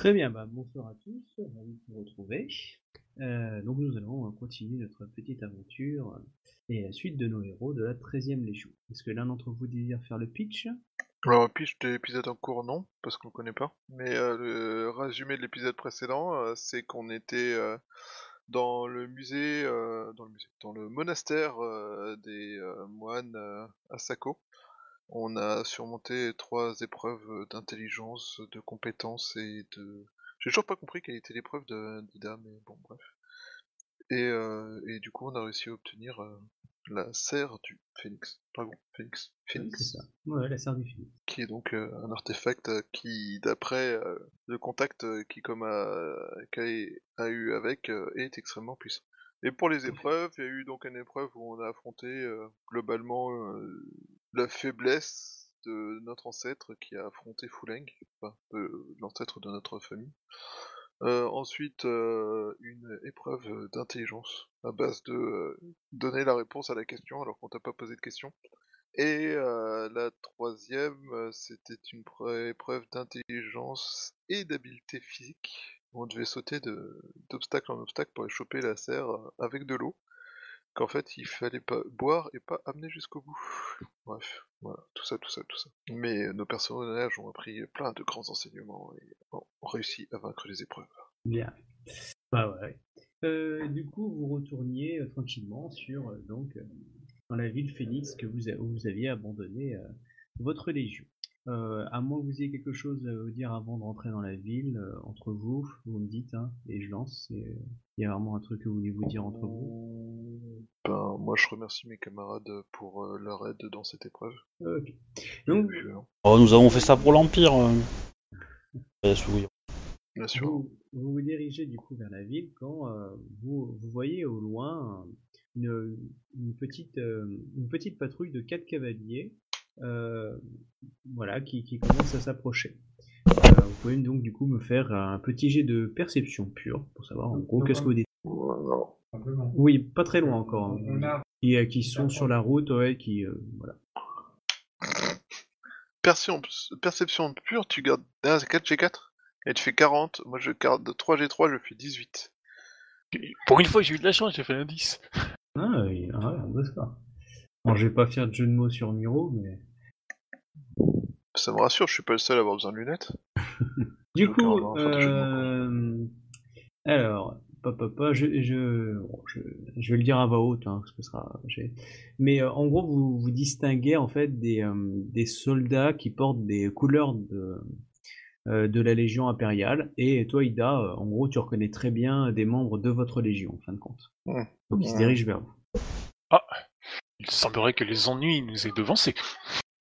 Très bien, bah, bonsoir à tous, ravi de vous retrouver. Euh, donc nous allons euh, continuer notre petite aventure et la suite de nos héros de la 13e Légion. Est-ce que l'un d'entre vous désire faire le pitch? Alors, pitch de l'épisode en cours, non, parce qu'on le connaît pas. Mais euh, le résumé de l'épisode précédent, c'est qu'on était dans le musée, dans le musée, dans le monastère des moines à Sako. On a surmonté trois épreuves d'intelligence, de compétences et de. J'ai toujours pas compris quelle était l'épreuve de d'Ida, mais bon, bref. Et, euh, et du coup, on a réussi à obtenir euh, la serre du phénix. Dragon, phénix, C'est phénix ça. Ouais, la serre du Phénix. qui est donc euh, un artefact qui, d'après le contact qu'Icom a, eu avec, est extrêmement puissant. Et pour les épreuves, il y a eu donc une épreuve où on a affronté globalement la faiblesse de notre ancêtre qui a affronté de l'ancêtre de notre famille. Euh, ensuite, euh, une épreuve d'intelligence à base de euh, donner la réponse à la question alors qu'on t'a pas posé de question. Et la troisième, c'était une épreuve d'intelligence et d'habileté physique. On devait sauter d'obstacle en obstacle pour choper la serre avec de l'eau. Qu'en fait, il fallait pas boire et pas amener jusqu'au bout. Bref, voilà, tout ça, tout ça, tout ça. Mais euh, nos personnages ont appris plein de grands enseignements et ont réussi à vaincre les épreuves. Bien. Bah ouais. Euh, du coup, vous retourniez euh, tranquillement sur donc dans la ville Phoenix que vous, a- où vous aviez abandonné votre légion. Euh, à moins que vous ayez quelque chose à vous dire avant de rentrer dans la ville, euh, entre vous, vous me dites, hein, et je lance. c'est- Il y a vraiment un truc que vous voulez vous dire entre vous. Ben, moi, je remercie mes camarades pour euh, leur aide dans cette épreuve. Ok. Donc, Puis, euh, Oh, nous avons fait ça pour l'Empire. euh. Euh, oui. bien sûr. Vous, vous vous dirigez du coup vers la ville quand euh, vous, vous voyez au loin euh, une, une petite, euh, une petite patrouille de quatre cavaliers euh, voilà, qui, qui commence à s'approcher. Euh, vous pouvez donc du coup me faire un petit jet de perception pure pour savoir en gros qu'est-ce que vous dites. Oui, pas très loin encore. hein. Qui, euh, qui sont sur la route, ouais, qui euh, voilà. Perception, perception pure, tu gardes 4 G4 et tu fais 40. Moi je garde 3 G3, je fais 18. Pour une fois, j'ai eu de la chance, j'ai fait un 10. Ah, oui, ah ouais, on voit ça. Bon, je vais pas faire de jeu de mots sur Miro, mais Ça me rassure, je suis pas le seul à avoir besoin de lunettes. Du Donc, coup, on va faire des jeux de mots, quoi. euh, alors, papa, papa, je, je, bon, je, je vais le dire à voix haute, hein, parce que ce sera, j'ai- mais euh, en gros, vous, vous distinguez en fait des, euh, des soldats qui portent des couleurs de, euh, de la Légion impériale, et toi, Ida, euh, en gros, tu reconnais très bien des membres de votre Légion, en fin de compte. Hmm. Donc, ils se dirigent vers vous. Il semblerait que les ennuis nous aient devancés.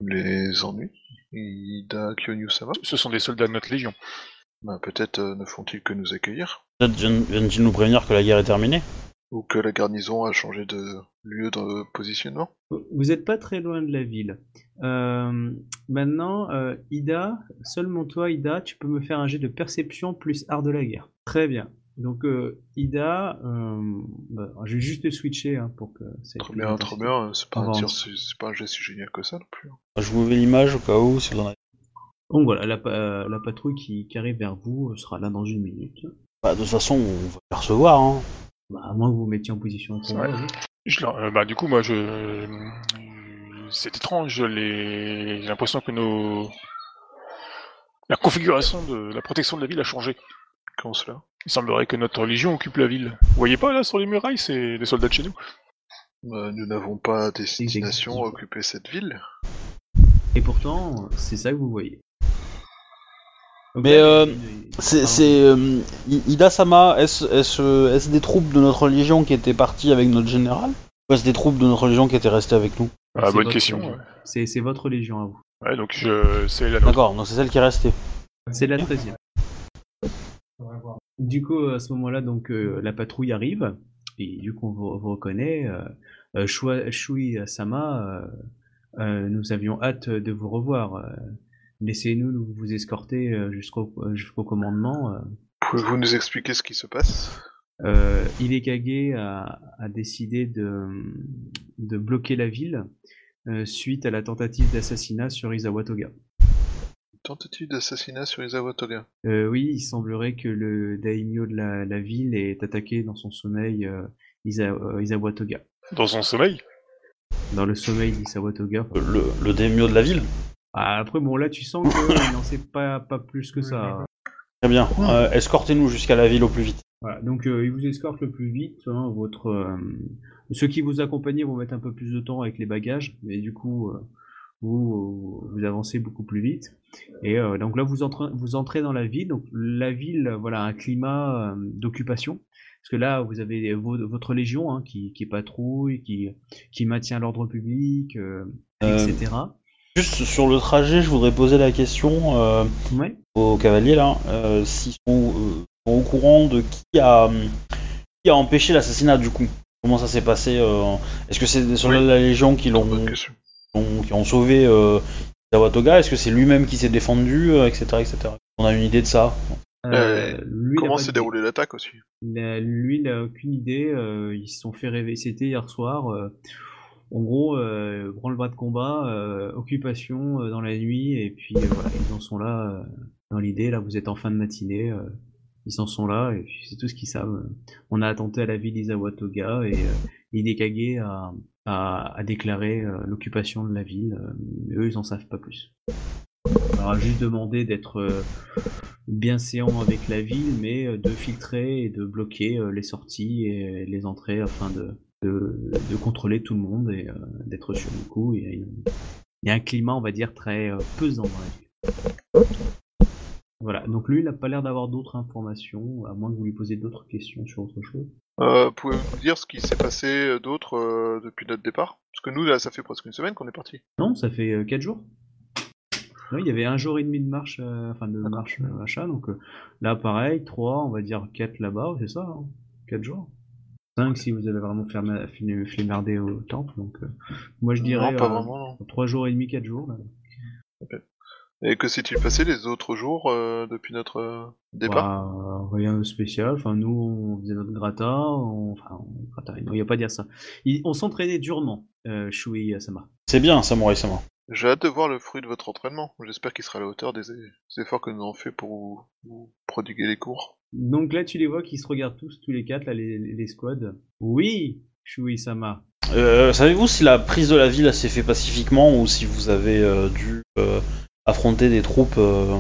Les ennuis Ida Kyonyu Sama Ce sont des soldats de notre légion. bah, Peut-être euh, ne font-ils que nous accueillir? Peut-être viennent- viennent-ils nous prévenir que la guerre est terminée? Ou que la garnison a changé de lieu de positionnement? Vous n'êtes pas très loin de la ville. Euh, maintenant, euh, Ida, seulement toi, Ida, tu peux me faire un jet de perception plus art de la guerre. Très bien. Donc, euh, Ida, euh, bah, je vais juste te switcher hein, pour que c'est Trop bien, facile. trop bien, euh, c'est pas, un geste si génial que ça non plus. hein. Je vous mets l'image au cas où, si vous en avez. Donc voilà, la, pa- euh, la patrouille qui, qui arrive vers vous euh, sera là dans une minute. Bah, de toute façon, on va les recevoir. Hein. Bah, à moins que vous vous mettiez en position de combat, oui. Je leur- euh, bah, du coup, moi, je. euh, C'est étrange, les... j'ai l'impression que nos. La configuration de la protection de la ville a changé. Comment cela? Il semblerait que notre légion occupe la ville. Vous voyez pas là sur les murailles, c'est des soldats de chez nous. Bah, Nous n'avons pas destination exécutifs. à occuper cette ville. Et pourtant, c'est ça que vous voyez. Donc Mais, euh, C'est, euh, Ida Sama, est-ce, est-ce, euh, est-ce des troupes de notre légion qui étaient parties avec notre général? Ou est-ce des troupes de notre légion qui étaient restées avec nous? Ah, bonne votre question, ouais. C'est c'est votre légion à vous. Ouais, donc je... c'est la. D'accord, donc c'est celle qui est restée. C'est la 13 Du coup, à ce moment-là, donc euh, la patrouille arrive et du coup on vous, vous reconnaît. Euh, euh, Shui Sama, euh, nous avions hâte de vous revoir. Laissez-nous nous vous escorter jusqu'au jusqu'au commandement. Pouvez-vous nous expliquer ce qui se passe? Euh, Ilekage a, a décidé de, de bloquer la ville suite à la tentative d'assassinat sur Izawa Toga. Tentative d'assassinat sur Isawa Toga. Euh, oui, il semblerait que le daimyo de la, la ville ait attaqué dans son sommeil euh, Isa- euh, Isawa Toga. Dans son sommeil? Dans le sommeil d'Isawa Toga. Le, le daimyo de la ville? Ah, après, bon, là, tu sens qu'il n'en sait pas, pas plus que ça. Très bien. Euh, Escortez-nous jusqu'à la ville au plus vite. Voilà, donc euh, il vous escorte le plus vite. hein, votre, euh, ceux qui vous accompagnaient vont mettre un peu plus de temps avec les bagages, mais du coup, euh, vous, vous avancez beaucoup plus vite. Et euh, donc là, vous entrez, vous entrez dans la ville. Donc la ville, voilà, un climat euh, d'occupation. Parce que là, vous avez vo- votre légion hein, qui, qui patrouille, qui, qui maintient l'ordre public, euh, Euh, etc. Juste sur le trajet, je voudrais poser la question euh, Ouais. aux cavaliers là, euh, s'ils sont, euh, sont au courant de qui a, qui a empêché l'assassinat du coup. Comment ça s'est passé euh, Est-ce que c'est des soldats de la Légion qui l'ont. Ont- qui ont sauvé euh, Zawatoga Est-ce que c'est lui-même qui s'est défendu, euh, etc., etc. On a une idée de ça Euh, lui, Comment s'est déroulée l'attaque aussi? Lui, il n'a aucune idée. euh, ils se sont fait rêver. C'était hier soir. euh, en gros, euh, branle-bas de combat, euh, occupation euh, dans la nuit, et puis euh, voilà, ils en sont là euh, dans l'idée. Là, vous êtes en fin de matinée. euh, ils en sont là, et c'est tout ce qu'ils savent. On a attenté à la ville d'Izawatoga, et euh, Hidekage a, a, a déclaré euh, l'occupation de la ville. euh, eux, ils en savent pas plus. On a juste demandé d'être euh, bien séant avec la ville, mais de filtrer et de bloquer les sorties et les entrées afin de, contrôler tout le monde et d'être sur le coup. Il y, a, y a un climat, on va dire, très pesant dans la ville. Voilà, donc lui, il n'a pas l'air d'avoir d'autres informations, à moins que vous lui posiez d'autres questions sur autre chose. euh, Pouvez-vous nous dire ce qui s'est passé euh, d'autre euh, depuis notre départ? Parce que nous, là, ça fait presque une semaine qu'on est parti. Non, ça fait 4 jours. Non, il y avait un jour et demi de marche, euh, enfin de marche euh, achat, donc euh, là pareil, 3, on va dire 4 là-bas, c'est ça, 4 jours. 5 si vous avez vraiment fermé, flémardé au temple, donc euh, moi je dirais non, pas euh, vraiment, non. 3 jours et demi, 4 jours. Là. Et que s'est-il passé les autres jours euh, depuis notre euh, départ? Bah, rien de spécial, enfin nous on faisait notre gratin, on... enfin on... non, il n'y a pas à dire ça. Il- On s'entraînait durement, euh, Shui Asama. C'est bien, Samurai Sama. J'ai hâte de voir le fruit de votre entraînement. J'espère qu'il sera à la hauteur des, des efforts que nous avons fait pour vous, vous prodiguer les cours. Donc là tu les vois qui se regardent tous, tous les quatre, là les, les squads. Oui, Shui Sama. Euh, Savez-vous si la prise de la ville s'est fait pacifiquement ou si vous avez euh, dû euh, affronter des troupes euh,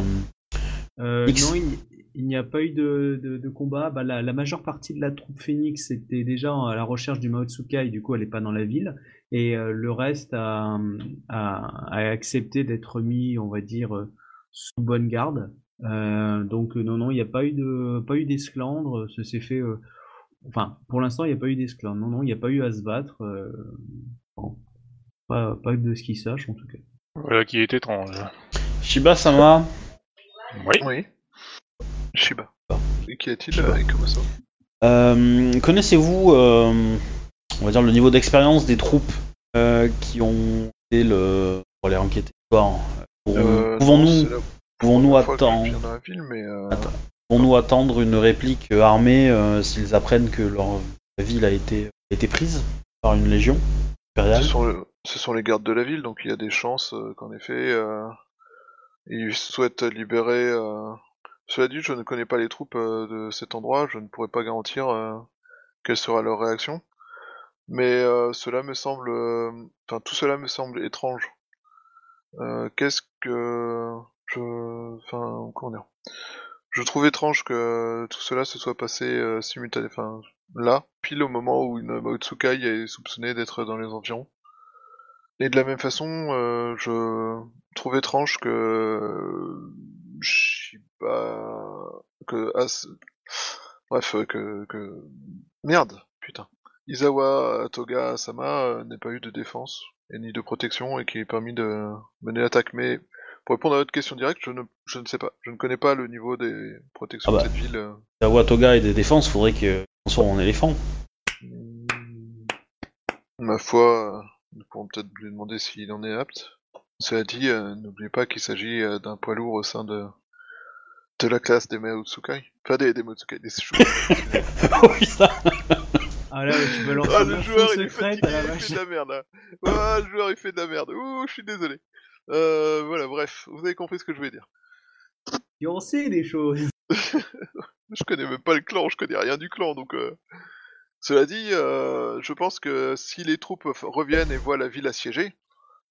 Euh, X. non, il, il n'y a pas eu de, de, de combat. Bah, la, la majeure partie de la troupe Phoenix était déjà à la recherche du Mao Tsukai, du coup elle n'est pas dans la ville. Et euh, le reste a, a, a accepté d'être mis, on va dire, sous bonne garde. Euh, donc non, non, il n'y a pas eu de, pas eu d'esclandre. Ça s'est fait. euh, enfin, pour l'instant, il n'y a pas eu d'esclandre. Non, non, il n'y a pas eu à se battre. euh, bon. pas, pas de ce qui sache en tout cas. Voilà qui est étrange. Shiba Sama Oui. Oui. Shiba. Et qu'y a-t-il Komaso Euh, Connaissez-vous, euh, on va dire, le niveau d'expérience des troupes euh, qui ont été le... pour aller enquêter Bon, pourrons- Euh, non, Pouvons-nous c'est la pouvons-nous première fois que je attendre, viens dans la ville, mais euh, Attends. pouvons-nous attendre une réplique euh, armée euh, s'ils apprennent que leur ville a été, a été prise par une légion impériale ce, sont le- ce sont les gardes de la ville, donc il y a des chances euh, qu'en effet, euh, ils souhaitent libérer. euh, Cela dit, je ne connais pas les troupes euh, de cet endroit, je ne pourrais pas garantir euh, quelle sera leur réaction. Mais cela me semble, enfin tout cela me semble étrange. Qu'est-ce que je, enfin comment dire Je trouve étrange que tout cela se soit passé euh, simultanément, enfin là, pile au moment où une Mao Tsukai est soupçonnée d'être dans les environs. Et de la même façon, euh, je trouve étrange que Shiba, que As, bref, euh, que que merde, putain. Izawa Toga Sama euh, n'ait pas eu de défense et ni de protection et qui ait permis de mener l'attaque. Mais pour répondre à votre question directe, je ne, je ne sais pas. Je ne connais pas le niveau des protections Ah bah. de cette ville. La Watoga et des défenses, faudrait que soit en éléphant. Ma foi, nous pourrons peut-être lui demander s'il en est apte. Cela dit, euh, n'oubliez pas qu'il s'agit euh, d'un poids lourd au sein de de la classe des Maotsukai. Enfin, des, des Maotsukai, des Shukai. oh putain Ah là, tu vas lancer Ah, le joueur, il est secrète fatigué, il fait de la merde, là. Ah, le joueur, il fait de la merde. Ouh, je suis désolé. Euh, voilà, bref, vous avez compris ce que je voulais dire. Et on sait des choses. Je connais même pas le clan, je connais rien du clan, donc... euh, Cela dit, euh, je pense que si les troupes reviennent et voient la ville assiégée,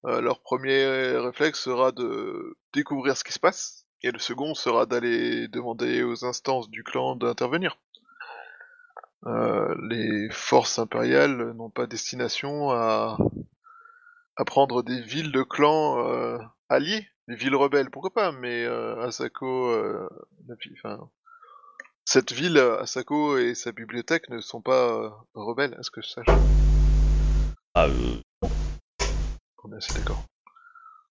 euh, leur premier réflexe sera de découvrir ce qui se passe, et le second sera d'aller demander aux instances du clan d'intervenir. Euh, les forces impériales n'ont pas destination à, prendre des villes de clans euh, alliés, des villes rebelles, pourquoi pas, mais euh, Asako, la enfin, cette ville, Asako et sa bibliothèque ne sont pas euh, rebelles, est-ce que je sache Ah, euh, On est assez d'accord.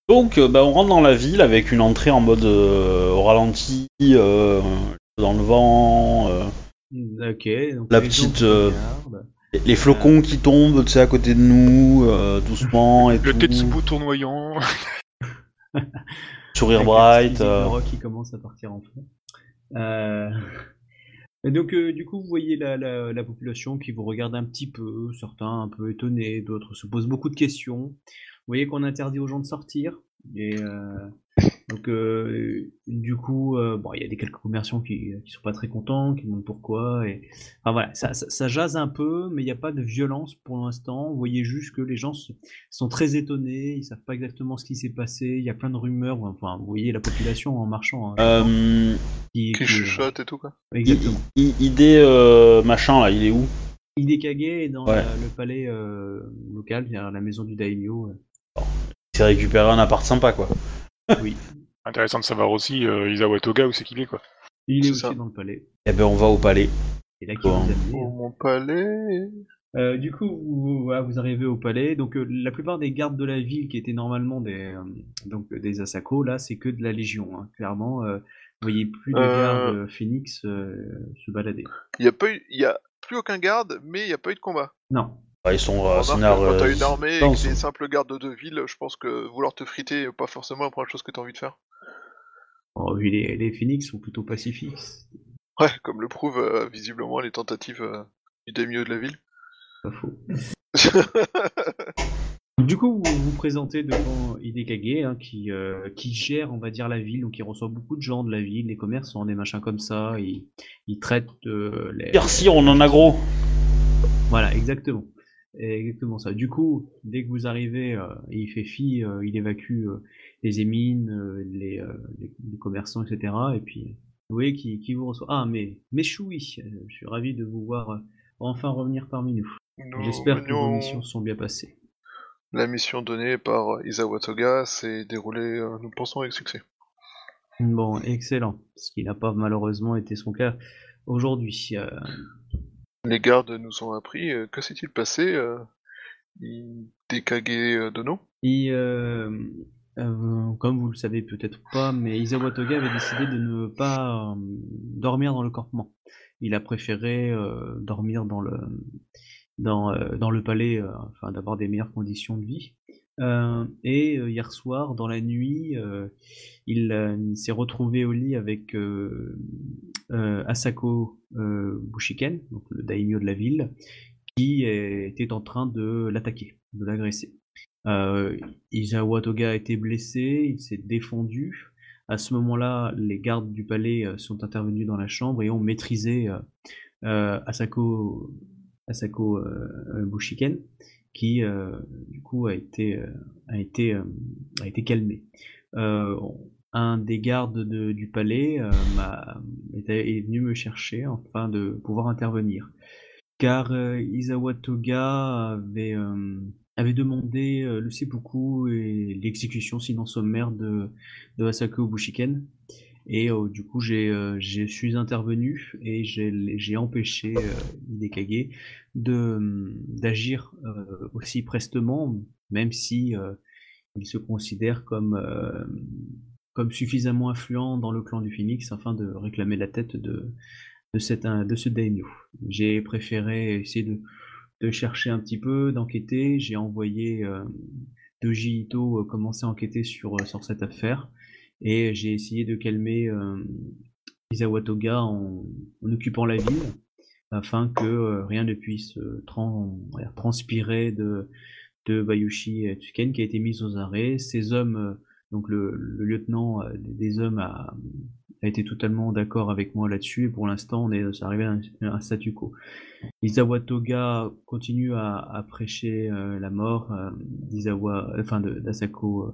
Donc, euh, bah, on rentre dans la ville avec une entrée en mode euh, au ralenti, euh, dans le vent, euh, Ok. Donc La les petite, euh, les- les flocons qui tombent, tu sais, à côté de nous, euh, doucement et Le tout. Tetsubo tournoyant. Sourire Avec bright. euh, rock qui commence à partir en fond. Donc, euh, du coup, vous voyez la, la, la population qui vous regarde un petit peu, certains un peu étonnés, d'autres se posent beaucoup de questions. Vous voyez qu'on interdit aux gens de sortir. Et euh, donc, euh, du coup, euh, bon, il y a des quelques commerçants qui, qui sont pas très contents, qui demandent pourquoi. Et enfin voilà, ça, ça, ça jase un peu, mais il n'y a pas de violence pour l'instant. Vous voyez juste que les gens sont très étonnés, ils savent pas exactement ce qui s'est passé. Il y a plein de rumeurs. Enfin, vous voyez la population en marchant. hein, euh, qui, Qui chuchote et tout, quoi. Exactement. I- I- idée euh, machin là, il est où? Hidekage est dans Ouais. la- le palais euh, local, la maison du daimyo. Il s'est récupéré un appart sympa quoi. Oui, Intéressant de savoir aussi euh, Isawa Toga où c'est qu'il est quoi. il est C'est aussi ça. dans le palais. Eh ben on va au palais. C'est là qu'il Bon. Oh, mon palais. Euh, du coup, vous, voilà, vous arrivez au palais. Donc, euh, la plupart des gardes de la ville, qui étaient normalement des, euh, donc euh, des Asako, là, c'est que de la Légion. hein. Clairement, euh, vous voyez plus de gardes euh, Phoenix euh, se balader. Il y a pas eu, il y a plus aucun garde, mais il y a pas eu de combat. Non. Bah, ils sont euh, scénar, quand t'as euh, une armée et que des simples gardes de ville, je pense que vouloir te friter est pas forcément la première chose que t'as envie de faire. Oh, vu les, les Phoenix sont plutôt pacifiques. Ouais, comme le prouvent euh, visiblement les tentatives euh, du daimyo de la ville. Pas faux. Du coup, vous vous présentez devant Hidekage, hein, qui, euh, qui gère, on va dire, la ville, donc il reçoit beaucoup de gens de la ville, les commerçants, des machins comme ça, il, il traite euh, les... Merci, on en a gros. Voilà, exactement. Exactement ça. Du coup, dès que vous arrivez, euh, il fait fi, euh, il évacue euh, les émines, les, les, les commerçants, etc. Et puis, vous voyez qui, qui vous reçoit. Ah, mais, mais Choui, euh, je suis ravi de vous voir enfin revenir parmi nous. Nous J'espère que vos missions sont bien passées. La mission donnée par Isawa Toga s'est déroulée, nous pensons, avec succès. Bon, excellent. Ce qui n'a pas malheureusement été son cas aujourd'hui. Les gardes nous ont appris, euh, que s'est-il passé Hidekage euh, Dono il, euh, euh, comme vous le savez peut-être pas, mais Isawa Toga avait décidé de ne pas dormir dans le campement. Il a préféré dormir dans le dans, le palais, afin d'avoir des meilleures conditions de vie. Euh, et euh, hier soir, dans la nuit, euh, il, s'est retrouvé au lit avec Asako Bushiken, donc le daimyo de la ville, qui était en train de l'attaquer, de l'agresser. Euh, Isawa Toga a été blessé, il s'est défendu. À ce moment-là, les gardes du palais sont intervenus dans la chambre et ont maîtrisé Asako, Asako Bushiken, qui euh, du coup a été euh, a été euh, a été calmé. Un des gardes de- du palais est, venu me chercher afin de pouvoir intervenir, car Isawa Toga avait avait demandé le seppuku et l'exécution sinon sommaire de, de Asako Bushiken. Et euh, du coup, j'ai, euh, je suis intervenu et j'ai, empêché euh, Hidekage de, d'agir euh, aussi prestement, même si euh, il se considère comme, euh, comme suffisamment influent dans le clan du Phoenix afin de réclamer la tête de, de, de ce daimyo. J'ai préféré essayer de, de chercher un petit peu, d'enquêter. J'ai envoyé euh, Doji Ito euh, commencer à enquêter sur, euh, sur cette affaire. Et j'ai essayé de calmer euh, Isawa Toga en, en occupant la ville, afin que euh, rien ne puisse euh, transpirer de, de Bayushi Tsuken qui a été mis aux arrêts. Ces hommes Donc le, le lieutenant des hommes a, a été totalement d'accord avec moi là-dessus et pour l'instant on est arrivé à un, un statu quo. Izawa Toga continue à, à prêcher euh, la mort euh, enfin d'Asako euh,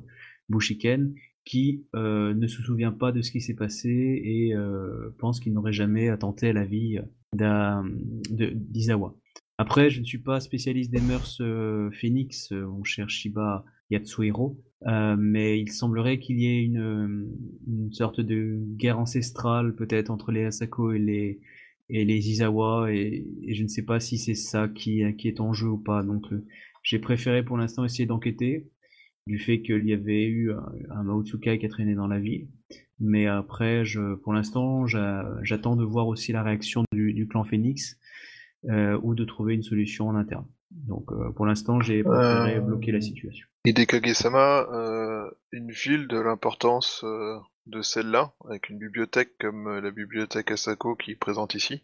Bushiken qui euh, ne se souvient pas de ce qui s'est passé et euh, pense qu'il n'aurait jamais attenté à la vie d'Izawa. Après, je ne suis pas spécialiste des mœurs euh, euh, mon cher Shiba Yatsuhiro, euh, mais il semblerait qu'il y ait une, euh, une sorte de guerre ancestrale peut-être entre les Asako et les, et les Izawa, et, et je ne sais pas si c'est ça qui, qui est en jeu ou pas. Donc euh, j'ai préféré pour l'instant essayer d'enquêter du fait qu'il y avait eu un, un Maotsukai qui a traîné dans la ville. Mais après, je, pour l'instant, j'a- j'attends de voir aussi la réaction du, du clan Phoenix euh, ou de trouver une solution en interne. Donc euh, pour l'instant, j'ai préféré Euh, bloquer la situation. Hidekage-sama, euh, une ville de l'importance euh, de celle-là, avec une bibliothèque comme euh, la bibliothèque Asako qui est présente ici,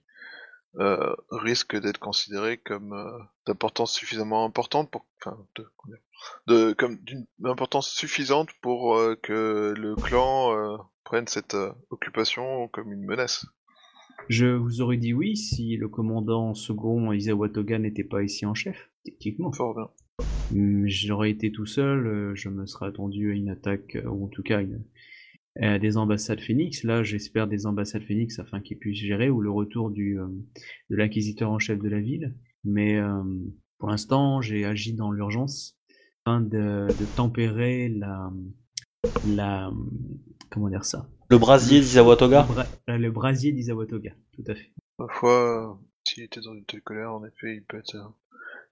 euh, risque d'être considérée comme euh, d'importance suffisamment importante pour, enfin, de, comme d'une importance suffisante pour euh, que le clan prenne cette occupation comme une menace. Je vous aurais dit oui si le commandant second Isawa Toga n'était pas ici en chef, techniquement. Fort bien. Hum, J'aurais été tout seul, je me serais attendu à une attaque, ou en tout cas une, à des ambassades Phoenix. Là, j'espère des ambassades Phoenix afin qu'ils puissent gérer, ou le retour du, euh, de l'inquisiteur en chef de la ville. Mais euh, pour l'instant, j'ai agi dans l'urgence afin de, de tempérer la, la, comment dire ça? Le brasier d'Izawa Toga le, bra- le brasier d'Isawa Toga, tout à fait. Parfois, euh, s'il était dans une telle colère, en effet, il peut être, euh,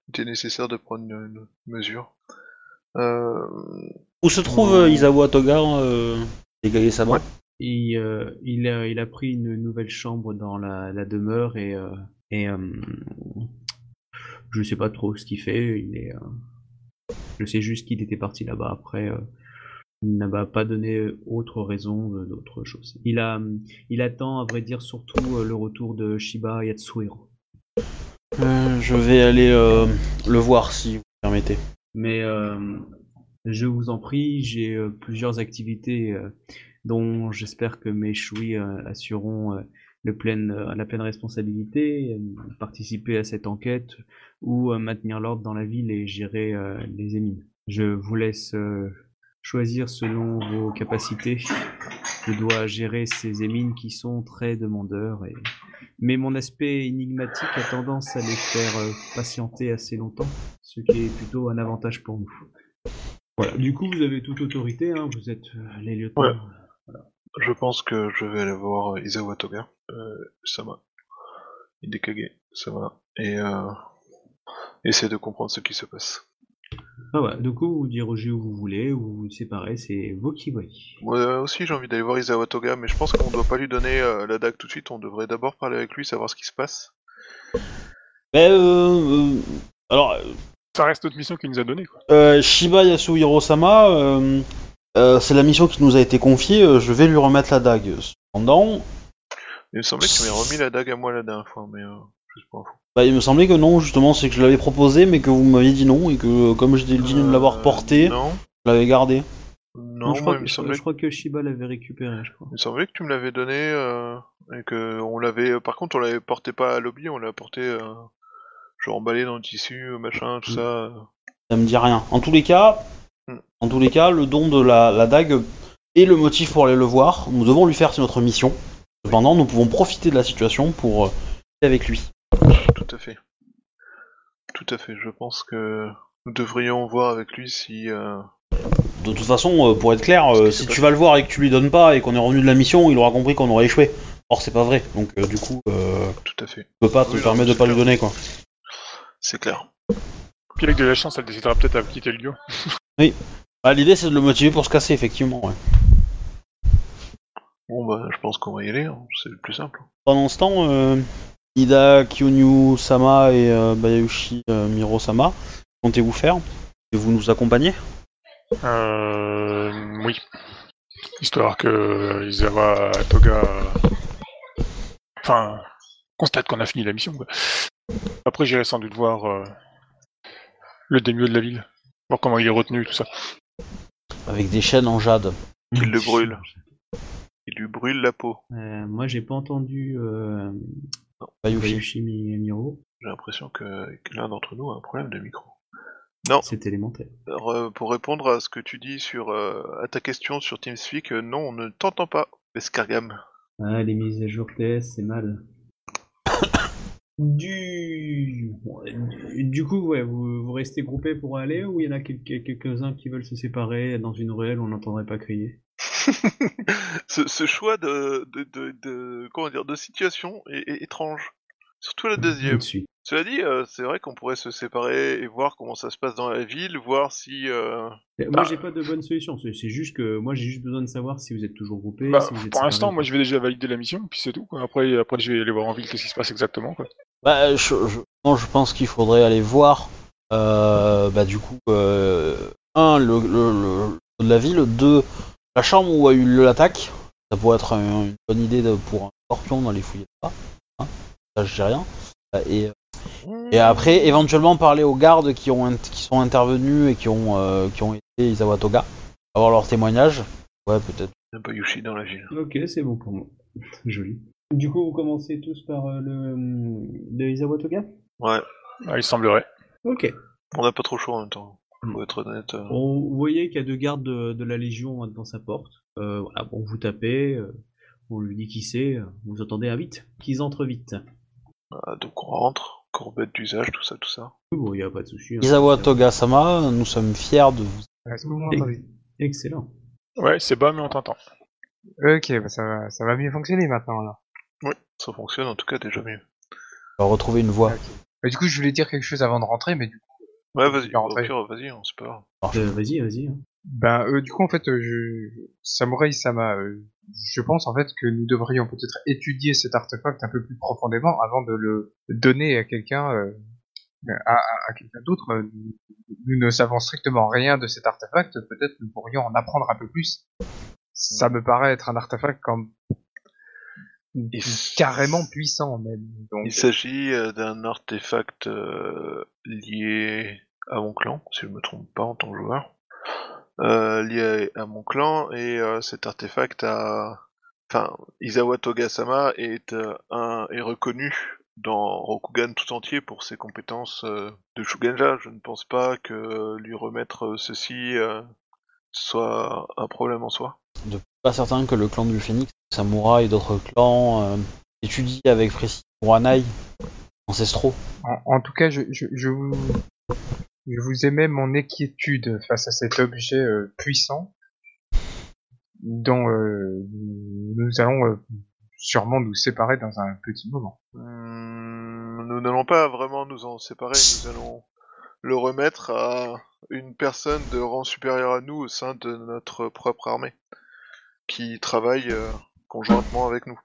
il était nécessaire de prendre une, une mesure. Euh, Où se trouve euh, Izawa Toga euh, Ouais. Euh, il, a, il a pris une nouvelle chambre dans la, la demeure et, euh, et euh, je sais pas trop ce qu'il fait. Il est, euh, je sais juste qu'il était parti là-bas. Après, euh, il n'a pas donné autre raison d'autre chose. Il a, il attend, à vrai dire, surtout le retour de Shiba Yatsuhiro. Euh, Je vais aller euh, le voir si vous permettez. Mais euh, je vous en prie, j'ai euh, plusieurs activités euh, dont j'espère que mes chouis euh, assureront la pleine responsabilité, participer à cette enquête ou maintenir l'ordre dans la ville et gérer les émines. Je vous laisse choisir selon vos capacités. Je dois gérer ces émines qui sont très demandeurs et mais mon aspect énigmatique a tendance à les faire patienter assez longtemps, ce qui est plutôt un avantage pour nous. Voilà. Du coup, vous avez toute autorité, hein, vous êtes euh, les lieutenants. Ouais. je pense que je vais aller voir euh, Isawa Toga, euh, Sama, Hidekage, Sama, et euh, essayer de comprendre ce qui se passe. Ah ouais, du coup, vous dirigez où vous voulez, ou vous vous séparez, c'est vous qui voyez. Moi aussi, j'ai envie d'aller voir Isawa Toga, mais je pense qu'on doit pas lui donner euh, la dague tout de suite, on devrait d'abord parler avec lui, savoir ce qui se passe. Mais euh, euh, alors, Ça reste notre mission qu'il nous a donnée, quoi. euh, Shiba Yasuhiro Sama, euh, euh, c'est la mission qui nous a été confiée. euh, je vais lui remettre la dague. Cependant, Il me semblait que tu m'avais remis la dague à moi la dernière fois, mais euh, juste pour info. bah, il me semblait que non. Justement, c'est que je l'avais proposé, mais que vous m'aviez dit non et que comme j'étais digne de l'avoir porté, Non, je l'avais gardé. non, je, moi, crois, il me je- semblait je crois que Shiba l'avait récupéré, je crois. Il me semblait que tu me l'avais donné euh, et que on l'avait. Par contre, on l'avait porté pas à lobby, on l'a porté emballé dans le tissu, euh, machin, tout Mm. ça. Ça me dit rien. En tous les cas, Hmm. en tous les cas, le don de la, la dague est le motif pour aller le voir. Nous devons lui faire c'est notre mission. Cependant, nous pouvons profiter de la situation pour euh, avec lui. Tout à fait. Tout à fait. Je pense que nous devrions voir avec lui si. euh, De toute façon, euh, pour être clair, euh, si tu vas le voir et que tu lui donnes pas et qu'on est revenu de la mission, il aura compris qu'on aurait échoué. Or, c'est pas vrai. Donc, euh, du coup, euh, Tout à fait. tu peux pas te Oui, permettre de pas lui donner quoi. C'est clair. Puis avec de la chance, elle décidera peut-être à quitter le lieu. Ah, L'idée, c'est de le motiver pour se casser, effectivement. ouais. Bon bah, je pense qu'on va y aller. hein. C'est le plus simple. Pendant ce temps, euh, Ida Kyonyu Sama et euh, Bayushi euh, Miro Sama, comptez-vous faire? Et vous nous accompagnez Euh, oui. Histoire que Izawa Toga. Enfin, constate qu'on a fini la mission, quoi. Après, j'irai sans doute voir euh, le démieux de la ville. Voir comment il est retenu, tout ça. avec des chaînes en jade. Qu'il le brûle. Il lui brûle la peau. Euh, moi, j'ai pas entendu euh, Bayushi. Bayushi Mi- Miro. J'ai l'impression que, que l'un d'entre nous a un problème de micro. C'est élémentaire. Re- pour répondre à ce que tu dis sur euh, à ta question sur TeamSpeak, euh, non, on ne t'entend pas, Escargam. Ah, les mises à jour TS, c'est mal. Du... du coup, ouais, vous, vous restez groupés pour aller ou il y en a quelques- quelques-uns qui veulent se séparer dans une ruelle où on n'entendrait pas crier? Ce, ce choix de, de, de, de- comment dire de situation est, est étrange. Surtout la deuxième. Cela dit, euh, c'est vrai qu'on pourrait se séparer et voir comment ça se passe dans la ville, voir si. euh, Moi, j'ai pas de bonne solution. C'est c'est juste que moi, j'ai juste besoin de savoir si vous êtes toujours groupés. Bah, si vous êtes pour l'instant, moi je vais déjà valider la mission, puis c'est tout. Quoi. Après, après, je vais aller voir en ville qu'est-ce qui se passe exactement. Quoi. Bah, je, je, pense qu'il faudrait aller voir, euh, bah, du coup, euh, un, le, le, le- de la ville, deux, la chambre où a eu l'attaque. Ça pourrait être un- une bonne idée de- pour un scorpion dans les fouilles là. Hein ça, je dis rien. Euh, Et, et après, éventuellement, parler aux gardes qui, ont, qui sont intervenus et qui ont, euh, qui ont été Isawa Toga. Avoir leur témoignage. Ouais, peut-être. Il y a Bayushi dans la ville. Ok, c'est bon pour moi. Joli. Du coup, vous commencez tous par euh, le, le Isawa Toga Ouais, Ah, il semblerait. Ok. on n'a pas trop chaud en même temps. Mm. Faut être honnête. euh. On- vous voyez qu'il y a deux gardes de, de la Légion hein, devant sa porte. Euh, voilà, bon, vous tapez, euh, on lui dit qui c'est, euh, vous entendez un vite, qu'ils entrent vite. Ah, donc on rentre, courbette d'usage, tout ça, tout ça. Bon, il n'y a pas de souci. hein. Isawa Toga-sama, nous sommes fiers de vous. Est-ce que vous Ex- m'entendez Excellent. Ouais, c'est bas, mais on t'entend. Ok, bah ça, va, ça va mieux fonctionner maintenant alors. Oui, ça fonctionne en tout cas déjà mieux. On va retrouver une. Bah, du coup, je voulais dire quelque chose avant de rentrer, mais du coup, Ouais, vas-y, au rentrer. pire, vas-y, on se parle. Euh, vas-y, vas-y. ben, euh, du coup, en fait, euh, je... Samurai Sama, euh, je pense en fait que nous devrions peut-être étudier cet artefact un peu plus profondément avant de le donner à quelqu'un, euh, à, à- à quelqu'un d'autre. Euh, Nous ne savons strictement rien de cet artefact. Peut-être nous pourrions en apprendre un peu plus. Ça me paraît être un artefact comme Il- carrément puissant même. Donc, Il s'agit euh, d'un artefact euh, lié à mon clan, si je me trompe pas en tant que joueur. Euh, lié à mon clan, et euh, cet artefact a... Enfin, Isawa Toga-sama est, euh, un... est reconnu dans Rokugan tout entier pour ses compétences euh, de Shugenja. Je ne pense pas que lui remettre ceci euh, soit un problème en soi. de pas certain que le clan du Phénix, Samouraï et d'autres clans euh, étudient avec précision Wanai ancestraux. En, en tout cas, je, je, je vous, je vous émets mon inquiétude face à cet objet euh, puissant dont euh, nous allons euh, sûrement nous séparer dans un petit moment. Hmm, nous n'allons pas vraiment nous en séparer, nous allons le remettre à une personne de rang supérieur à nous au sein de notre propre armée, qui travaille euh, conjointement avec nous.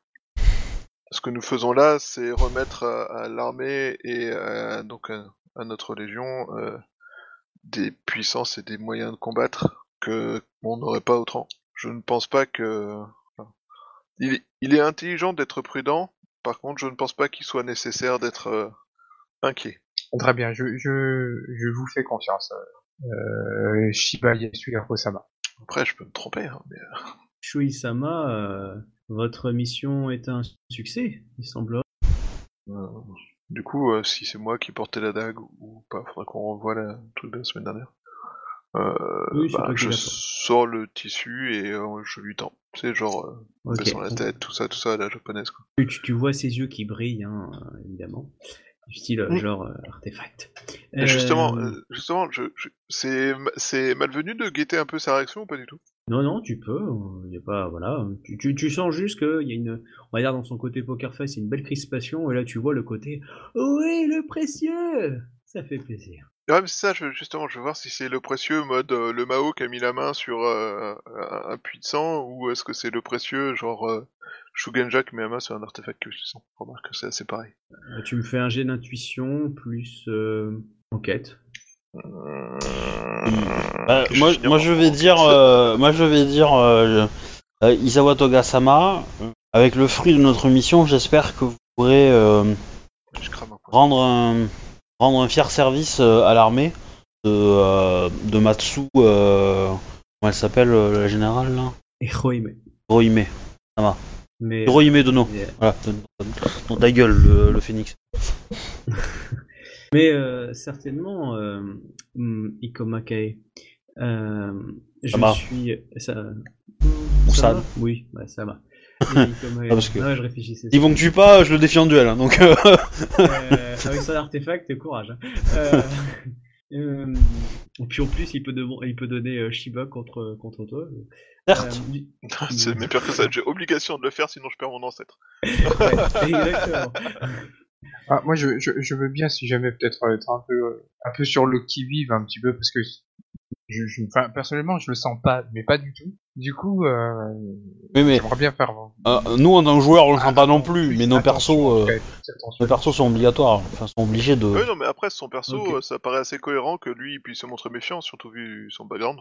Ce que nous faisons là, c'est remettre à, à l'armée et à, donc à, à notre légion euh, des puissances et des moyens de combattre que on n'aurait pas autrement. Je ne pense pas que enfin, il, est- il est intelligent d'être prudent, par contre, je ne pense pas qu'il soit nécessaire d'être euh, inquiet. Très bien, je, je, je vous fais confiance. Euh, Shiba Yasuyako-sama. Après, je peux me tromper, hein, mais euh, Shui-sama, euh, votre mission est un succès, il semblerait. du coup, euh, si c'est moi qui portais la dague ou pas, faudra qu'on revoie la- le truc de la semaine dernière. Euh, Oui, bah, je sors le tissu et euh, je lui tends. C'est genre euh, Ok. baissant la tête, tout ça, tout ça, à la japonaise. Quoi. Tu, vois ses yeux qui brillent, hein, évidemment. Du style Mm. genre artefact. Justement, justement, je, c'est malvenu de guetter un peu sa réaction ou pas du tout? Non, non, tu peux. Il y a pas, voilà. Tu, tu, tu sens juste qu'il y a une, on va dire dans son côté poker face, il y a une belle crispation, et là tu vois le côté, oui, le précieux. Ça fait plaisir. Ouais, mais c'est ça, je, justement, je veux voir si c'est le précieux mode euh, le Mao qui a mis la main sur euh, un, un puits de sang, ou est-ce que c'est le précieux genre euh, Shugenja qui met la main sur un artefact puissant. Remarque que c'est assez pareil. Euh, Tu me fais un jet d'intuition plus euh, enquête. Moi, je finis moi je vais dire, euh, moi je vais dire euh, euh, Isawa Toga-sama. euh, Avec le fruit de notre mission, j'espère que vous pourrez euh, rendre un rendre un fier service euh, à l'armée de, euh, de Matsu euh, Comment elle s'appelle, euh, la générale, là? Et Roime. Hirohime. Mais, Hirohime Dono. Voilà, dans ta gueule, le, le phénix. mais, euh, certainement, euh, hum, Ikoma Kae, euh, je Sama. suis... Ça, Ou ça Oui, bah, ça va. Parce que- Ouais, je réfléchissais. Ils vont que tu pas, je le défie en duel, hein, donc... euh, Euh, avec son artefact, courage. hein. Euh, euh, et puis en plus, il peut, de- il peut donner Shiba contre, contre toi. Certes. Euh, C'est même pire que ça, j'ai obligation de le faire sinon je perds mon ancêtre. ouais, exactement. Ah, moi, je, je, je veux bien, si jamais, peut-être euh, être un peu, euh, un peu sur le qui-vive, un petit peu, parce que je, je, enfin, personnellement, je le sens pas, mais pas du tout. Du coup, euh, Oui, mais j'aimerais bien faire. euh, nous, en tant que joueurs, on le sent pas non plus, mais nos persos, euh, nos persos sont obligatoires, enfin, sont obligés de... Oui, non, mais après, son perso, ça paraît assez cohérent que lui il puisse se montrer méfiant, surtout vu son background.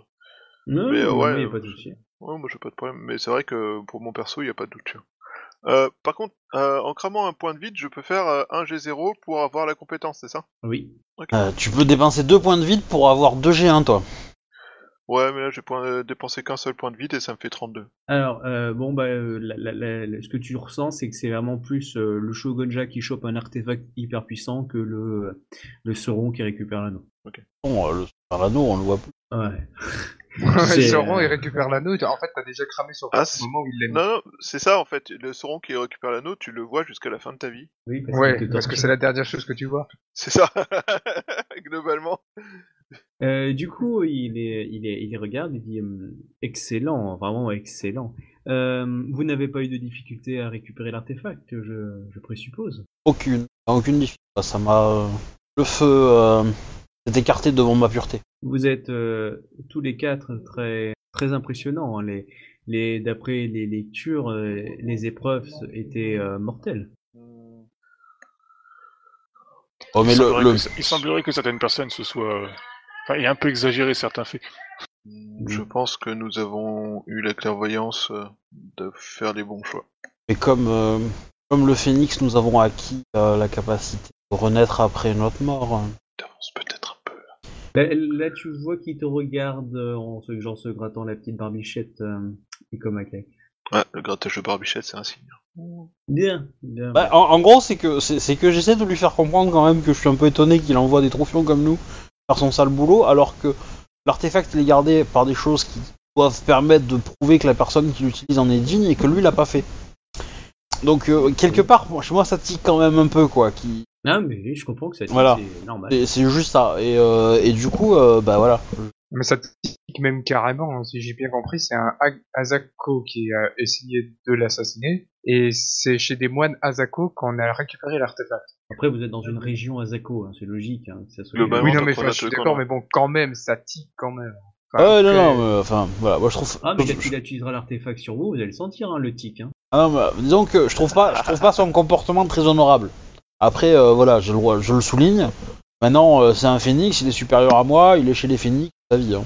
Non, Mais, non, ouais, mais euh, pas de souci. Ouais, moi j'ai pas de problème, mais c'est vrai que pour mon perso, il y a pas de doute. Euh, par contre, euh, en cramant un point de vide, je peux faire euh, un G0 pour avoir la compétence, c'est ça? Oui. Euh, tu peux dépenser deux points de vide pour avoir 2 G1, toi. Ouais, mais là j'ai point- dépensé qu'un seul point de vide et ça me fait 32. Alors, euh, bon, bah, la- la- la- la- ce que tu ressens, c'est que c'est vraiment plus euh, le Shogunja qui chope un artefact hyper puissant que le, le Sauron qui récupère l'anneau. Bon, euh, le l'anneau, on le voit plus. Ouais. Sauron, il récupère l'anneau. En fait, t'as déjà cramé sur Ah, au c'est- moment où il l'a mis. Non, non, c'est ça en fait. Le Sauron qui récupère l'anneau, tu le vois jusqu'à la fin de ta vie. Oui, parce Ouais, que c'est la dernière chose que tu vois. C'est ça, globalement. Euh, du coup, il est, il est, il regarde, il dit hum, excellent, vraiment excellent. Euh, vous n'avez pas eu de difficulté à récupérer l'artefact, je, je présuppose? Aucune. Aucune difficulté. Ça m'a... euh, Le feu euh, s'est écarté devant ma pureté. Vous êtes euh, tous les quatre très, très impressionnants. hein. Les, les, d'après les lectures, euh, les épreuves étaient euh, mortelles. Oh, mais il, le... semblerait le- que, il semblerait que certaines personnes se soient. Enfin, aient un peu exagéré certains faits. Je pense que nous avons eu la clairvoyance de faire les bons choix. Et comme, euh, comme le phénix, nous avons acquis euh, la capacité de renaître après notre mort. Peut-être un peu. Là, là, tu vois qu'il te regarde euh, en se, genre se grattant la petite barbichette euh, et comme un clé. Ouais, le grattage de barbichette, c'est un signe. Bien, bien. Bah, en, en gros, c'est que c'est c'est que j'essaie de lui faire comprendre quand même que je suis un peu étonné qu'il envoie des troufions comme nous faire son sale boulot, alors que l'artefact il est gardé par des choses qui doivent permettre de prouver que la personne qui l'utilise en est digne et que lui l'a pas fait. Donc euh, quelque part, moi, chez moi ça tique quand même un peu quoi. Qui Ah, mais oui, je comprends que ça Voilà. c'est normal. c'est juste ça. Et, euh, et du coup, euh, bah voilà. Mais ça tique même carrément, hein, si j'ai bien compris, c'est un A- Azako qui a essayé de l'assassiner, et c'est chez des moines Azako qu'on a récupéré l'artefact. Après, vous êtes dans une région Azako, hein, c'est logique. Hein, que ça soit oui, non, mais enfin, je suis d'accord, hein. mais bon, quand même, ça tique quand même. Enfin, Ouais, non, non, mais, enfin voilà, moi je trouve. Ah, mais quand il utilisera l'artefact sur vous, vous allez le sentir, hein, le tic. Hein. Ah non, mais, disons que je trouve pas, je trouve pas son comportement très honorable. Après, euh, voilà, je le, je le souligne. Maintenant, euh, c'est un phénix, il est supérieur à moi, il est chez les phénix, sa vie. Hein.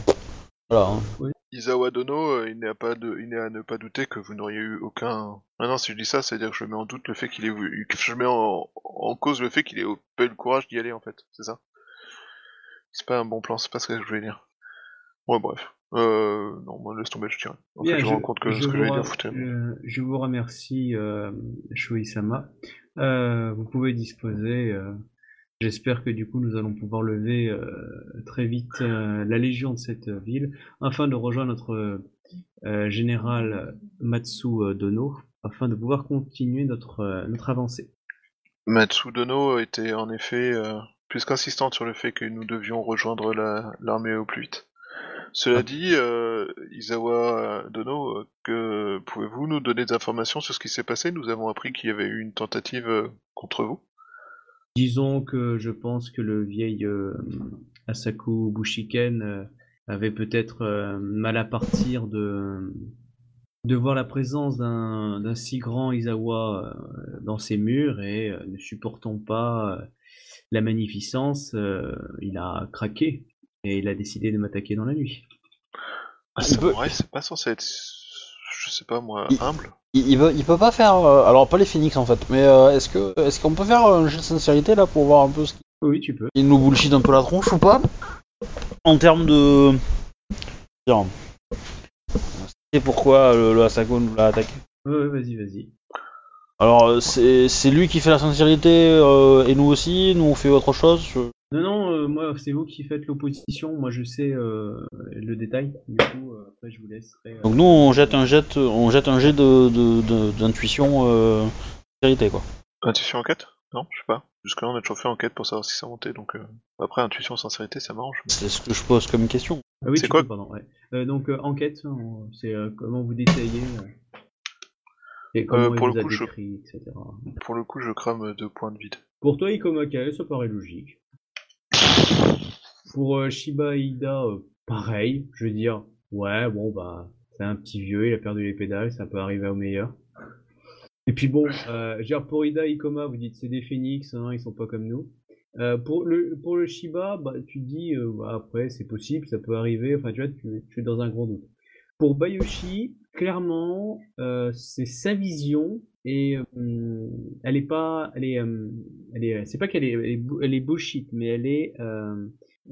Voilà. hein. Isawa Dono, euh, il n'est à pas de, il n'est à ne pas douter que vous n'auriez eu aucun. Ah non, si je dis ça, c'est-à-dire que je mets en doute le fait qu'il ait voulu, que je mets en, en cause le fait qu'il ait pas eu le courage d'y aller en fait, c'est ça. C'est pas un bon plan, c'est pas ce que je voulais dire. Ouais, bref. Euh, non, moi laisse tomber, je tiens. En Bien, fait, je me rends compte que je ce que vous dire foutait. euh, je vous remercie, euh, Shui-sama. Euh, vous pouvez disposer. euh, J'espère que du coup nous allons pouvoir lever euh, très vite euh, la légion de cette ville afin de rejoindre notre euh, général Matsu euh, Dono afin de pouvoir continuer notre, euh, notre avancée. Matsu Dono était en effet euh, plus qu'insistante sur le fait que nous devions rejoindre la- l'armée au plus vite. Cela dit, euh, Isawa Dono, euh, pouvez-vous nous donner des informations sur ce qui s'est passé? Nous avons appris qu'il y avait eu une tentative euh, contre vous. Disons que je pense que le vieil euh, Asaku Bushiken avait peut-être mal à partir de, de voir la présence d'un si grand Izawa euh, dans ses murs et ne supportant pas la magnificence, il a craqué et il a décidé de m'attaquer dans la nuit. Ah, Il c'est peut- vrai, c'est pas censé être, je sais pas moi, Il- humble. Il, il, veut, il peut pas faire. euh, alors, pas les phénix en fait, mais euh, est-ce que est-ce qu'on peut faire un jeu de sincérité là pour voir un peu ce Oui, tu peux. qu'il nous bullshit un peu la tronche ou pas? En termes de. dire, Et pourquoi le, le Asako nous l'a attaqué Ouais, ouais, vas-y, vas-y. Alors euh, c'est c'est lui qui fait la sincérité euh, et nous aussi, nous on fait autre chose. je- Non, non, euh, moi, c'est vous qui faites l'opposition. Moi, je sais euh, le détail. Du coup, euh, après, je vous laisserai. euh, Donc nous on jette un jet, on jette un jet de de- de- d'intuition euh, sincérité quoi. Intuition enquête? Non, je sais pas. Jusque-là, on a toujours fait enquête pour savoir si ça montait, donc... euh, Après, intuition, sincérité, ça m'arrange. mais- C'est ce que je pose comme question. Ah oui, C'est quoi peux, pardon, ouais. Euh, donc, euh, enquête, hein, c'est euh, comment vous détaillez. euh, et comment Euh, pour vous le coup, je- etc. Pour le coup, je crame deux points de vide. Pour toi, Ikomakae, ça paraît logique. Pour euh, Shiba Ida, euh, pareil. Je veux dire, ouais, bon, bah, c'est un petit vieux, il a perdu les pédales, ça peut arriver au meilleur. Et puis bon, euh, dire, pour Ida, Ikoma, vous dites c'est des phénix, hein, ils sont pas comme nous. Euh, pour le pour le Shiba, bah, tu dis, bah, après, c'est possible, ça peut arriver, enfin, tu vois, tu, es dans un gros doute. Pour Bayoshi, clairement, c'est sa vision et elle est pas, elle est, elle est, c'est pas qu'elle est, elle est, elle est bullshit, mais elle est,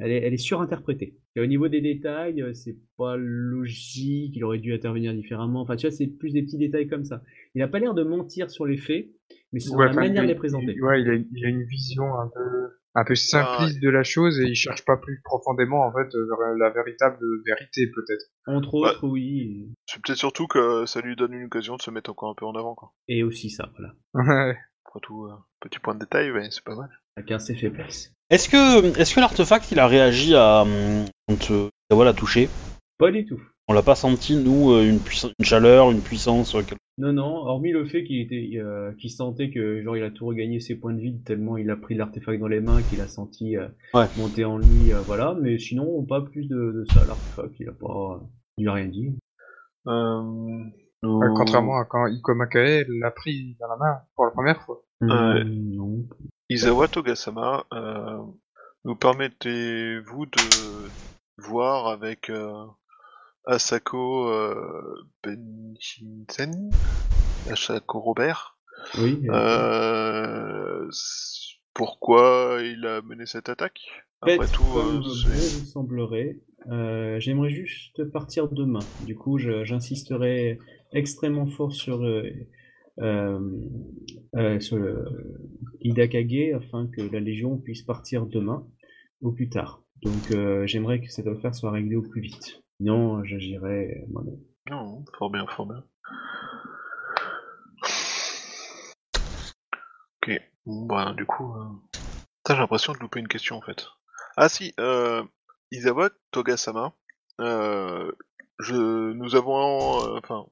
elle est, elle est surinterprétée. Et au niveau des détails, euh, c'est pas logique, il aurait dû intervenir différemment. Enfin, tu vois, c'est plus des petits détails comme ça. Il a pas l'air de mentir sur les faits, mais sur Ouais, la manière il- de les présenter. il- ouais, il a, il a une vision un peu, un peu simpliste de la chose et il cherche pas plus profondément en fait euh, vers la véritable vérité peut-être. Entre Ouais. autres, oui, C'est peut-être surtout que ça lui donne une occasion de se mettre encore un peu en avant, quoi. et aussi ça, voilà. Ouais. Après tout, euh, petit point de détail, mais c'est pas mal. Chacun ses faiblesses. Est-ce que est-ce que l'artefact il a réagi à hum, quand euh, Izawa l'a touché? Pas du tout. On l'a pas senti nous euh, une puissance, une chaleur, une puissance. euh, quelque- Non, non, hormis le fait qu'il était, euh, qu'il sentait que genre il a tout regagné ses points de vie tellement il a pris l'artefact dans les mains qu'il a senti euh, Ouais. monter en lui, euh, voilà. Mais sinon pas plus de, de ça. L'artefact, il a pas, il a rien dit. Euh, Euh, Contrairement à quand Ikomakae l'a pris dans la main pour la première fois. Euh, non. Isawa Togasama, euh, nous permettez-vous de voir avec euh, Asako euh, Benjinsen Asako Robert Oui. pourquoi il a mené cette attaque? Après Faites tout, euh, vous semblerait. Euh, J'aimerais juste partir demain. Du coup, j'insisterai extrêmement fort sur, euh, euh, sur Hidakage afin que la Légion puisse partir demain au plus tard. Donc, j'aimerais que cette affaire soit réglée au plus vite. Sinon, j'agirai moi-même. Non, fort bien, fort bien. Ok, bon bah du coup, euh... j'ai l'impression de louper une question en fait. Ah si, euh, Isawa Togasama, euh, je, nous avons, euh, enfin,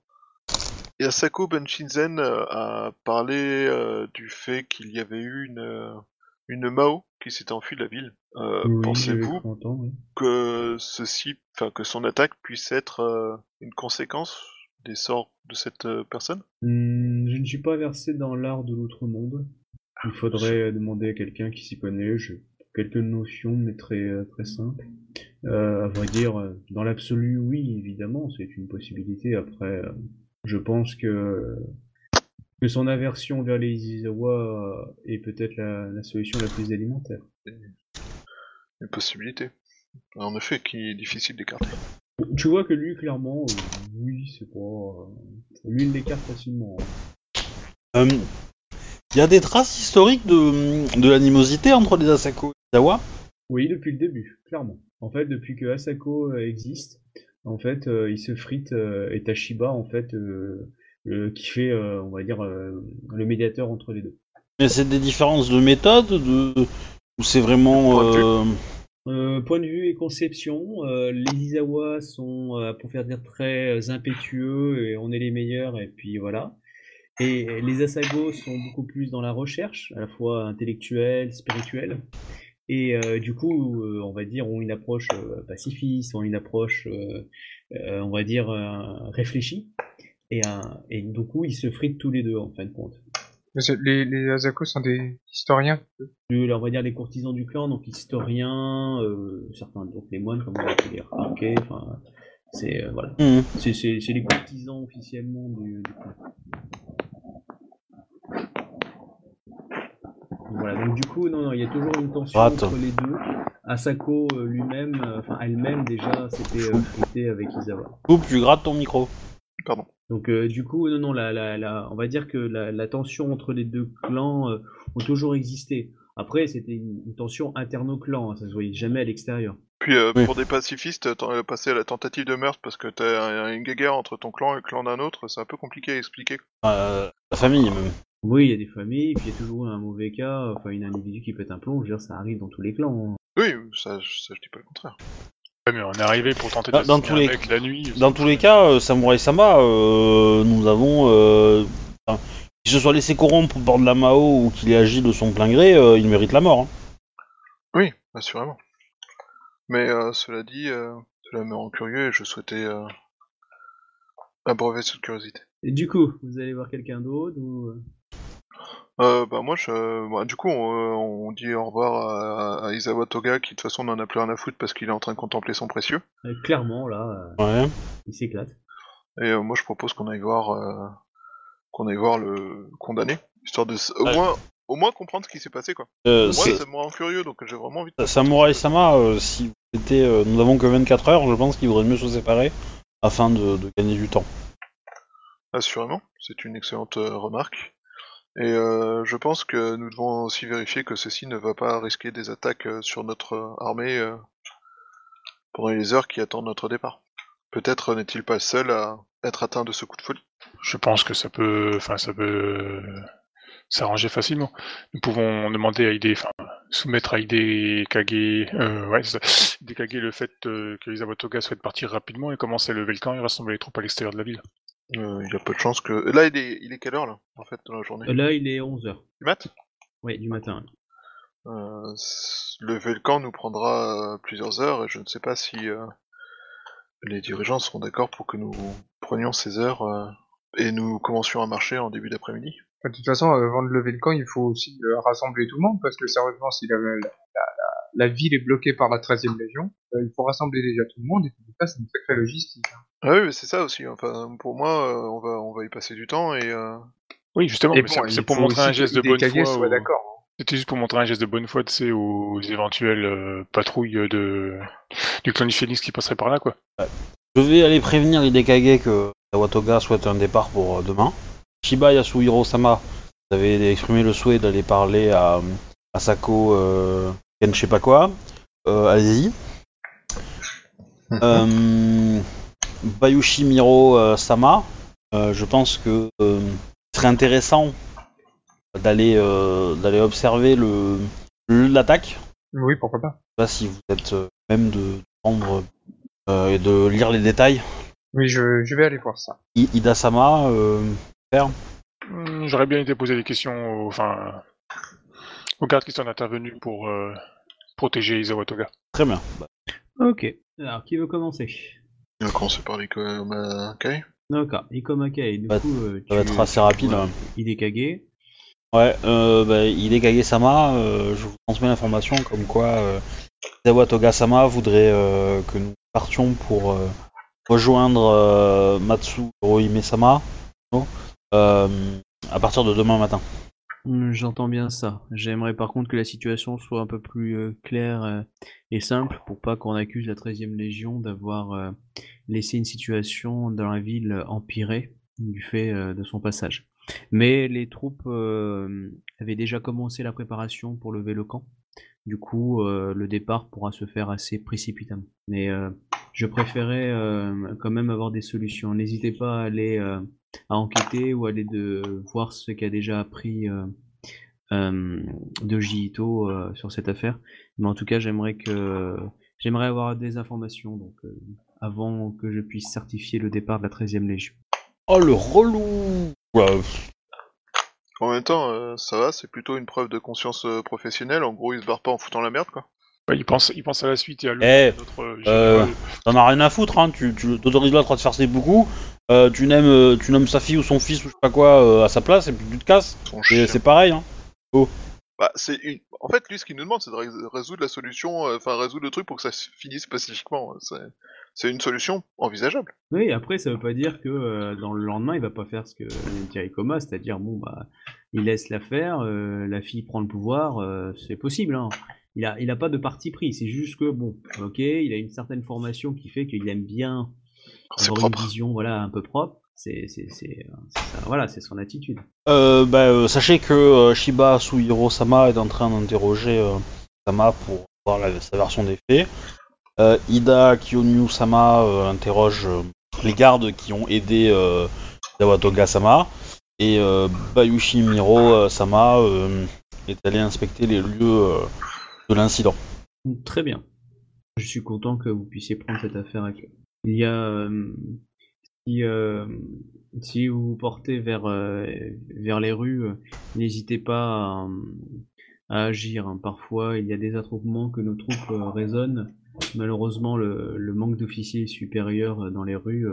Yasako Benshinzen euh, a parlé du fait qu'il y avait eu une, une Mao qui s'était enfuie de la ville. Oui, Pensez-vous oui. que ceci, enfin que son attaque puisse être une conséquence des sorts de cette personne? Hmm, je ne suis pas versé dans l'art de l'outre-monde. Il faudrait demander à quelqu'un qui s'y connaît. Quelques notions, mais très, euh, très simples. Euh, à vrai dire, euh, dans l'absolu, oui, évidemment, c'est une possibilité. Après, je pense que, que son aversion vers les Izawa est peut-être la, la solution la plus alimentaire. Une possibilité. En effet, qui est difficile d'écarter. Tu vois que lui, clairement, euh, oui, c'est pas... euh, lui, il l'écarte facilement. hein. Euh, Il y a des traces historiques de, de l'animosité entre les Asako et Izawa Oui, depuis le début, clairement. En fait, depuis que Asako euh, existe, en fait, euh, il se frite euh, et Tashiba, en fait, euh, qui fait, euh, on va dire, euh, le médiateur entre les deux. Mais c'est des différences de méthode de... ou c'est vraiment... Point de vue. euh, Euh, point de vue et conception, euh, les Izawa sont, euh, pour faire dire, très impétueux et on est les meilleurs et puis voilà. Et les Asago sont beaucoup plus dans la recherche, à la fois intellectuelle, spirituelle. Et euh, du coup, euh, on va dire, ont une approche euh, pacifiste, ont une approche, euh, on va dire, réfléchie. Et, et du coup, ils se fritent tous les deux, en fin de compte. Les, les Asako sont des historiens. On va dire les courtisans du clan, donc historiens, certains donc les moines comme on a pu les remarquer, enfin c'est euh, voilà, c'est c'est c'est les courtisans officiellement du, du clan. Voilà, donc du coup non non, il y a toujours une tension entre les deux. Asako euh, lui-même, euh, enfin elle-même déjà s'était euh, avec Izawa. Coupe, tu grattes ton micro. Donc euh, du coup, non, non, la, la, la, on va dire que la, la tension entre les deux clans euh, ont toujours existé. Après, c'était une, une tension interne au clan, hein, ça se voyait jamais à l'extérieur. Puis euh, Oui. pour des pacifistes, t'en- euh, passer à la tentative de meurtre parce que t'as un- une guerre entre ton clan et le clan d'un autre, c'est un peu compliqué à expliquer. Euh, la famille même. Oui, il y a des familles, puis il y a toujours un mauvais cas, enfin une individu qui pète un plomb, je veux dire, ça arrive dans tous les clans. hein. Oui, ça, je- ça je dis pas le contraire. Ouais, mais on est arrivé pour tenter Dans- dans tous les- la nuit. Dans tous les cas, euh, Samurai Sama, euh, nous avons. Euh, enfin, qu'il se soit laissé corrompre par de la Mao ou qu'il ait agi de son plein gré, euh, il mérite la mort. hein. Oui, assurément. Mais euh, cela dit, euh, cela me rend curieux et je souhaitais euh, abreuver cette curiosité. Et du coup, vous allez voir quelqu'un d'autre ou... euh, Euh, bah moi, je, bah, du coup, on, euh, on dit au revoir à, à Isawa Toga qui de toute façon n'en a plus rien à foutre parce qu'il est en train de contempler son précieux. euh, Clairement, là, euh, Ouais. il s'éclate. Et euh, moi, je propose qu'on aille voir, euh, qu'on aille voir le condamné, histoire de, au Ouais. moins, au moins comprendre ce qui s'est passé, quoi. Euh, Moi, ça me rend curieux, donc j'ai vraiment envie de... Samurai Sama, euh, si vous étiez, euh, nous avons que 24 heures, je pense qu'il vaudrait mieux se séparer afin de, de gagner du temps. Assurément, c'est une excellente remarque. Et euh, je pense que nous devons aussi vérifier que ceci ne va pas risquer des attaques sur notre armée pendant les heures qui attendent notre départ. Peut-être n'est-il pas le seul à être atteint de ce coup de folie. Je pense que ça peut, enfin, ça peut s'arranger facilement. Nous pouvons demander à Ide, enfin, soumettre à Ide Kage, euh, ouais, c'est ça, Ide Kage le fait euh, que Isawa Toga souhaite partir rapidement et commencer à lever le camp et rassembler les troupes à l'extérieur de la ville. Euh, il y a peu de chance que... Là, il est, il est quelle heure, là, en fait, dans la journée? Euh, Là, il est 11h. Du mat? Oui, du matin. Euh, lever le camp nous prendra euh, plusieurs heures et je ne sais pas si euh, les dirigeants seront d'accord pour que nous prenions ces heures euh, et nous commencions à marcher en début d'après-midi. Enfin, de toute façon, avant de lever le camp, il faut aussi euh, rassembler tout le monde, parce que sérieusement, si la, la, la, la ville est bloquée par la 13e Légion, euh, il faut rassembler déjà tout le monde, et puis ça, c'est une sacrée logistique. hein. Ah oui, mais c'est ça aussi. Enfin, pour moi, euh, on va on va y passer du temps et euh, Oui, justement, bon, c'est- pour montrer un geste de bonne foi. d'accord. hein. C'était juste pour montrer un geste de bonne foi, tu sais, aux éventuelles euh, patrouilles de du clan du Phoenix qui passeraient par là, quoi. Je vais aller prévenir Hidekage que Sawatoga souhaite un départ pour demain. Shiba Yasuhiro Sama, vous avez exprimé le souhait d'aller parler à, à Sako euh, Ken je sais pas quoi. Euh, Allez-y. euh, Bayushi Miro Sama, je pense que ce serait intéressant d'aller d'aller observer le l'attaque. Oui, pourquoi pas. Je sais pas si vous êtes même de prendre et de lire les détails. Oui, je, je vais aller voir ça. Ida Sama, euh, Hmm, J'aurais bien été poser des questions, aux, enfin, aux gardes qui sont intervenus pour euh, protéger Isawa Toga. très bien. Bah, Ok. Alors, qui veut commencer? On va commencer par les euh, Kai. D'accord, Ikomakai, du Ça va coup, euh, ça va tu- être assez rapide. voilà, hein. Hidekage. Ouais, euh, bah, Hidekage Sama, euh, je vous transmets l'information comme quoi euh, Izawa Toga Sama voudrait euh, que nous partions pour euh, rejoindre euh, Matsu Hirohime Sama euh, à partir de demain matin. Hmm, J'entends bien ça. J'aimerais par contre que la situation soit un peu plus euh, claire euh, et simple pour pas qu'on accuse la 13e Légion d'avoir euh, laissé une situation dans la ville euh, empirer du fait euh, de son passage. Mais les troupes euh, avaient déjà commencé la préparation pour lever le camp. Du coup, euh, le départ pourra se faire assez précipitamment. Mais euh, je préférais euh, quand même avoir des solutions. N'hésitez pas à aller euh, à enquêter ou aller de voir ce qu'a déjà appris euh, euh, de Jito euh, sur cette affaire. Mais en tout cas, j'aimerais que j'aimerais avoir des informations donc euh, avant que je puisse certifier le départ de la 13e Légion. Oh le relou Ouais, En même temps, euh, ça va, c'est plutôt une preuve de conscience euh, professionnelle. En gros, il se barre pas en foutant la merde, quoi. Ouais, il, pense, il pense à la suite et à euh, général. T'en as rien à foutre, hein. tu, tu t'autorises l'autre à te faire ses beaucoup, euh, tu, nommes, euh, tu nommes sa fille ou son fils ou je sais pas quoi euh, à sa place et puis tu te casses. Et c'est pareil, hein. Bah, c'est une... En fait, lui, ce qu'il nous demande, c'est de rés- résoudre la solution, euh, enfin, résoudre le truc pour que ça se finisse pacifiquement. C'est, c'est une solution envisageable. Oui, après, ça veut pas dire que euh, dans le lendemain, il va pas faire ce que Thierry Coma, c'est-à-dire, bon, bah, il laisse l'affaire, euh, la fille prend le pouvoir, euh, c'est possible, hein. Il a, il a pas de parti pris, c'est juste que, bon, ok, il a une certaine formation qui fait qu'il aime bien avoir propre. une vision, voilà, un peu propre. C'est, c'est, c'est, c'est ça, voilà, c'est son attitude. Euh, bah, euh, sachez que euh, Shiba Suhiro Sama est en train d'interroger euh, Sama pour voir la- sa version des faits. Euh, Ida Kyonyu Sama euh, interroge euh, les gardes qui ont aidé euh, Dawatoga Sama. Et euh, Bayushi Miro euh, Sama euh, est allé inspecter les lieux euh, de l'incident. Très bien. Je suis content que vous puissiez prendre cette affaire avec eux. Il y a, euh, si, euh, si vous vous portez vers, euh, vers les rues, n'hésitez pas à, agir. hein. Parfois, il y a des attroupements que nos troupes raisonnent. Malheureusement, le, le manque d'officiers supérieurs dans les rues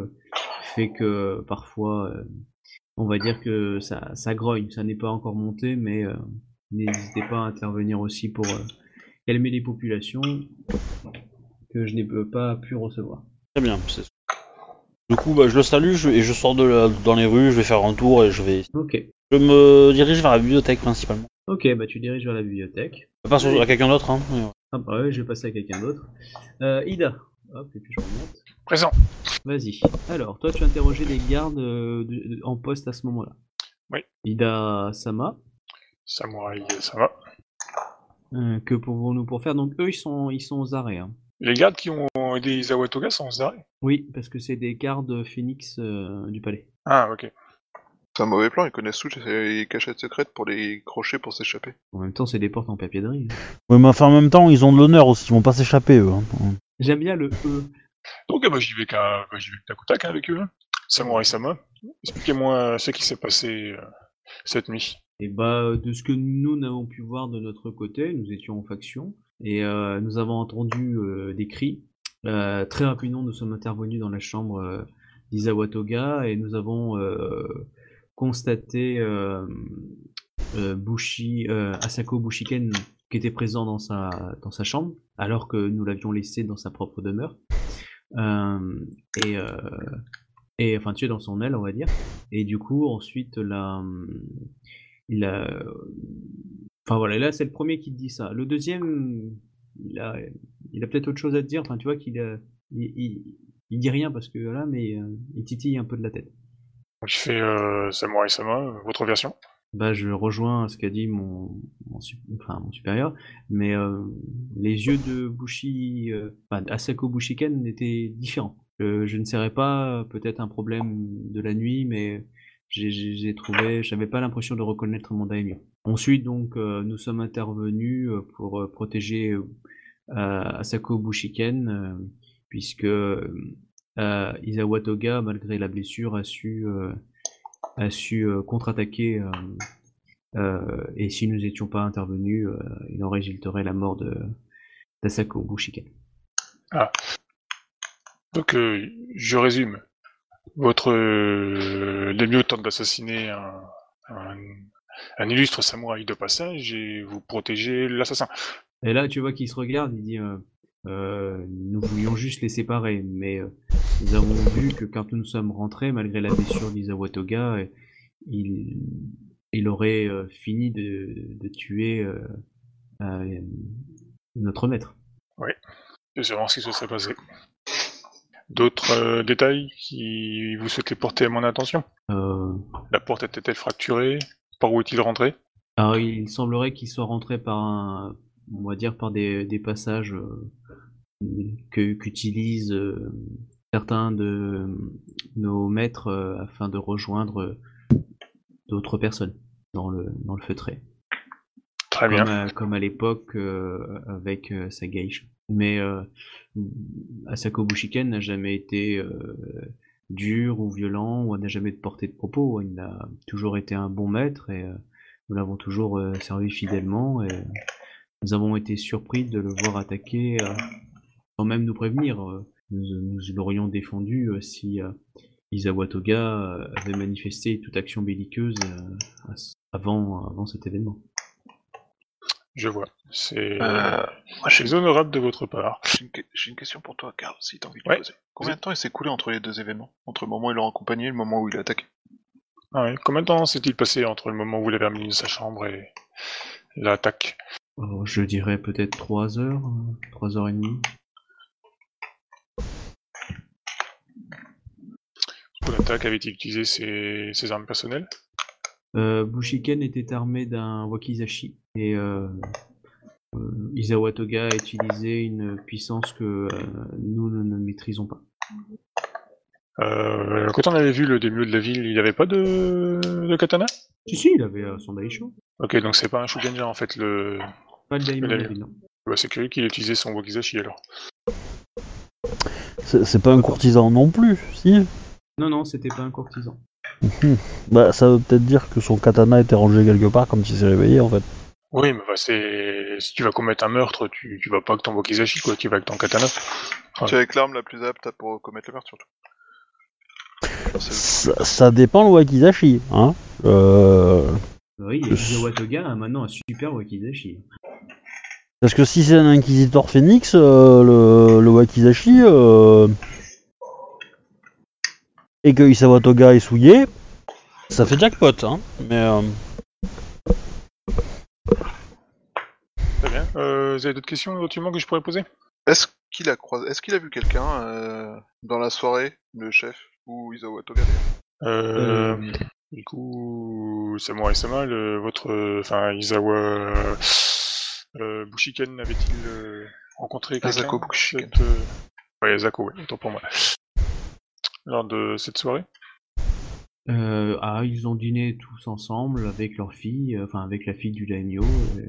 fait que parfois, on va dire que ça, ça grogne. Ça n'est pas encore monté, mais euh, n'hésitez pas à intervenir aussi pour calmer les populations que je n'ai pas pu recevoir. Très bien. c'est- Du coup, bah, je le salue je- et je sors de la- dans les rues, je vais faire un tour et je vais... Ok. Je me dirige vers la bibliothèque principalement. Ok, bah tu diriges vers la bibliothèque. Je passe à quelqu'un d'autre, hein. mais ouais. Ah bah ouais, je vais passer à quelqu'un d'autre. Euh, Ida. Hop, et puis je remonte. Présent. Vas-y. Alors, toi tu interrogeais les gardes euh, de- de- en poste à ce moment-là. Oui. Ida Sama. Samouraï, ça va. Euh, que pouvons-nous pour faire Donc eux ils sont ils sont aux arrêts. hein. Les gardes qui ont aidé Isawatoga sont arrêts. Oui, parce que c'est des gardes phénix euh, du palais. Ah, ok. C'est un mauvais plan, ils connaissent toutes les cachettes secrètes pour les crochets pour s'échapper. En même temps, c'est des portes en papier de riz. Ouais, mais enfin, en même temps, ils ont de l'honneur aussi, ils vont pas s'échapper, eux. hein. J'aime bien le E. Donc, eh ben, j'y vais qu'à, bah, j'y vais tac au tac hein, avec eux. hein. Samouraï Sama, expliquez-moi ce qui s'est passé euh, cette nuit. Et bah, de ce que nous n'avons pu voir de notre côté, nous étions en faction et euh, nous avons entendu euh, des cris. Euh, très rapidement, nous sommes intervenus dans la chambre d'Isawatoga et nous avons constaté Asako Bushiken qui était présent dans sa, dans sa chambre alors que nous l'avions laissé dans sa propre demeure. Et, et enfin, tu es dans son aile, on va dire. Et du coup, ensuite, la, il a, enfin voilà, là c'est le premier qui te dit ça. Le deuxième, il a, il a peut-être autre chose à te dire. Enfin, tu vois qu'il il, il, il dit rien parce que là, mais euh, il titille un peu de la tête. Je fais euh, Samouraï Sama, euh, votre version. Bah, je rejoins ce qu'a dit mon, mon, sup- enfin, mon supérieur, mais euh, les yeux de Bushi, euh, enfin, Asako Bushiken étaient différents. Euh, je ne saurais pas, peut-être un problème de la nuit, mais j'ai trouvé, j'avais pas l'impression de reconnaître mon daimyo. Ensuite, donc, euh, nous sommes intervenus euh, pour euh, protéger Asako Bushiken, puisque Isawa Toga, malgré la blessure, a su a su contre-attaquer et si nous n'étions pas intervenus, il en résulterait la mort d'Asako Bushiken. Donc, euh, je résume. Votre euh, daimyo tente d'assassiner un, un illustre samouraï de passage et vous protégez l'assassin. Et là, tu vois qu'il se regarde, il dit euh, euh, Nous voulions juste les séparer, mais euh, nous avons vu que quand nous sommes rentrés, malgré la blessure d'Isawa Toga, il, il aurait fini de, de tuer notre maître. C'est vraiment ce qui se serait passé. D'autres détails qui vous souhaitez porter à mon attention? La porte était-elle fracturée? Par où est-il rentré? Alors, il semblerait qu'il soit rentré par un, on va dire par des, des passages euh, que qu'utilisent euh, certains de nos maîtres euh, afin de rejoindre d'autres personnes dans le dans le feutré, Très bien. comme à, comme à l'époque avec sa geisha. Mais Asako Bushiken n'a jamais été dur ou violent ou n'a jamais porté de propos. Il a toujours été un bon maître et euh, nous l'avons toujours euh, servi fidèlement et euh, nous avons été surpris de le voir attaquer sans même nous prévenir. Nous, l'aurions défendu si Isawa Toga euh, avait manifesté toute action belliqueuse à avant, avant cet événement. Je vois. C'est Euh, honorable de votre part. j'ai une, que- j'ai une question pour toi, Carl, si t'as envie de Ouais. poser. Combien de temps il s'est coulé entre les deux événements? Entre le moment où il l'a accompagné et le moment où il a attaqué? Ah ouais. Combien de temps s'est-il passé entre le moment où vous l'avez amené de sa chambre et l'attaque? Oh, je dirais peut-être trois heures, euh, trois heures et demie. Pour attaque avait-il utilisé ses, ses armes personnelles? Euh, Bushiken était armé d'un wakizashi et euh, euh, Izawa Toga a utilisé une puissance que euh, nous ne, ne maîtrisons pas. euh, Quand on avait vu le demi de la ville, il avait pas de, de katana? Si, si, il avait son Daisho. Ok, donc c'est pas un Shugenja en fait, le... Pas le Daimon, non. Bah, c'est curieux qu'il ait utilisé son Wakizashi alors. C'est c'est pas un courtisan non plus, si? Non, non, c'était pas un courtisan. Bah, ça veut peut-être dire que son katana était rangé quelque part comme s'il s'est réveillé en fait. Oui, mais bah, c'est... si tu vas commettre un meurtre, tu, tu vas pas avec ton Wakizashi, quoi, tu vas avec ton katana. Tu es avec l'arme la plus apte pour commettre le meurtre, surtout. Ça, ça dépend le wakizashi, hein. Euh, Oui, Izawa Toga a maintenant un super wakizashi. Parce que si c'est un inquisiteur phénix, euh, le, le wakizashi, euh, et que Isawa Toga est souillé, ça fait jackpot, hein. Mais euh, vous avez d'autres questions éventuellement que je pourrais poser? Est-ce qu'il a croisé, est-ce qu'il a vu quelqu'un euh, dans la soirée, le chef ou Izawa Toga euh, Euh, Du coup, Samurai Sama, le, votre, euh, enfin Izawa euh, Bushiken avait-il euh, rencontré quelqu'un Asako Bushiken. cette, euh, Ouais, autant pour moi. Lors de cette soirée? Euh, ah, ils ont dîné tous ensemble avec leur fille, euh, enfin avec la fille du daimyo. et,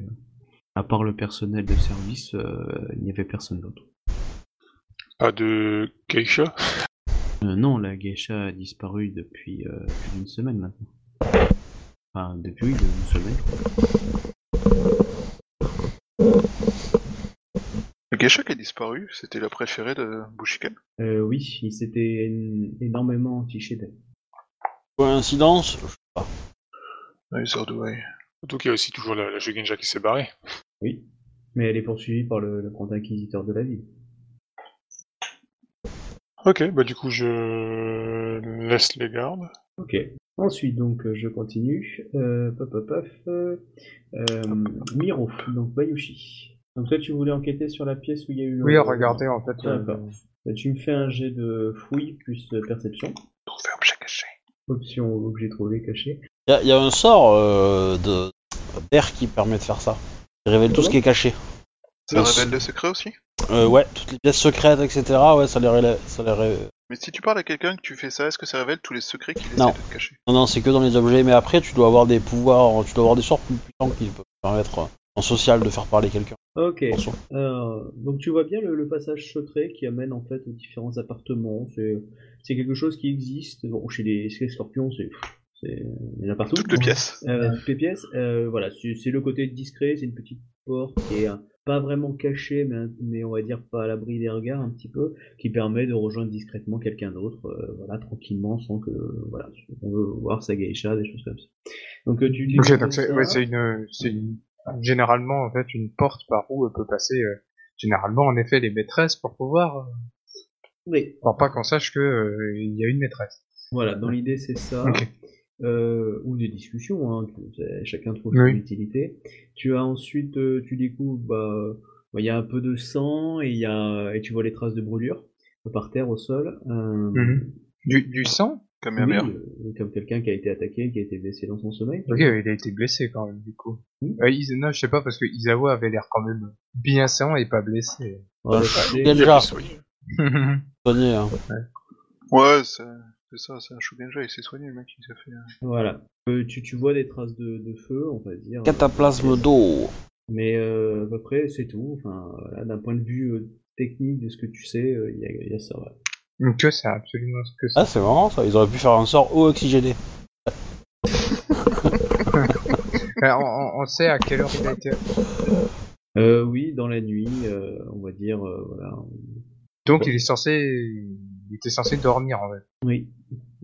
à part le personnel de service, euh, il n'y avait personne d'autre. Pas de geisha? Euh, non, la geisha a disparu depuis euh, plus d'une semaine maintenant. Enfin, depuis une semaine. je crois. Le geisha qui a disparu, c'était la préférée de Bushiken. Euh, oui, il s'était én- énormément entiché d'elle. coïncidence, Oui, Zordo, ouais. Surtout qu'il y a aussi toujours la, la qui s'est barrée. Oui, mais elle est poursuivie par le, le grand inquisiteur de la ville. Ok, bah du coup je laisse les gardes. Ok. Ensuite, donc, je continue. Euh, pop, pop, pop, euh, Miro, donc Bayushi. Donc toi, tu voulais enquêter sur la pièce où il y a eu. Oui, regardez en fait. euh, D'accord. Bah, tu me fais un jet de fouille plus perception. Trouvé objet caché. Option objet trouvé caché. il y, a- y a un sort euh, de d'air qui permet de faire ça. Il révèle tout ce qui est caché. Ça révèle des secrets aussi? Euh, ouais, toutes les pièces secrètes, etc. Ouais, ça les révèle. Ça les ré- Mais si tu parles à quelqu'un que tu fais ça, est-ce que ça révèle tous les secrets qu'il essaie Non. de te cacher? Non, non, c'est que dans les objets. Mais après, tu dois avoir des pouvoirs, tu dois avoir des sorts plus puissants qui peuvent permettre euh, en social de faire parler quelqu'un. Ok. Euh, donc tu vois bien le, le passage secret qui amène en fait aux différents appartements. C'est c'est quelque chose qui existe. Bon, chez les, chez les scorpions, c'est c'est il y en a partout. Toutes les pièces. Euh, toutes les pièces. Euh, voilà, c'est le côté discret. C'est une petite porte qui est euh, pas vraiment cachée, mais, mais on va dire pas à l'abri des regards un petit peu, qui permet de rejoindre discrètement quelqu'un d'autre, euh, voilà, tranquillement, sans que voilà, on veut voir sa geisha, des choses comme ça. Donc euh, tu Ok, découvres donc c'est ouais, une, généralement en fait une porte par où elle peut passer. euh, généralement, en effet, les maîtresses pour pouvoir, euh, Oui, pour pas qu'on sache que euh, il y a une maîtresse. Voilà, dans l'idée c'est ça. Ok. Euh, ou des discussions, hein, chacun trouve Oui. son utilité. Tu as ensuite, euh, tu découvres, bah, bah, il y a un peu de sang et il y a et tu vois les traces de brûlure par terre au sol. Euh, Mhm. Du, du sang Comme oui, ma mère. euh, comme quelqu'un qui a été attaqué, qui a été blessé dans son sommeil. Ok, il a été blessé quand même du coup. Oui. Euh, Is- non, je sais pas parce que Isawa avait l'air quand même bien sain et pas blessé. Voilà, Bah. Déjà. Soigné, hein. Ouais, c'est c'est ça, c'est un Shugenja, il s'est soigné le mec, il s'est fait... euh, voilà. Euh, tu, tu vois des traces de, de feu, on va dire. Cataplasme d'eau. Mais euh, à peu près c'est tout. Enfin, voilà, d'un point de vue euh, technique de ce que tu sais, euh, il y, a, il y a ça. ouais. que ça, absolument que ça. Ah, c'est marrant ça. Ils auraient pu faire un sort eau oxygénée. Euh, on, on- on sait à quelle heure il a été. Euh, oui, dans la nuit, euh, on va dire, euh, voilà. Donc il est censé, il était censé dormir en fait. Oui.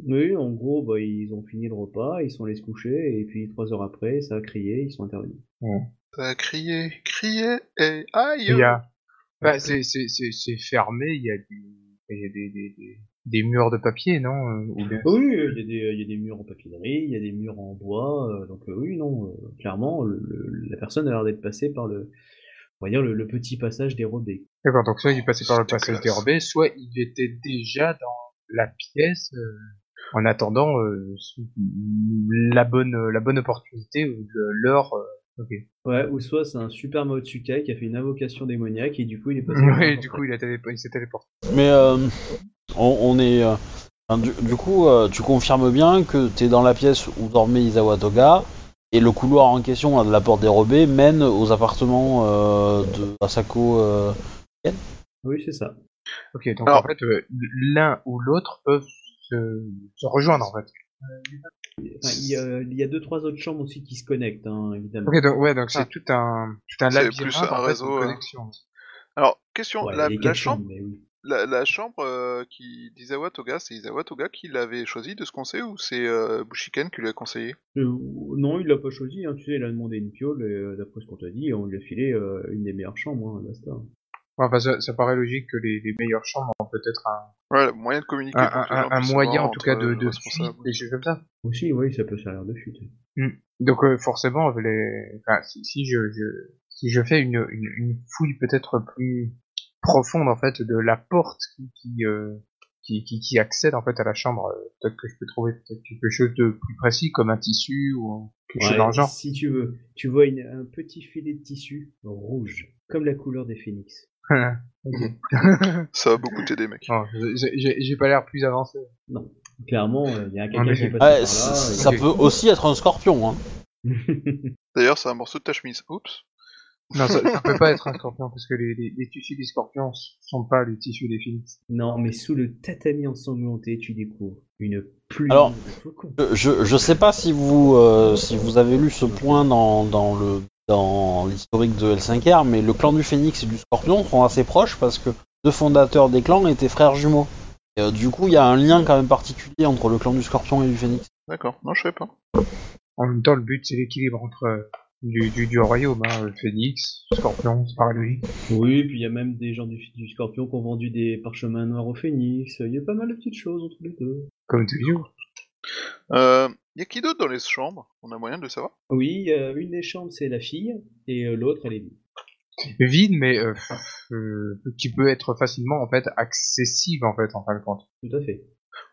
Oui, en gros, bah, ils ont fini le repas, ils sont allés se coucher, et puis trois heures après, ça a crié, ils sont intervenus. Ça a crié, crié, et aïe Il y a, bah, c'est c'est c'est c'est fermé. Il y a du, il y a des des, des, des murs de papier, non euh, Ou bien- Oui, il y, a des, il y a des murs en papier il y a des murs en bois, euh, donc euh, oui, non, euh, clairement, le- le- la personne a l'air d'être passée par le, on va dire, le, le petit passage dérobé. D'accord, donc soit il est passé par le passage classe. dérobé, soit il était déjà dans la pièce. euh, en attendant euh, la bonne la bonne opportunité ou l'heure. euh. Ouais, ou soit c'est un super Maotsukai qui a fait une invocation démoniaque et du coup il est passé. Ouais, du coup, il, il s'est téléporté. Mais euh, on, on est. euh, du, du coup, euh, tu confirmes bien que t'es dans la pièce où dormait Izawa Toga et le couloir en question là, de la porte dérobée mène aux appartements euh, de Asako. euh, Oui, c'est ça. Ok, donc Alors- en fait, euh, l'un ou l'autre peuvent se, se rejoindre en fait. Enfin, il, y a, il y a deux trois autres chambres aussi qui se connectent, hein, évidemment. Ok, donc ouais, donc c'est Ah. tout un tout un C'est labyrinthe plus en un fait, réseau, de euh. connexion. Alors, question, Ouais, la, chambre, chambres, mais oui. la, la chambre euh, qui d'Izawa Toga, c'est Izawa Toga qui l'avait choisi de ce qu'on sait ou c'est euh, Bushiken qui lui a conseillé? Euh, non, il l'a pas choisi. Hein. Tu sais, il a demandé une piole, et, euh, d'après ce qu'on t'a dit, on lui a filé euh, une des meilleures chambres. Hein, basta. Enfin, ça, ça paraît logique que les, les meilleures chambres ont peut-être un, Ouais, moyen de communiquer. un, un- puissent moyen en tout cas de, euh, de fuite, des choses comme ça. Aussi, oui, ça peut servir de fuite. Donc euh, forcément, les... enfin, si, si je, je si je fais une, une, une fouille peut-être plus profonde en fait de la porte qui qui, euh, qui, qui, qui accède en fait à la chambre, euh, peut-être que je peux trouver peut-être quelque chose de plus précis comme un tissu ou quelque chose dans le genre. Si tu veux, tu vois une- un petit filet de tissu rouge, comme la couleur des phénix. Ça va beaucoup t'aider, mec. Non, j'ai- pas l'air plus avancé. Non, clairement, euh, il y a quelqu'un qui est passé Ouais, par c- là. ça ok. peut aussi être un scorpion. Hein. D'ailleurs, c'est un morceau de ta chemise. Oups. Non, ça, ça peut pas être un scorpion parce que les, les, les tissus des scorpions sont pas les tissus des phoenix. non, mais sous le tatami ensanglanté, tu découvres une pluie Alors, de flocons. Je, je, je sais pas si vous euh, si vous avez lu ce point dans, dans le dans l'historique de L5R, mais le clan du Phénix et du Scorpion sont assez proches parce que deux fondateurs des clans étaient frères jumeaux. Et, euh, du coup, il y a un lien quand même particulier entre le clan du Scorpion et du Phénix. D'accord. Non, je savais pas. En même temps, le but c'est l'équilibre entre euh, du, du, du royaume, hein, le phoenix, scorpion, c'est pareil logique. Oui, puis il y a même des gens du, du Scorpion qui ont vendu des parchemins noirs au phénix. Il y a pas mal de petites choses entre les deux. Comme toujours. Euh, y a qui d'autre dans les chambres? On a moyen de le savoir? Oui, euh, une des chambres c'est la fille et euh, l'autre elle est vide. Vide, mais euh, euh, qui peut être facilement en fait accessible en fait en fin de compte. Tout à fait.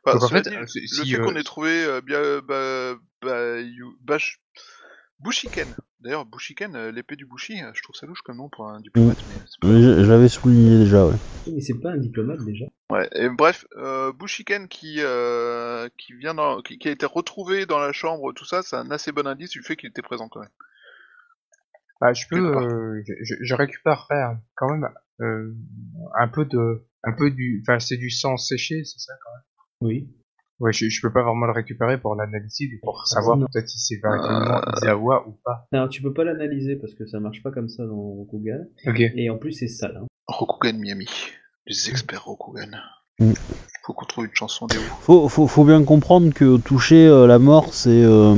Bah, Donc, en fait, dit, euh, le si- si, fait euh, qu'on ait trouvé euh, bien, bah, bah, you- Bash- Bushiken. D'ailleurs, Bushiken, euh, l'épée du Bushi, euh, je trouve ça louche comme nom pour un diplomate. mais c'est pas- Je l'avais souligné déjà, ouais. Oui, Mais c'est pas un diplomate déjà. Ouais, et bref, euh, Bushiken qui, euh, qui, vient dans, qui, qui a été retrouvé dans la chambre, tout ça, c'est un assez bon indice du fait qu'il était présent quand même. Bah, je peux, euh, je, je- récupérerai quand même euh, un peu de, un peu du, enfin c'est du sang séché, c'est ça. Oui. Ouais, je, je peux pas vraiment le récupérer pour l'analyser, pour savoir non. peut-être si c'est véritablement Euh. Izawa ou pas. Alors tu peux pas l'analyser parce que ça marche pas comme ça dans Rokugan. Ok. Et en plus c'est sale. Hein. Rokugan Miami. Les experts Rokugan. Mm. Faut qu'on trouve une chanson des. Faut, faut, faut bien comprendre que toucher euh, la mort, c'est euh,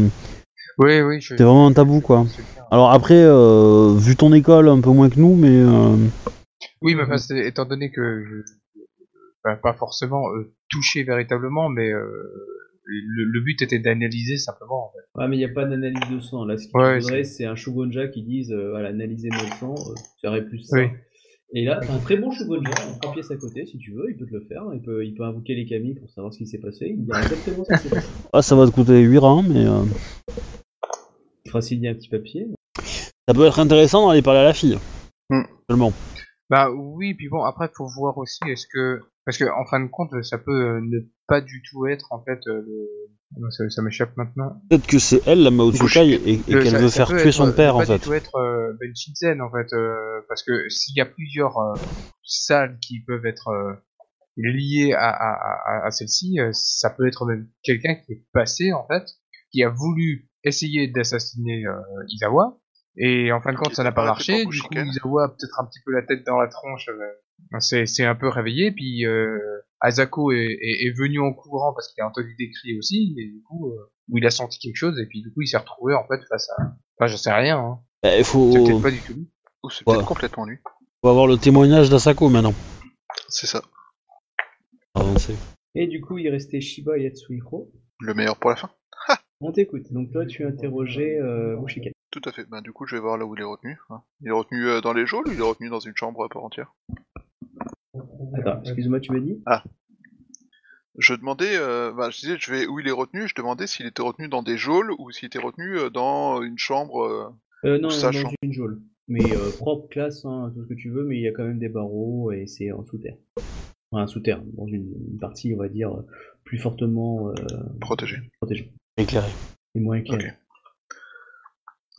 Oui, oui. je- c'est vraiment un tabou, quoi. Alors après, euh, vu ton école, un peu moins que nous, mais euh, Oui, mais enfin, étant donné que je, enfin, pas forcément euh, touché véritablement, mais euh, le, le but était d'analyser simplement. En fait. Ah mais il y a pas d'analyse de sang. Là ce qu'il Ouais, faudrait c'est un Shugonja qui dise euh, voilà, analysez-moi le sang, euh, ça aurait plus ça. Oui. Et là, t'as un très bon Shugonja, en trois pièces à côté, si tu veux, il peut te le faire, il peut, il peut invoquer les Kami pour savoir ce qui s'est passé, il dira exactement ce qui s'est passé. ah, ça va te coûter 8 reins, mais euh, Il fera signer un petit papier. ça peut être intéressant d'aller parler à la fille. Mm. Seulement. Bah oui, puis bon, après faut voir aussi est-ce que parce que en fin de compte, ça peut euh, ne pas du tout être en fait euh, le... ça, ça m'échappe maintenant. Peut-être que c'est elle, la Mao Tsukai, et, et Euh, qu'elle ça- veut ça faire peut tuer être, son euh, père, pas en du fait. tout être euh, Ben Shinzen en fait, euh, parce que s'il y a plusieurs euh, salles qui peuvent être euh, liées à, à, à, à celle-ci, euh, ça peut être même quelqu'un qui est passé en fait, qui a voulu essayer d'assassiner euh, Izawa, et en fin de compte ça n'a pas marché. Du coup. Izawa a peut-être un petit peu la tête dans la tronche. C'est c'est un peu réveillé, puis euh, Azako est, est, est venu en courant parce qu'il a entendu des cris aussi, et du coup, euh, où il a senti quelque chose, et puis du coup, il s'est retrouvé en fait face à. Enfin, je sais rien, hein. Eh, faut, c'est peut-être pas du tout. lui. Ou c'est Ouais. peut-être complètement nu. faut avoir le témoignage d'Asako maintenant. C'est ça. Avancer. Et du coup, il restait Shiba et Yatsuhiro. Le meilleur pour la fin. On t'écoute. Donc toi, tu as interrogé euh, Mushiken. Tout à fait. Ben, du coup, je vais voir là où il est retenu. hein. Il est retenu euh, dans les geôles ou il est retenu dans une chambre à part entière? Attends, excuse-moi, tu m'as dit? Je demandais, euh, bah, je disais, je vais où il est retenu. Je demandais s'il était retenu dans des geôles ou s'il était retenu euh, dans une chambre. euh, Euh, non, Sa dans chambre. une geôle. Mais euh, propre, classe, hein, tout ce que tu veux, mais il y a quand même des barreaux et c'est en sous-terre. Enfin, sous-terre, dans une, une partie, on va dire, plus fortement euh, protégée. protégée Éclairé. et moins éclairée.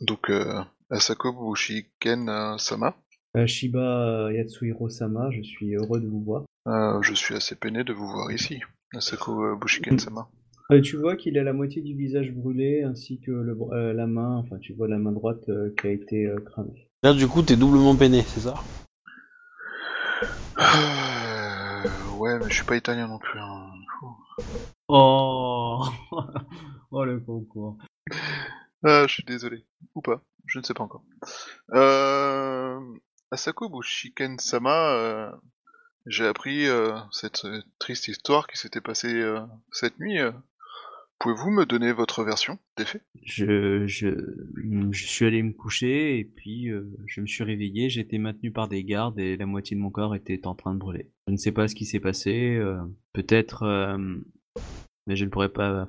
Donc, euh, Asako Bushiken euh, Sama? Euh, Shiba Yatsuhiro Sama, je suis heureux de vous voir. Euh, je suis assez peiné de vous voir ici. Asako euh, Bushiken Sama. Euh, tu vois qu'il a la moitié du visage brûlé ainsi que le, br- euh, la main, enfin tu vois la main droite euh, qui a été euh, cramée. Là, du coup, t'es doublement peiné, c'est ça? Euh, ouais, mais je suis pas italien non plus. hein. Oh Oh le concours. Ah, je suis désolé. Ou pas. Je ne sais pas encore. Euh... Asako Bushiken Sama, euh, j'ai appris euh, cette triste histoire qui s'était passée euh, cette nuit. euh. Pouvez-vous me donner votre version des faits? Je, je, suis allé me coucher et puis je me suis réveillé, été maintenu par des gardes et la moitié de mon corps était en train de brûler. Je ne sais pas ce qui s'est passé, peut-être, mais je ne pourrais pas.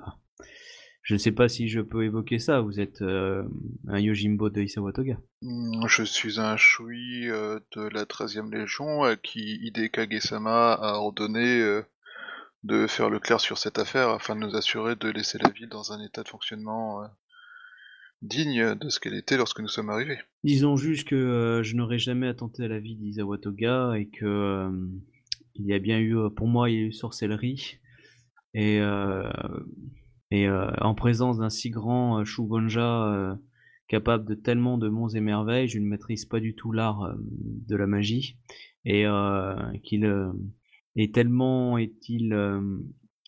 Je ne sais pas si je peux évoquer ça. Vous êtes euh, un Yojimbo de Isawatoga. Hmm, Je suis un Shui euh, de la 13e Légion à qui Hide Kage-sama a ordonné euh, de faire le clair sur cette affaire afin de nous assurer de laisser la ville dans un état de fonctionnement euh, digne de ce qu'elle était lorsque nous sommes arrivés. Disons juste que euh, je n'aurais jamais attenté à la vie d'Isawatoga et que euh, il y a bien eu, pour moi, il y a eu sorcellerie et euh, et euh, en présence d'un si grand euh, Shugonja euh, capable de tellement de monts et merveilles, je ne maîtrise pas du tout l'art de la magie et qu'il est tellement est-il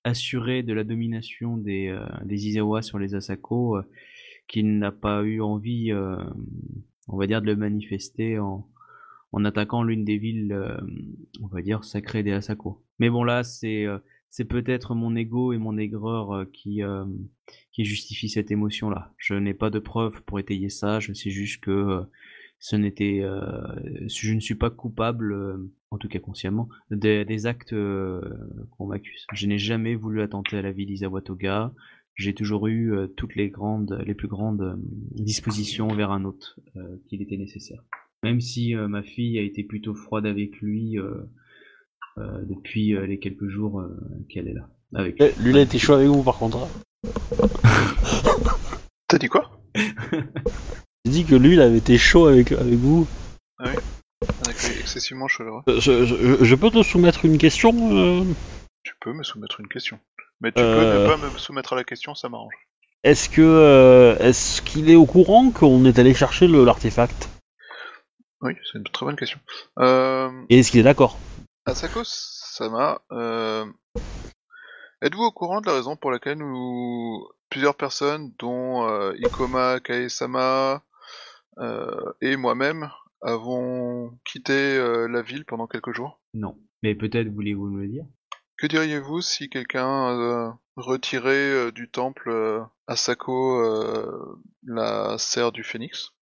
assuré de la domination des des Izawa sur les Asako qu'il n'a pas eu envie on va dire, de le manifester en, en attaquant l'une des villes, on va dire, sacrées des Asako. Mais bon, là, c'est c'est peut-être mon ego et mon aigreur euh, qui, euh, qui justifie cette émotion-là. Je n'ai pas de preuves pour étayer ça, je sais juste que euh, ce n'était... euh, je ne suis pas coupable, euh, en tout cas consciemment, des, actes qu'on m'accuse. Je n'ai jamais voulu attenter à la vie d'Isawatoga, j'ai toujours eu toutes les grandes, les plus grandes dispositions vers un autre qu'il était nécessaire. Même si ma fille a été plutôt froide avec lui depuis euh, les quelques jours euh, qu'elle est là. Avec Eh, Lui, il a été chaud avec vous, par contre. hein. T'as dit quoi? J'ai dit que lui, il avait été chaud avec, avec vous. Avec excessivement chaleureux. Euh, Je, je- je peux te soumettre une question euh? Tu peux me soumettre une question. Mais tu Euh. peux ne pas me soumettre à la question, ça m'arrange. Est-ce que euh, est-ce qu'il est au courant qu'on est allé chercher l'artefact? Oui, c'est une très bonne question. Euh, Et est-ce qu'il est d'accord? Asako Sama, euh, êtes-vous au courant de la raison pour laquelle nous, plusieurs personnes, dont euh, Ikoma Kae-sama euh, et moi-même, avons quitté la ville pendant quelques jours? Non. Mais peut-être voulez-vous me le dire? Que diriez-vous si quelqu'un retirait du temple Asako la serre du phénix?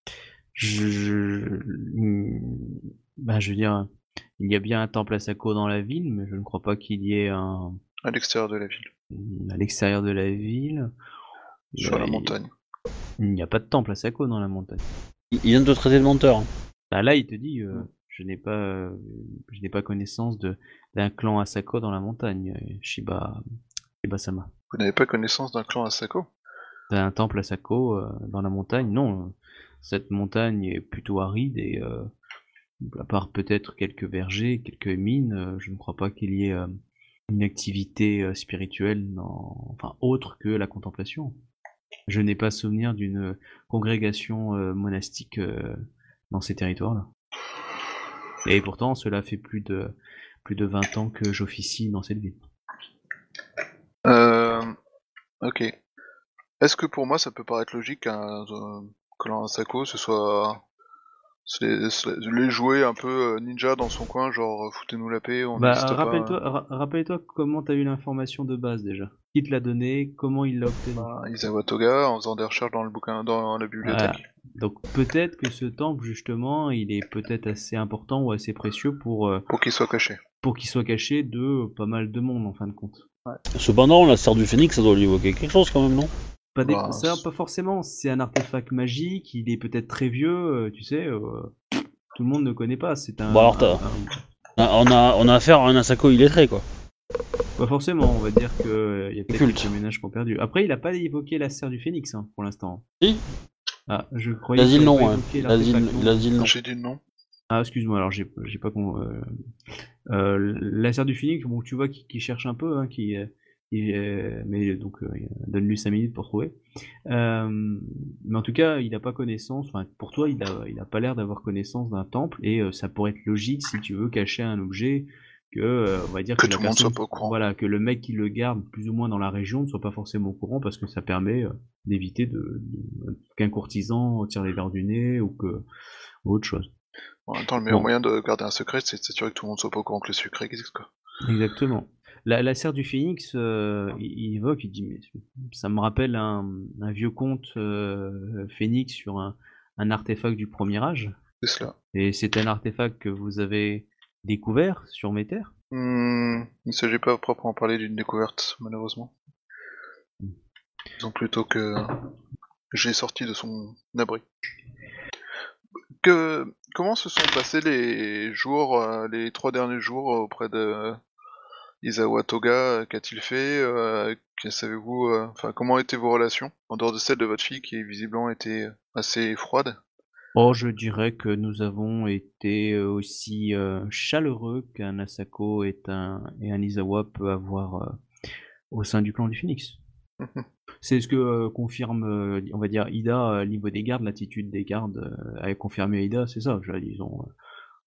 Je, je, hmm, ben, je veux dire, il y a bien un temple à Sako dans la ville, mais je ne crois pas qu'il y ait un à l'extérieur de la ville, à l'extérieur de la ville. sur la Il- montagne Il n'y a pas de temple à Sako dans la montagne. Il vient de te traiter de menteur. Bah là, il te dit, euh, je n'ai pas, euh, je n'ai pas connaissance de d'un clan Asako dans la montagne, euh, Shiba, Shiba-sama. Vous n'avez pas connaissance d'un clan Asako D'un temple Asako euh, dans la montagne, non. Cette montagne est plutôt aride et, euh, à part peut-être quelques vergers, quelques mines, euh, je ne crois pas qu'il y ait euh, une activité euh, spirituelle, dans... enfin autre que la contemplation. Je n'ai pas souvenir d'une congrégation monastique dans ces territoires-là. Et pourtant, cela fait plus de plus de 20 ans que j'officie dans cette ville. Euh, ok. Est-ce que pour moi ça peut paraître logique qu'un euh, soit se se les- les jouer un peu euh, ninja dans son coin, genre euh, foutez-nous la paix, on Bah, rappelle-toi, ra- rappelle-toi comment t'as eu l'information de base déjà. Qui te l'a donné Comment il l'a obtenu Ben, Isawa Toga en faisant des recherches dans le bouquin, dans la bibliothèque. Donc peut-être que ce temple, justement, il est peut-être assez important ou assez précieux pour, euh, Pour qu'il soit caché. pour qu'il soit caché de pas mal de monde, en fin de compte. Cependant, la sœur du phénix, ça doit lui évoquer quelque chose quand même, non? Pas, des- Bah, ça, c'est- pas forcément. C'est un artefact magique, il est peut-être très vieux, euh, tu sais. euh, tout le monde ne connaît pas. C'est un. Bon, alors, t'as- un- On a, on a affaire à un Asako illettré, quoi. Pas forcément, on va dire qu'il y a peut-être quelques ménages qui ont perdu. Après, il a pas évoqué la serre du phénix hein, pour l'instant. Si. Ah, je croyais qu'il nom, pas hein. évoqué Il a dit, l'artefact, non. J'ai dit non. Ah, excuse-moi, alors j'ai j'ai pas con. Euh, euh, la serre du phénix, bon, tu vois qui, qui cherche un peu, hein, qui, euh, euh, mais donc euh, donne-lui 5 minutes pour trouver. Euh, mais en tout cas, il n'a pas connaissance. Enfin, pour toi, il a, il a pas l'air d'avoir connaissance d'un temple et ça pourrait être logique si tu veux cacher un objet que, on va dire Que tout le monde soit pas au courant. Voilà, que le mec qui le garde plus ou moins dans la région ne soit pas forcément au courant parce que ça permet d'éviter de, de- qu'un courtisan tire les verres du nez ou que ou autre chose. En même temps, le meilleur Bon. moyen de garder un secret, c'est de s'assurer que tout le monde soit pas au courant que le secret existe, quoi. Exactement. La, la serre du phénix, euh, il, il évoque, il dit, mais ça me rappelle un, un vieux conte euh, phénix sur un, un artefact du premier âge. C'est cela. Et c'est un artefact que vous avez découvert sur mes terres? Hmm, il ne s'agit pas proprement parler d'une découverte, malheureusement. Disons plutôt que j'ai sorti de son abri. Que comment se sont passés les jours, euh, les trois derniers jours auprès de Isawa Toga Qu'a-t-il fait euh, que Savez-vous euh, Enfin, comment étaient vos relations en dehors de celle de votre fille qui visiblement était assez froide? Oh, je dirais que nous avons été euh, aussi euh, chaleureux qu'un Asako et un, et un Izawa peut avoir euh, au sein du clan du Phoenix. C'est ce que euh, confirme, euh, on va dire, Ida, euh, niveau des gardes, l'attitude des gardes euh, a confirmé Ida, c'est ça. je dire,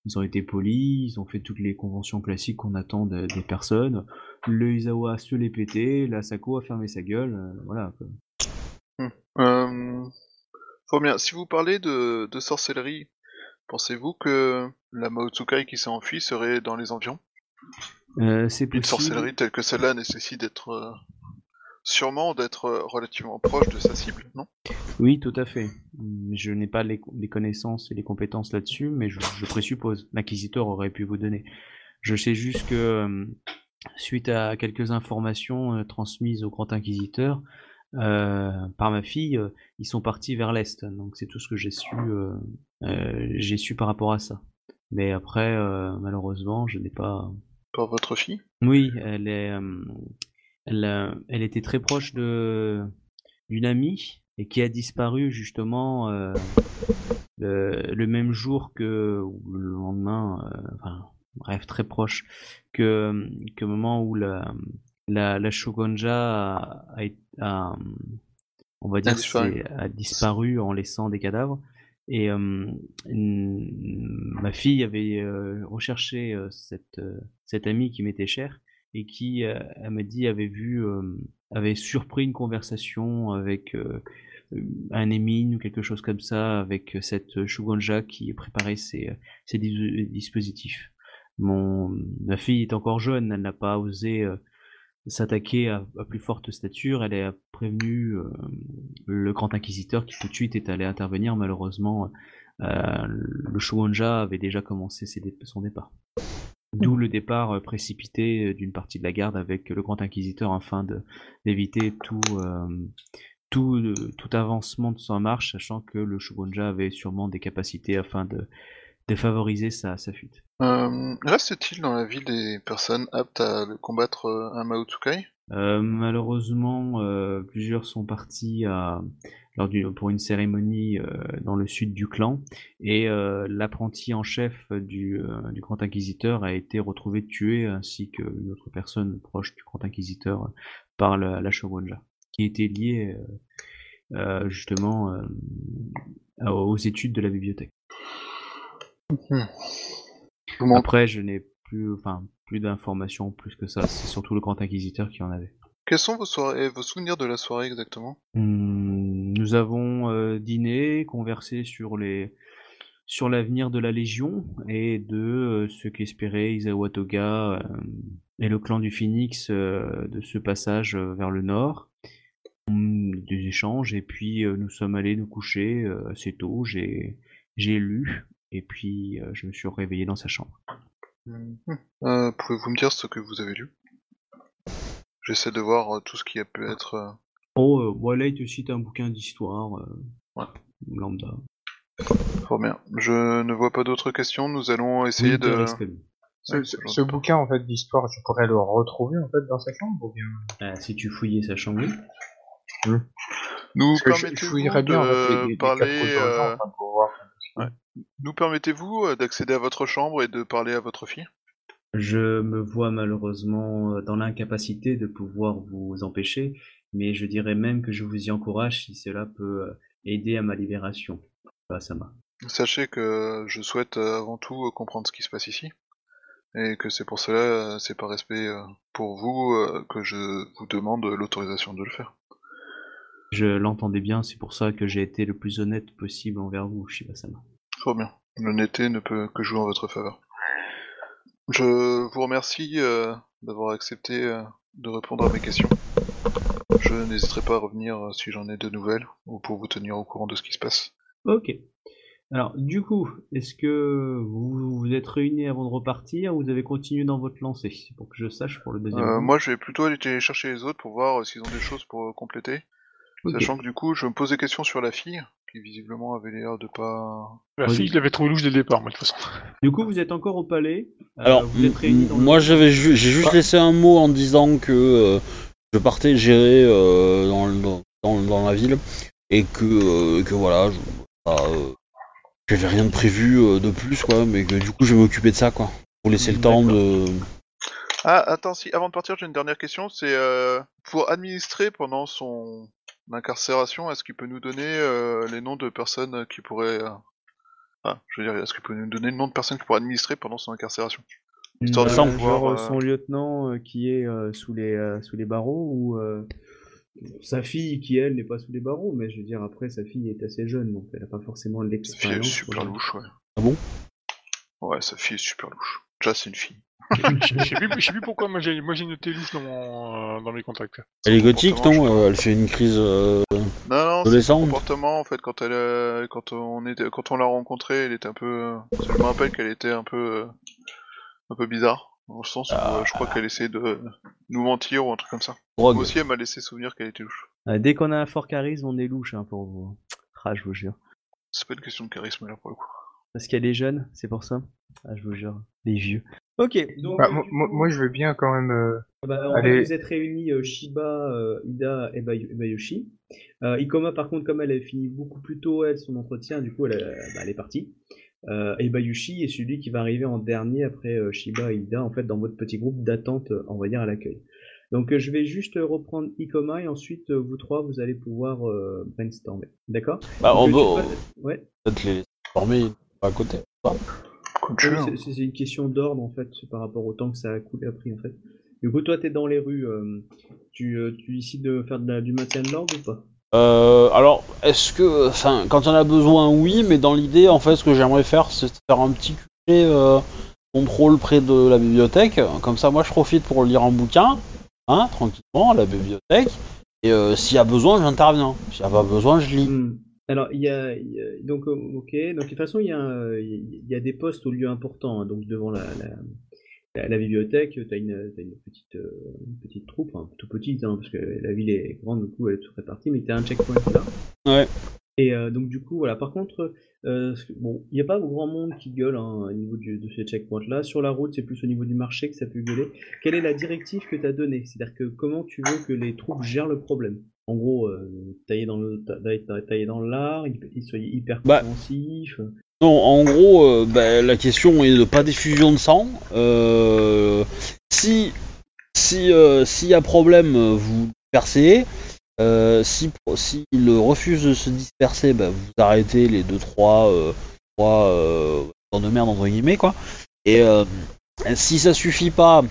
Ils ont, euh, été polis, ils ont fait toutes les conventions classiques qu'on attend de- des personnes. Le Izawa se l'est pété, l'Asako a fermé sa gueule, euh, voilà. Euh, fort bien. Si vous parlez de, de sorcellerie, pensez-vous que la Maotsukai qui s'est enfuie serait dans les environs? Euh, c'est Une possible. sorcellerie telle que celle-là nécessite d'être euh, sûrement d'être euh, relativement proche de sa cible, non? Oui, tout à fait. Je n'ai pas les, les connaissances et les compétences là-dessus, mais je, je présuppose. L'inquisiteur aurait pu vous donner. Je sais juste que, euh, suite à quelques informations euh, transmises au grand inquisiteur euh, par ma fille, ils sont partis vers l'est. Donc c'est tout ce que j'ai su. euh, euh, j'ai su par rapport à ça. Mais après, malheureusement, je n'ai pas. Par votre fille? Oui, elle est, elle, euh, elle était très proche de d'une amie et qui a disparu justement euh, le, le même jour que ou le lendemain, euh, enfin bref très proche que que moment où la la, la shogunja a, a, on va dire a disparu en laissant des cadavres. Et euh, une- ma fille avait euh, recherché euh, cette, cette amie qui m'était chère et qui, euh, elle m'a dit, avait vu, euh, avait surpris une conversation avec euh, un émine ou quelque chose comme ça, avec cette Shugonja qui préparait ses, ses dis- dispositifs. Mon, ma fille est encore jeune, elle n'a pas osé s'attaquer à, plus forte stature. Elle a prévenu le grand inquisiteur qui tout de suite est allé intervenir. Malheureusement, le Shugonja avait déjà commencé son départ. D'où le départ euh, précipité euh, d'une partie de la garde avec le grand inquisiteur afin d'éviter tout, euh, tout, tout avancement de sa marche, sachant que le Shugonja avait sûrement des capacités afin de, de favoriser sa, sa fuite. Euh, Reste-t-il dans la ville des personnes aptes à le combattre un Maotsukai Euh, malheureusement, plusieurs sont partis à, lors du, pour une cérémonie euh, dans le sud du clan, et euh, l'apprenti en chef du, euh, du Grand Inquisiteur a été retrouvé tué, ainsi qu'une autre personne proche du Grand Inquisiteur par la, la Shogunja, qui était liée justement euh, aux études de la bibliothèque. Comment Après, je n'ai plus, enfin, plus d'informations plus que ça. C'est surtout le Grand Inquisiteur qui en avait. Quels sont vos, soirées, vos souvenirs de la soirée exactement? Hmm, Nous avons euh, dîné, conversé sur les sur l'avenir de la Légion et de euh, ce qu'espérait Isawa Toga euh, et le clan du Phoenix euh, de ce passage euh, vers le nord. Hum, Des échanges et puis euh, nous sommes allés nous coucher euh, assez tôt. J'ai j'ai lu et puis euh, je me suis réveillé dans sa chambre. Euh, Pouvez-vous me dire ce que vous avez lu? J'essaie de voir euh, tout ce qui a pu être. euh, Oh, euh, voilà, il te cite un bouquin d'histoire euh, Ouais. lambda. Fort bien. Je ne vois pas d'autres questions. Nous allons essayer de. Ce, Ouais, ce- c'est ce bouquin en fait d'histoire, je pourrais le retrouver en fait dans sa chambre ou bien? Ah, si tu fouillais sa chambre, oui. Nous permettez-vous de parler. Nous permettez-vous d'accéder à votre chambre et de parler à votre fille? Je me vois malheureusement euh, dans l'incapacité de pouvoir vous empêcher, mais je dirais même que je vous y encourage si cela peut euh, aider à ma libération. Bah, ça m'a. Sachez que je souhaite euh, avant tout comprendre ce qui se passe ici. Et que c'est pour cela, c'est par respect pour vous que je vous demande l'autorisation de le faire. Je l'entendais bien, c'est pour ça que j'ai été le plus honnête possible envers vous, Shibasama. Fort bien. L'honnêteté ne peut que jouer en votre faveur. Je vous remercie euh, d'avoir accepté euh, de répondre à mes questions. Je n'hésiterai pas à revenir euh, si j'en ai de nouvelles ou pour vous tenir au courant de ce qui se passe. Ok. Alors, du coup, est-ce que vous vous êtes réunis avant de repartir ou vous avez continué dans votre lancée C'est pour que je sache pour le deuxième. Euh, coup. moi, je vais plutôt aller chercher les autres pour voir euh, s'ils ont des choses pour euh, compléter. Ok. Sachant que du coup, je me pose des questions sur la fille, qui visiblement avait l'air de pas. La fille, je l'avais trouvé louche dès le départ, moi, de toute façon. Du coup, vous êtes encore au palais. euh, Alors, vous êtes réunis dans le- moi j'avais ju- j'ai juste laissé un mot en disant que euh, je partais gérer euh, dans, le- dans, dans la ville et que, euh, que voilà, je, bah, euh, j'avais rien de prévu euh, de plus quoi, mais que du coup je vais m'occuper de ça quoi, pour laisser le temps de. Ah, attends, si, avant de partir, j'ai une dernière question. C'est euh, pour administrer pendant son incarcération, est-ce qu'il peut nous donner euh, les noms de personnes qui pourraient. euh, Ah, je veux dire, est-ce qu'il peut nous donner le nom de personnes qui pourraient administrer pendant son incarcération Histoire de Euh, pouvoir, genre euh, son lieutenant euh, qui est euh, sous les euh, sous les barreaux ou euh, sa fille qui elle n'est pas sous les barreaux, mais je veux dire après sa fille est assez jeune donc elle a pas forcément Sa fille est l'expérience. super louche, ouais. Ah bon? Ouais, sa fille est super louche. Déjà, c'est une fille. Je sais plus, je sais plus pourquoi moi j'ai moi j'ai noté louche dans, mon, euh, dans mes contacts. Elle est gothique non Euh, Elle fait une crise. euh, Non, non, c'est son Adolescente. comportement en fait quand elle, euh, quand on était, quand on l'a rencontrée, elle était un peu. euh, Je me rappelle qu'elle était un peu, euh, un peu bizarre, dans le sens où euh, je crois qu'elle essayait de nous mentir ou un truc comme ça. Moi aussi, elle m'a laissé souvenir qu'elle était louche. Ah, dès qu'on a un fort charisme, on est louche hein, pour vous. Ah, je vous jure. C'est pas une question de charisme là pour le coup. Parce qu'elle est jeune, c'est pour ça. Ah, je vous jure. Les vieux. Ok. Donc, Bah, moi, coup- je veux bien quand même. euh, Bah, en fait, Allez. vous êtes réunis euh, Shiba, euh, Ida et Bayo- et Bayoshi. Euh, Ikoma, par contre, comme elle a fini beaucoup plus tôt elle son entretien, du coup, elle, bah, elle est partie. Euh, et Bayushi est celui qui va arriver en dernier après euh, Shiba et Ida, en fait, dans votre petit groupe d'attente, on va dire, à l'accueil. Donc, euh, je vais juste reprendre Ikoma et ensuite, euh, vous trois, vous allez pouvoir euh, brainstormer. D'accord? Bah, on Donc, peut euh, tu peux- Ouais. peut-être les former à côté. Pas? Oui, hein. c'est- une question d'ordre en fait par rapport au temps que ça a coulé a pris en fait. Du coup, toi, t'es dans les rues. euh, tu, euh, tu décides de faire de la- du maintien de l'ordre ou pas? Euh, alors, est-ce que, enfin, quand on a besoin, oui, mais dans l'idée, en fait, ce que j'aimerais faire, c'est faire un petit QG contrôle près de la bibliothèque. Comme ça, moi, je profite pour lire un bouquin, hein, tranquillement, à la bibliothèque. Et s'il y a besoin, j'interviens. S'il n'y a pas besoin, je lis. Hmm. Alors, il y a, donc euh, ok. Donc de toute façon, il y a, il y a des postes au lieu important. hein, donc devant la, la, bibliothèque, t'as une, t'as une petite, euh, petite troupe, enfin, tout petite, hein, parce que la ville est grande, du coup, elle est toute répartie, mais t'as un checkpoint là. Ouais. Et euh, donc du coup, voilà. Par contre, euh, bon, il n'y a pas grand monde qui gueule hein, au niveau du, de ce checkpoint-là. Sur la route, c'est plus au niveau du marché que ça peut gueuler. Quelle est la directive que tu as donnée? C'est-à-dire que comment tu veux que les troupes gèrent le problème? En gros, euh, tailler dans le ta- ta- tailler dans l'art, ils soient hyper Bah. compréhensifs. Non, en gros, euh, bah, la question est de pas diffusion de sang. Euh, si si euh, s'il y a problème, vous percez. Euh, si s'il refuse de se disperser, bah, vous arrêtez les deux trois euh, trois euh, de merde entre guillemets quoi. Et si ça suffit pas,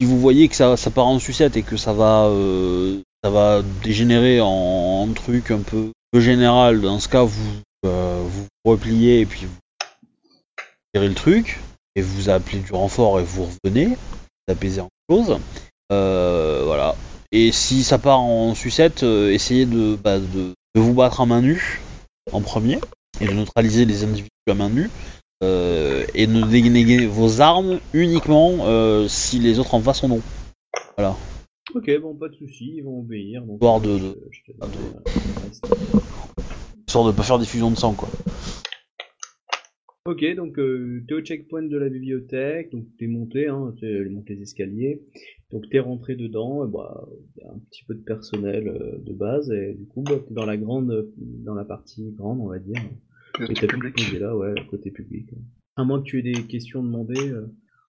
si vous voyez que ça, ça part en sucette et que ça va euh, ça va dégénérer en, en truc un peu, peu général, dans ce cas vous euh, vous repliez et puis vous tirez le truc et vous appelez du renfort et vous revenez, vous apaisez en chose. Euh, voilà. Et si ça part en sucette, euh, essayez de, bah, de, de vous battre à main nue en premier et de neutraliser les individus à main nue. euh, et de dégainer vos armes uniquement euh, si les autres en face en ont. Voilà. Ok, bon, pas de soucis, ils vont obéir. Donc, Histoire de- de-. Histoire de pas faire diffusion de sang quoi. Ok, donc euh, t'es au checkpoint de la bibliothèque, donc t'es monté, hein, t'es monté les escaliers, donc t'es rentré dedans, et bah, y a un petit peu de personnel euh, de base, et du coup, bah, t'es dans la grande, dans la partie grande, on va dire, et t'as pu poser là, ouais, côté public. À moins que tu aies des questions demandées, euh,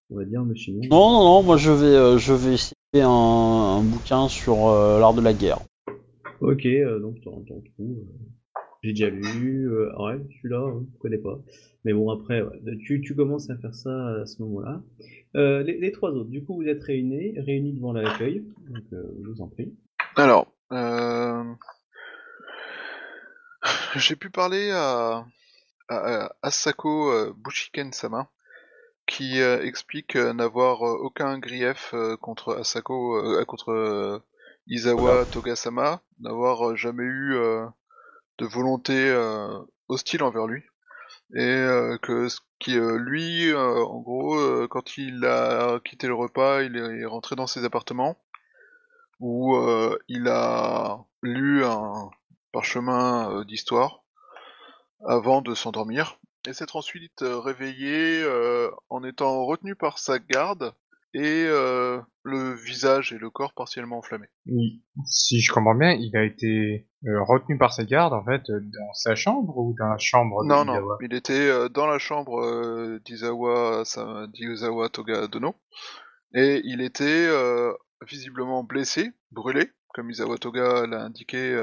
on va dire, sinon... Non non non, moi je vais euh, je vais citer un, un bouquin sur euh, l'art de la guerre. Ok, euh, donc t'en t'en trouves. euh, J'ai déjà lu, euh, ouais, celui-là, hein, je connais pas. Mais bon, après, ouais, tu, tu commences à faire ça à ce moment-là. Euh, les, les trois autres, du coup, vous êtes réunis, réunis devant l'accueil, donc euh, je vous en prie. Alors, euh... j'ai pu parler à, à, à Asako euh, Bushiken-sama, qui euh, explique euh, n'avoir euh, aucun grief euh, contre Asako, euh, contre euh, Izawa Togasama, n'avoir euh, jamais eu euh, de volonté euh, hostile envers lui, et euh, que ce qui euh, lui, euh, en gros, euh, quand il a quitté le repas, il est rentré dans ses appartements où il a lu un parchemin d'histoire avant de s'endormir. Et s'être ensuite réveillé en étant retenu par sa garde et euh, le visage et le corps partiellement enflammés. Il- si je comprends bien, il a été euh, retenu par sa garde, en fait, euh, dans sa chambre ou dans la chambre de Non, non, Izawa il était euh, dans la chambre d'Izawa, Sa- d'Izawa Toga Dono et il était visiblement blessé, brûlé, comme Izawa Toga l'a indiqué,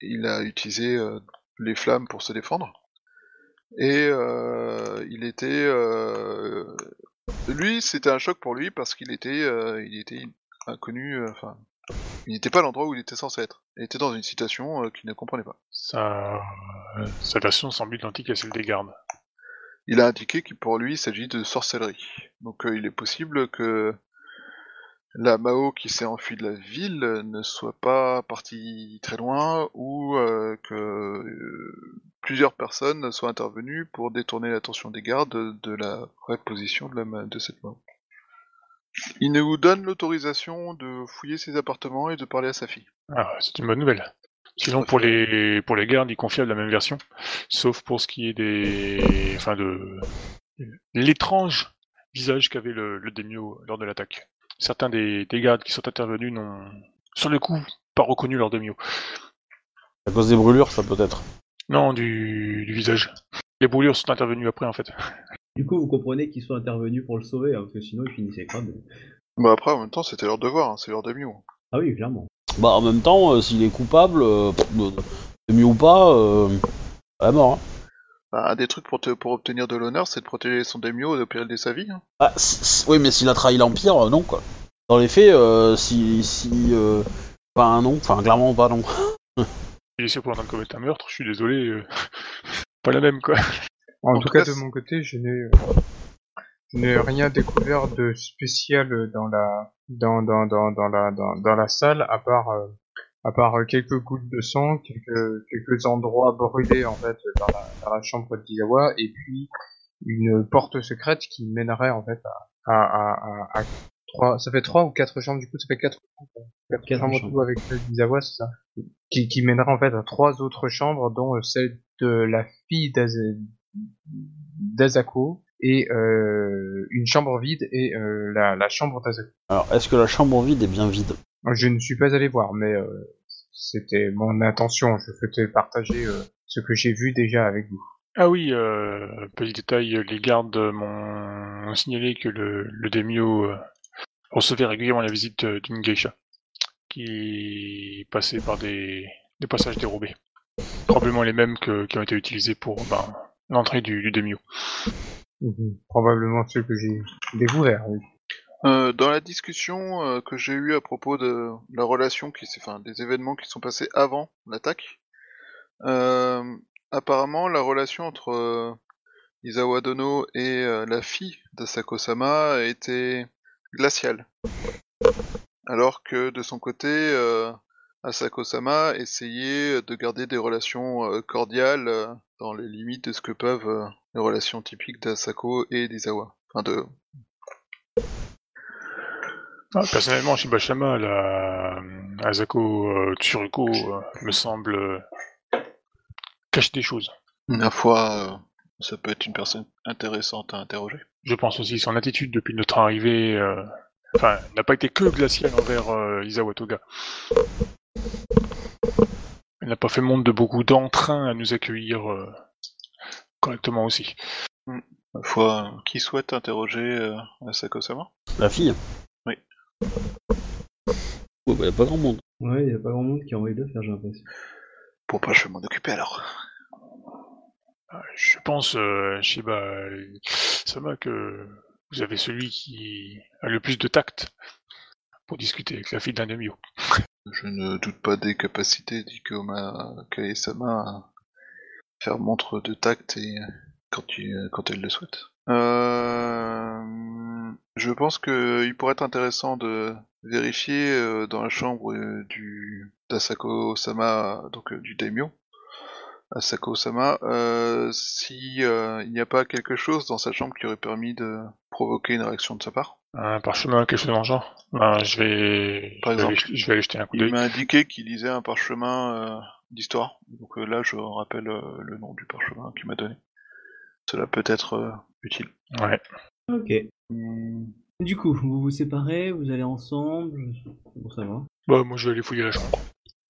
il a utilisé les flammes pour se défendre. Et il était, lui, c'était un choc pour lui parce qu'il était, euh, il était inconnu, euh, enfin, il n'était pas à l'endroit où il était censé être. Il était dans une situation euh, qu'il ne comprenait pas. Sa, sa version semble identique à celle des gardes. Il a indiqué qu'il pour lui il s'agit de sorcellerie. Donc il est possible que la Mao qui s'est enfuie de la ville ne soit pas partie très loin ou euh, que euh, plusieurs personnes soient intervenues pour détourner l'attention des gardes de la vraie position de, la, de cette Mao. Il nous donne l'autorisation de fouiller ses appartements et de parler à sa fille. Ah, c'est une bonne nouvelle. Sinon, pour les, pour les gardes, ils confirment la même version, sauf pour ce qui est des, enfin de, l'étrange visage qu'avait le, le lors de l'attaque. Certains des, des gardes qui sont intervenus n'ont, sur le coup, pas reconnu leur Demio. À cause des brûlures, ça peut être. Non, du, du visage. Les brûlures sont intervenues après, en fait. Du coup, vous comprenez qu'ils sont intervenus pour le sauver, hein, parce que sinon, il finissait cramé. Bah après, en même temps, c'était leur devoir, hein, c'est leur demi Ah oui, clairement. Bah en même temps, euh, s'il est coupable, euh, euh, mieux ou pas, euh, à la mort. Hein. Bah, un des trucs pour, te, pour obtenir de l'honneur, c'est de protéger son daimyo au péril de sa vie. hein. Ah, c- oui, mais s'il a trahi l'Empire, euh, non quoi. Dans les faits, euh, si... si euh, Enfin non, enfin clairement pas non. Il est sûr qu'on est en train de commettre un meurtre, je suis désolé. euh, pas la même, quoi. En, En tout tout cas, cas, de mon côté, je n'ai, euh, je n'ai rien découvert de spécial dans la, dans, dans, dans, dans la, dans, dans la salle, à part, euh, à part euh, quelques gouttes de sang, quelques, quelques endroits brûlés en fait dans la, dans la chambre d'Izawa, et puis une porte secrète qui mènerait en fait à, à, à, à, à trois, ça fait trois ou quatre chambres du coup, ça fait quatre, quatre, Quatre chambres chambres. tout avec celle d'Izawa, c'est ça, qui, qui mènerait en fait à trois autres chambres, dont euh, celle de la fille d'Az- d'Azako et euh, une chambre vide et euh, la, la chambre d'Azako. Alors, est-ce que la chambre vide est bien vide? Je ne suis pas allé voir, mais euh, c'était mon intention. Je souhaitais partager euh, ce que j'ai vu déjà avec vous. Ah oui, euh, petit détail, les gardes m'ont signalé que le, le Demio recevait régulièrement la visite d'une geisha, qui passait par des, des passages dérobés. Probablement les mêmes que, qui ont été utilisés pour ben, l'entrée du, du Demio. Mhm. Probablement ceux que j'ai découverts. oui. Euh, dans la discussion euh, que j'ai eue à propos de la relation enfin, des événements qui sont passés avant l'attaque, euh, apparemment, la relation entre Isawa Dono et la fille d'Asako-sama était glaciale. Alors que de son côté, Asako-sama essayait de garder des relations cordiales dans les limites de ce que peuvent les relations typiques d'Asako et d'Isawa. Ah, personnellement, Shibashama, la Asako euh, Tsuruko euh, me semble euh, cache des choses. La fois, euh, ça peut être une personne intéressante à interroger. Je pense aussi son attitude depuis notre arrivée, euh, enfin, n'a pas été que glaciale envers euh, Isawa Toga. Elle n'a pas fait montre de beaucoup d'entrain à nous accueillir euh, correctement aussi. La fois, euh, qui souhaite interroger euh, Asako-sama? La fille. Ouais, bah, y a pas grand monde. Ouais, y a pas grand monde qui a envie de le faire, j'ai l'impression. Pour pas, je vais m'en occuper alors. Euh, Je pense, euh, Shiba euh, Sama, que vous avez celui qui a le plus de tact pour discuter avec la fille d'un Demio. Je ne doute pas des capacités d'Ikoma Kae-sama à faire montre de tact et quand, il- quand elle le souhaite. Euh, je pense qu'il pourrait être intéressant de vérifier euh, dans la chambre euh, du d'Asako-sama, donc euh, du daimyo, Asako-sama, euh, si euh, il n'y a pas quelque chose dans sa chambre qui aurait permis de provoquer une réaction de sa part. Un parchemin, quelque chose dans le genre. Ben, je vais, Par je vais, aller, exemple. je vais aller jeter un coup Il d'œil. m'a indiqué qu'il lisait un parchemin euh, d'histoire. Donc là, je rappelle le nom du parchemin qu'il m'a donné. Cela peut être utile. Ouais. Ok. Du coup, vous vous séparez, vous allez ensemble. Bon, ça va. Bah, moi, je vais aller fouiller la chambre.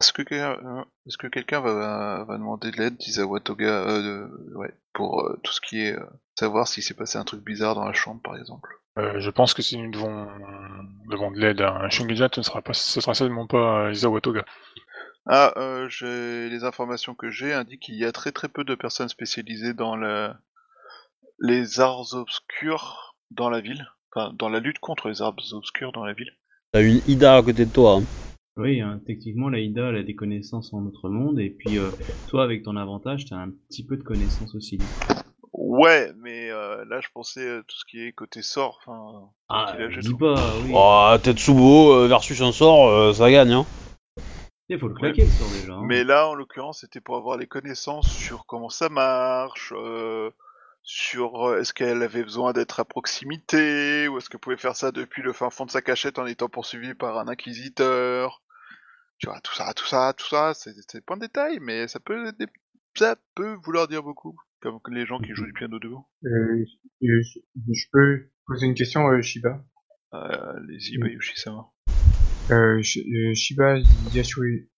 Est-ce que, quelqu'un- euh, est-ce que quelqu'un va, va demander de l'aide d'Isawa Toga euh, de- ouais, pour euh, tout ce qui est euh, savoir s'il s'est passé un truc bizarre dans la chambre, par exemple? Euh, je pense que si nous devons demander de l'aide à un ce ne sera pas, ce sera certainement pas Isawa Toga. Ah, euh, j'ai les informations que j'ai indiquent qu'il y a très très peu de personnes spécialisées dans le... les arts obscurs dans la ville. Enfin, dans la lutte contre les arts obscurs dans la ville. T'as une Ida à côté de toi. hein. Oui, hein, techniquement, la Ida, elle a des connaissances en notre monde, et puis euh, toi, avec ton avantage, t'as un petit peu de connaissances aussi. Ouais, mais euh, là je pensais euh, tout ce qui est côté sort. Enfin, Ah, qu'il a jeté dis pas, oui. Oh, Tetsubo euh, versus un sort, euh, ça gagne. Hein. Il faut le claquer, le sort déjà. hein. Mais là, en l'occurrence, c'était pour avoir les connaissances sur comment ça marche, euh, sur euh, est-ce qu'elle avait besoin d'être à proximité, ou est-ce qu'elle pouvait faire ça depuis le fin fond de sa cachette en étant poursuivie par un inquisiteur. Tu vois, tout ça, tout ça, tout ça, c'est pas un détail, mais ça peut, ça peut vouloir dire beaucoup. Comme les gens qui jouent du piano debout. Euh, je, je peux poser une question, euh, Shiba? Euh, les Ibayushi-sama. euh, euh, Shiba Yasui-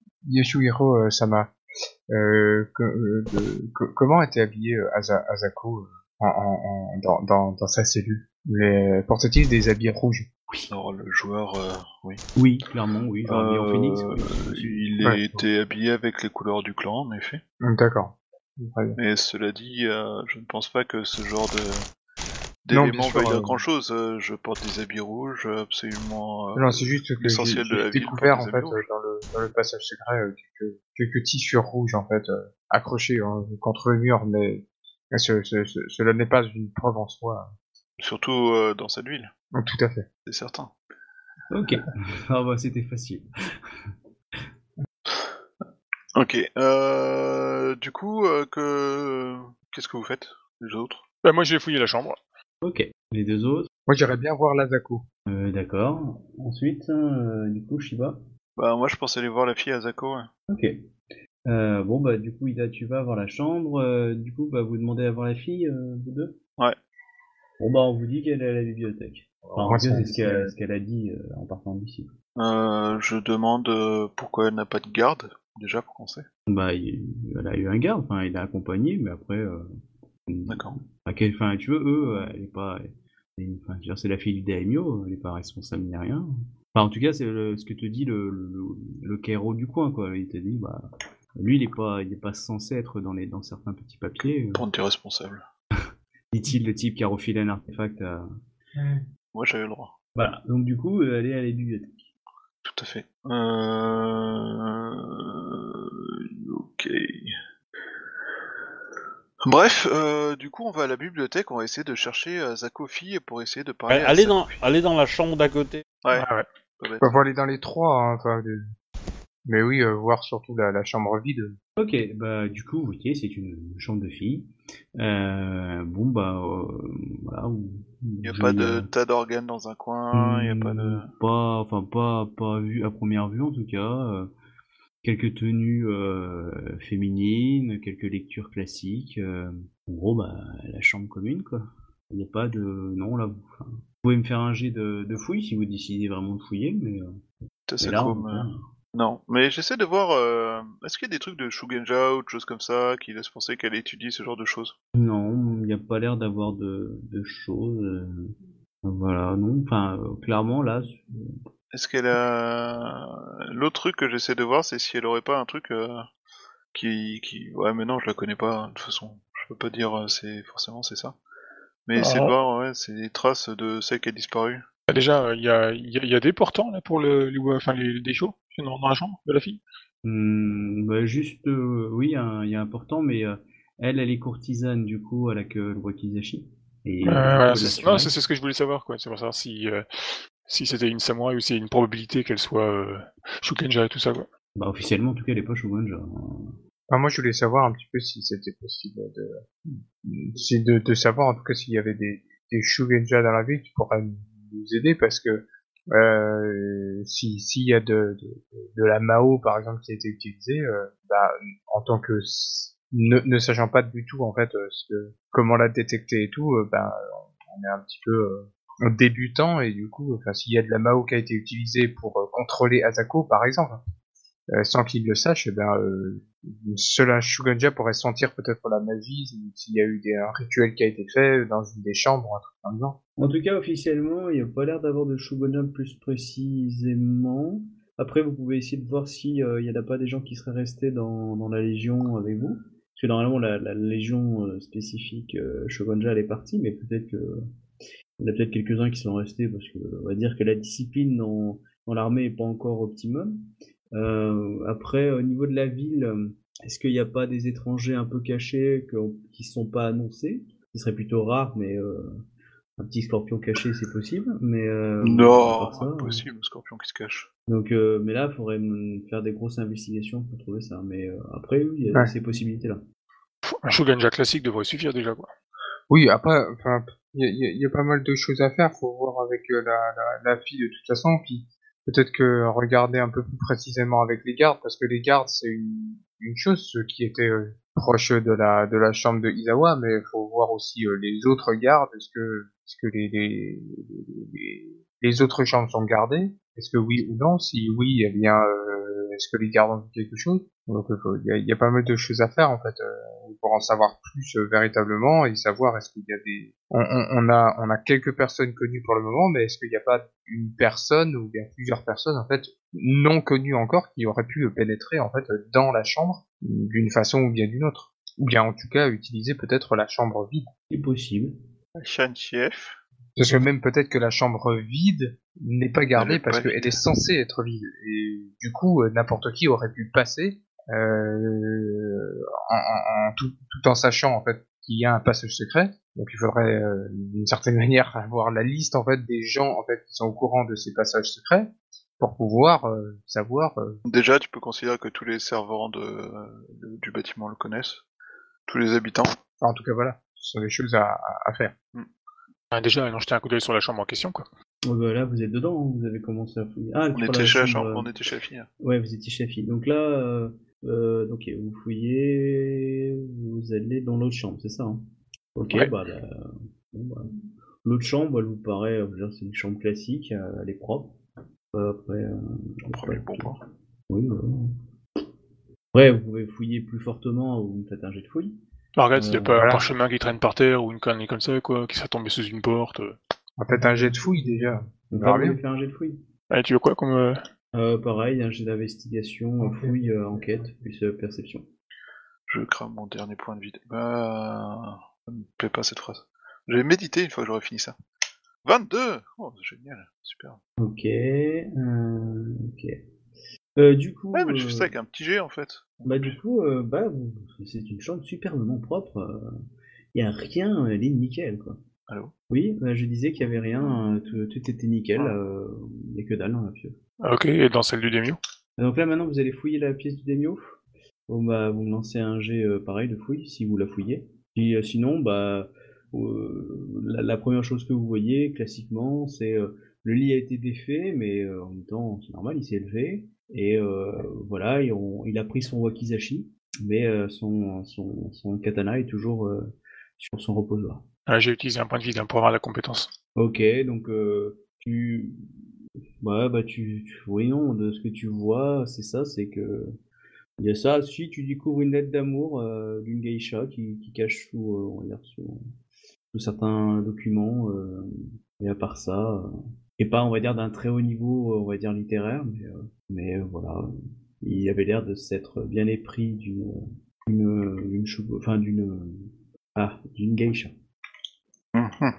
Euh, euh, de- comment était habillé euh, Asa- Asako euh, en, en, en- dans, dans, dans sa cellule? Les- Portait-il des habits rouges? Alors, le joueur, euh, oui. Oui, clairement, oui. En Euh, phoenix, oui. il Ouais. était habillé avec les couleurs du clan, en effet. D'accord. Mais cela dit, euh, je ne pense pas que ce genre de d'éléments veuille dire euh, grand chose. je porte des habits rouges, euh, absolument. euh, Non, c'est juste que j'ai l'essentiel de la j'ai découvert en fait euh, dans le, dans le passage secret euh, quelques, quelques tissus rouges en fait euh, accrochés hein, contre le mur, mais ce, ce- ce- cela n'est pas une preuve en soi. surtout euh, dans cette ville, hein. Tout à fait. c'est certain. Ok. Ah bah, c'était facile. Ok. Euh, du coup, euh, que qu'est-ce que vous faites, les autres? Bah, moi, je vais fouiller la chambre. Ok. Les deux autres. Moi j'irais bien voir l'Azako. Euh, D'accord. Ensuite, euh, du coup, Shiba. Bah moi, je pensais aller voir la fille Azako. ouais. Ok. Euh, bon, bah, du coup, Ida, tu vas voir la chambre. euh, du coup, bah, vous demandez à voir la fille, euh, vous deux Ouais. Bon, bah, on vous dit qu'elle est à la bibliothèque. Enfin, en c'est ce qu'elle ce a dit euh, en partant d'ici. Euh, je demande pourquoi elle n'a pas de garde, déjà pour commencer. Bah, il, elle a eu un garde, enfin, il l'a accompagné, mais après, euh, D'accord. à quel, enfin, tu veux, eux, elle est pas, elle est- enfin, dire, c'est la fille du daimyo, elle est pas responsable ni rien. Enfin, en tout cas, c'est ce que te dit le, le, du coin, quoi. Il te dit, bah, lui, il est pas, il est pas censé être dans les, dans certains petits papiers. euh, Pour dire responsable. Dit-il, le type qui a refilé un artefact à... Moi, j'avais le droit. Voilà. Donc, du coup, euh, elle est à la bibliothèque. Tout à fait. Euh... Ok. Bref, euh, du coup, on va à la bibliothèque, on va essayer de chercher euh, Zakofi pour essayer de parler. à Allez dans, Zakofi. allez dans la chambre d'à côté. Ouais, Ah ouais. pas bête. Aller dans les trois, hein, mais oui, euh, voir surtout la, la chambre vide. Ok, bah du coup, ok, c'est une chambre de fille. Euh, bon bah euh, voilà. Il n'y a pas de tas d'organes dans un coin, il n'y a pas de. Pas, enfin pas, pas vu à première vue en tout cas. Quelques tenues euh, féminines, quelques lectures classiques. euh, en gros, bah la chambre commune quoi. Il n'y a pas de, non là. vous- enfin, vous pouvez me faire un jet de, de fouille si vous décidez vraiment de fouiller, mais, euh, là, euh, Non, mais j'essaie de voir. euh, Est-ce qu'il y a des trucs de Shugenja ou de choses comme ça qui laissent penser qu'elle étudie ce genre de choses? Non, il n'y a pas l'air d'avoir de, de choses. Voilà, non. Enfin, clairement, là, Est-ce qu'elle a. L'autre truc que j'essaie de voir, c'est si elle aurait pas un truc euh, qui, qui. Ouais, mais non, je la connais pas, de toute façon. Je peux pas dire euh, c'est forcément c'est ça. Mais c'est de Ah. voir, ouais, c'est des traces de celle qui a disparu. Ah, Déjà, il y a, y a- y a des portants là pour le, les, enfin, les, des shows dans, dans la chambre de la fille. hmm, bah, juste, euh, oui, un- il y a important, mais euh, elle, elle est courtisane, du coup, à la que le Wakizashi. Et, Euh, voilà, c'est l'assurer. non, c'est c'est ce que je voulais savoir, quoi. C'est pour savoir si, euh, si c'était une samouraï ou si y a une probabilité qu'elle soit euh, Shukenja et tout ça, quoi. Bah, officiellement, en tout cas, elle est pas Shogunja. Enfin, moi, je voulais savoir un petit peu si c'était possible de, si de, de savoir en tout cas s'il y avait des, des Shugenja dans la ville qui pourraient nous aider parce que euh, si s'il y a de, de, de la Mao par exemple qui a été utilisée, euh, bah, en tant que s- ne, ne sachant pas du tout en fait euh, ce que, comment la détecter et tout, euh, bah, on est un petit peu euh, débutant et du coup, enfin s'il y a de la Mao qui a été utilisée pour euh, contrôler Asako par exemple, euh, sans qu'il le sache, eh ben, euh, seul un Shugenja pourrait sentir peut-être la magie s'il y a eu des, un rituel qui a été fait dans une des chambres, un truc comme ça. En tout cas, officiellement, il n'y a pas l'air d'avoir de Shogunja plus précisément. Après, vous pouvez essayer de voir s'il n'y en a pas des gens qui seraient restés dans, dans la Légion avec vous. Parce que normalement, la, la Légion euh, spécifique euh, Shogunja, elle est partie, mais peut-être que il y en a peut-être quelques-uns qui sont restés parce que on va dire que la discipline dans, dans l'armée est pas encore optimum. Euh, après, au niveau de la ville, euh, est-ce qu'il n'y a pas des étrangers un peu cachés que, qui ne sont pas annoncés? Ce serait plutôt rare, mais euh, un petit scorpion caché, c'est possible. Mais euh, non, ça, impossible, le scorpion qui se cache. Donc, euh, mais là, il faudrait faire des grosses investigations pour trouver ça. Mais euh, après, oui, il y a Ouais. ces possibilités-là. Un Shugenja classique devrait suffire déjà, quoi. Oui, après, enfin, il y y a- pas mal de choses à faire. Faut voir avec euh, la, la, la fille de toute façon, puis peut-être que regarder un peu plus précisément avec les gardes, parce que les gardes c'est une, une chose, ceux qui étaient euh, proches de la de la chambre de Izawa, mais faut voir aussi euh, les autres gardes. Est-ce que est-ce que les les les autres chambres sont gardées Est-ce que oui ou non? Si oui, eh bien, euh, est-ce que les gardes ont vu quelque chose? Donc, euh, il y a, il y a pas mal de choses à faire en fait euh, pour en savoir plus euh, véritablement et savoir est-ce qu'il y a des on, on, on a on a quelques personnes connues pour le moment mais est-ce qu'il n'y a pas une personne ou bien plusieurs personnes en fait non connues encore qui auraient pu pénétrer en fait dans la chambre d'une façon ou bien d'une autre? Ou bien en tout cas utiliser peut-être la chambre vide C'est possible. Chief. parce que même peut-être que la chambre vide n'est pas gardée parce qu'elle est censée être vide et du coup euh, n'importe qui aurait pu passer euh, en, en- en tout, tout en sachant en fait qu'il y a un passage secret. Donc il faudrait euh, d'une certaine manière avoir la liste en fait des gens en fait qui sont au courant de ces passages secrets pour pouvoir euh, savoir. euh, Déjà, tu peux considérer que tous les servants de, de- du bâtiment le connaissent. Tous les habitants. en tout cas voilà, ce sont des choses à, à- faire. Ah, déjà, allons jeter un coup d'œil sur la chambre en question, quoi. Ouais, bah là, vous êtes dedans, hein, vous avez commencé à fouiller. Ah, On était, de chez la chambre, chambre, euh, on était chez la fille. Ouais, vous étiez chez la fille. Donc là, euh, euh, ok, vous fouillez, vous allez dans l'autre chambre, c'est ça hein? Ok, Ouais. bah, là, bon, bah, l'autre chambre, elle vous paraît, c'est une chambre classique, elle est propre. Après, euh, On prend le bon point. oui, voilà. Après, vous pouvez fouiller plus fortement ou vous faites un jet de fouille. Alors, regarde, s'il n'y a Euh, pas voilà. un parchemin qui traîne par terre ou une connerie comme ça, quoi, qui serait tombé sous une porte. Euh. En fait un jet de fouille déjà. Donc Ah, là, vous bien. allez faire un jet de fouille. Allez, tu veux quoi comme. euh, Euh, pareil, un jet d'investigation, Ok. fouille, euh, enquête, plus euh, perception. Je crame mon dernier point de vide. Bah, ça me plaît pas cette phrase. Je vais méditer une fois que j'aurai fini ça. 22 Oh, c'est génial, super. Ok, euh, ok. Euh, du coup, Ouais, mais tu fais euh, ça avec un petit G en fait. bah du coup, euh, bah vous- c'est une chambre superbement propre. Il y a rien, elle est nickel quoi. Allô? Oui, bah, je disais qu'il y avait rien, euh, tout, tout était nickel. Ah. euh, n'y a que dalle dans la pièce. Ah, Ok, et dans celle du Demio? Donc là maintenant vous allez fouiller la pièce du Demio? Bon bah vous me lancez un jet euh, pareil de fouille si vous la fouillez. Euh, sinon bah euh, la, la première chose que vous voyez classiquement c'est euh, le lit a été défait mais euh, en même temps c'est normal il s'est élevé et euh, voilà et on- il a pris son wakizashi mais euh, son, son, son katana est toujours euh, sur son reposoir. Ah, J'ai utilisé un point de vie pour avoir la compétence. Ok, donc euh, tu, ouais, bah tu, non, de ce que tu vois, c'est ça, c'est que il y a ça. Si tu découvres une lettre d'amour euh, d'une geisha qui, qui cache sous, euh, on va dire sous, certains documents, et à part ça, et pas, on va dire d'un très haut niveau, on va dire littéraire, mais, mais voilà, il avait l'air de s'être bien épris d'une, d'une, d'une, enfin d'une, ah, d'une geisha. Mhm.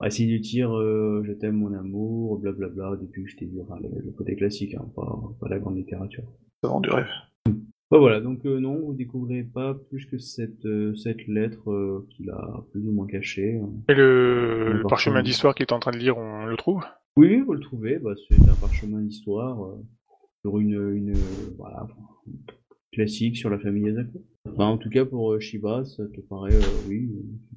Ah, si tires euh, je t'aime mon amour, blablabla, depuis que je t'ai vu, enfin, le, le côté classique, hein, pas, pas la grande littérature. Ça vend du rêve. Bah voilà, donc euh, non, vous découvrez pas plus que cette, euh, cette lettre euh, qu'il a plus ou moins cachée. hein. Et le, parchemin parchemin. d'histoire qu'il est en train de lire, on le trouve? Oui, vous le trouvez, bah, c'est un parchemin d'histoire euh, sur une, une euh, voilà, classique sur la famille Yazako. Enfin, en tout cas pour euh, Shiba, ça te paraît, euh, oui,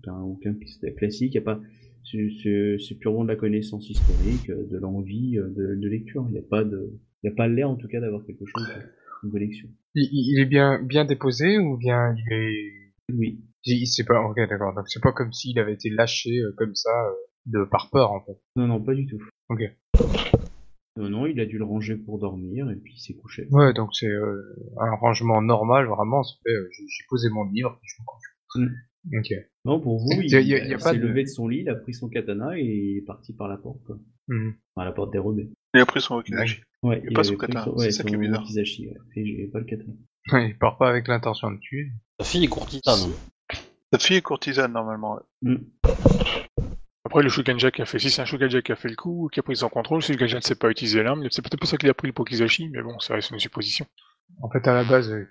c'est un aucun classique, y a pas, c'est- purement de la connaissance historique, euh, de l'envie euh, de, de lecture. Il n'y a pas de, il y a pas l'air en tout cas d'avoir quelque chose de collection. Il, est bien, bien déposé ou bien il est. Oui. Il- c'est pas. Ok, d'accord. Donc c'est pas comme s'il avait été lâché euh, comme ça euh, de par peur en fait. Non, non, pas du tout. Ok. Non, non, il a dû le ranger pour dormir et puis il s'est couché. Ouais, donc c'est euh, un rangement normal vraiment. Fait, euh, j'ai posé mon livre. je me couche. Ok. Non, pour vous, il, a- a- a il pas s'est de- levé de son lit, il a pris son katana et il est parti par la porte, quoi. Mhm. Enfin, la porte dérobée. Il a pris son wakizashi. Ouais, Et pas son katana, ouais, c'est ça qui est bizarre. wakizashi, ouais. Et j'ai pas le katana. Ouais, il part pas avec l'intention de tuer. La fille est courtisane. Sa fille est courtisane normalement. ouais. Mm. Après, le Shugenja qui a fait, si c'est un Shugenja qui a fait le coup, qui a pris son contrôle, si le Shugenja ne sait pas utiliser l'arme, c'est peut-être pour ça qu'il a pris le Pokizashi, mais bon, ça reste une supposition. En fait, à la base, euh,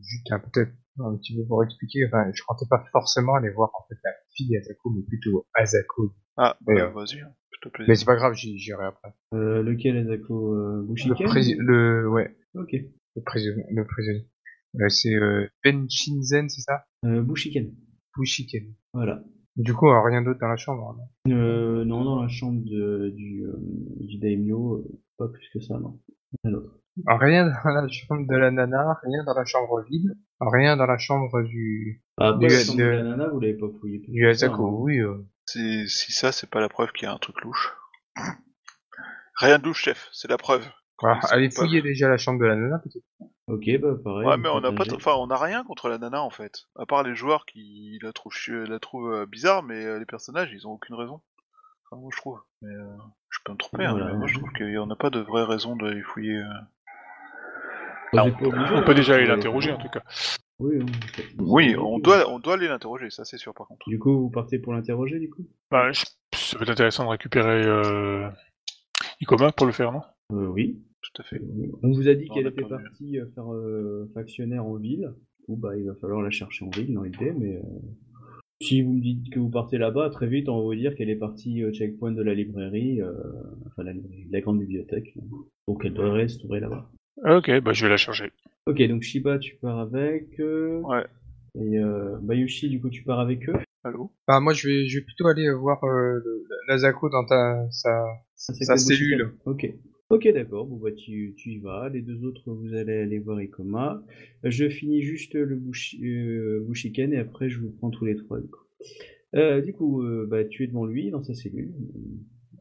juste un peut-être un petit peu pour expliquer. Enfin, je comptais pas forcément aller voir en fait la fille Asako, mais plutôt Asako. Ah, Mais, bah, euh, vas-y, hein. Mais c'est pas grave, j'irai après. Euh, lequel, Azako euh, Le, Bushiken prési- le ouais, Ok. le prisonnier, le prisonnier. Euh, c'est euh, Ben Shinzen, c'est ça? Euh, Bushiken. Bushiken. Voilà. Du coup, euh, rien d'autre dans la chambre. non? Euh, non, dans la chambre de, du, euh, du daimyo, euh, pas plus que ça, non. Un autre. Ah, Rien dans la chambre de la nana, rien dans la chambre vide, rien dans la chambre du, Ah, Du- la chambre de- de la nana, vous l'avez pas fouillé. du ça, Asako. hein. Oui, euh, Si, si ça, c'est pas la preuve qu'il y a un truc louche. Rien de louche, chef, c'est la preuve. allez fouiller déjà la chambre de la nana, peut-être. Ok, bah pareil. Ouais, mais on n'a pas, t- enfin, on a rien contre la nana en fait. À part les joueurs qui la trouvent, la trouvent euh, bizarre, mais euh, les personnages, ils ont aucune raison. Enfin, moi, je trouve. Mais euh, je peux me tromper. hein, mais moi, je trouve qu'il n'y en a pas de vraie raison de les fouiller. euh. Bah, Ah, On hein, peut déjà aller l'interroger, en tout cas. Oui, oui, vous faites- Oui, on doit, on doit aller l'interroger, ça c'est sûr par contre. Du coup, vous partez pour l'interroger, du coup? Bah, je- ça peut être intéressant de récupérer euh... Ikoma pour le faire, non? Euh, Oui. Tout à fait. On vous a dit qu'elle était partie euh, faire euh, factionnaire en ville. Du coup, bah, il va falloir la chercher en ville dans l'idée, mais euh, si vous me dites que vous partez là-bas, très vite, on va vous dire qu'elle est partie au checkpoint de la librairie, euh, enfin la la grande bibliothèque. Donc elle devrait se trouver là-bas. Ok, bah je vais la charger. Ok, donc Shiba, tu pars avec. euh, Ouais. Et euh, Bayushi, du coup, tu pars avec eux? Allô? Bah, moi, je vais, je vais plutôt aller voir euh, dans ta, sa, Ah, sa cellule. Ok. Ok, d'accord. Bon, bah, tu, tu y vas. Les deux autres, vous allez aller voir Ikoma. Je finis juste le euh, Bushiken et après, je vous prends tous les trois. Du coup, euh, euh, bah, tu es devant lui, dans sa cellule.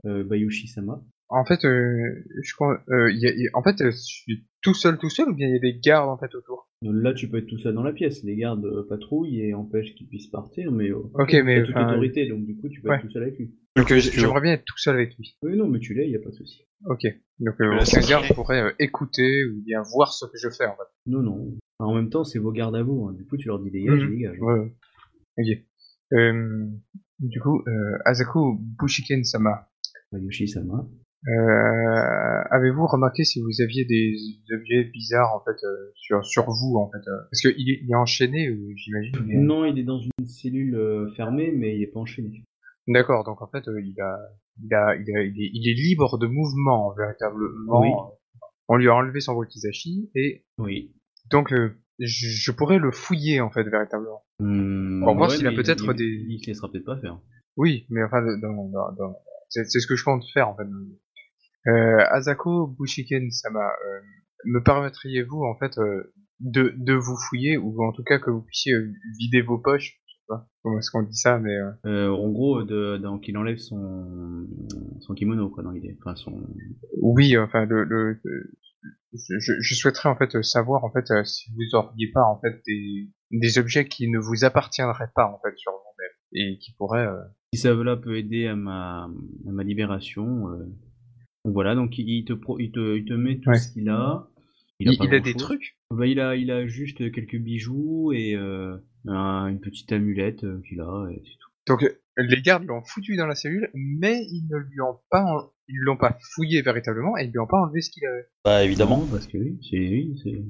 Bayushi-sama. En fait, euh, je crois, euh, y a- y a- en fait, euh, je suis tout seul, tout seul, ou bien il y a des gardes en fait autour? Là, tu peux être tout seul dans la pièce. Les gardes euh, patrouillent et empêchent qu'il puisse partir, mais euh, Ok, mais toute autorité, donc du coup, tu peux ouais. être tout seul avec lui. donc, j'aimerais bien être tout seul avec lui. Oui, non, mais tu l'es, y a pas de souci. Ok. Donc, euh, aucun garde pourrait euh, écouter ou bien voir ce que je fais en fait. Non, non. En même temps, c'est vos gardes à vous. hein. Du coup, tu leur dis dégage, ils dégagent. Ouais. ouais. Ok. Euh, du coup, euh, Asako Bushiken-sama. Bayushi-sama. Euh, Avez-vous remarqué si vous aviez des objets bizarres en fait euh, sur sur vous en fait euh, Parce qu'il est, il est enchaîné, euh, j'imagine. mais- Non, il est dans une cellule fermée, mais il est pas enchaîné. D'accord, donc en fait il a, il a, il a, il est, il est libre de mouvement véritablement. Oui. On lui a enlevé son wakizashi et Oui. donc je, je pourrais le fouiller en fait véritablement. Hmm, Pour voir s'il a peut-être il- des- Il se laissera peut-être pas faire. Oui, mais enfin, dans, dans, dans- c'est c'est ce que je compte faire en fait. Euh, Asako Bushiken Sama, euh, me permettriez-vous en fait euh, de, de vous fouiller ou en tout cas que vous puissiez euh, vider vos poches Je sais pas comment est-ce qu'on dit ça, mais euh, Euh, en gros, de, dans- qu'il enlève son, son kimono, quoi, dans l'idée. Enfin, son... oui, enfin le, le, le- je, je- souhaiterais en fait savoir en fait euh, si vous auriez pas en fait des, des objets qui ne vous appartiendraient pas en fait sur vous-même et qui pourraient euh, Si ça là peut aider à ma, à ma libération. euh, voilà, donc il te, pro- il te, il te met tout Ouais. ce qu'il a. il, a des trucs? Bah, il a, il a juste quelques bijoux et euh, un- une petite amulette euh, qu'il a. Et c'est tout. Donc euh, les gardes l'ont foutu dans la cellule, mais ils ne lui ont pas, en- ils l'ont pas fouillé véritablement et ils lui ont pas enlevé ce qu'il avait. Bah évidemment. Non, parce que oui, c'est oui, c'est.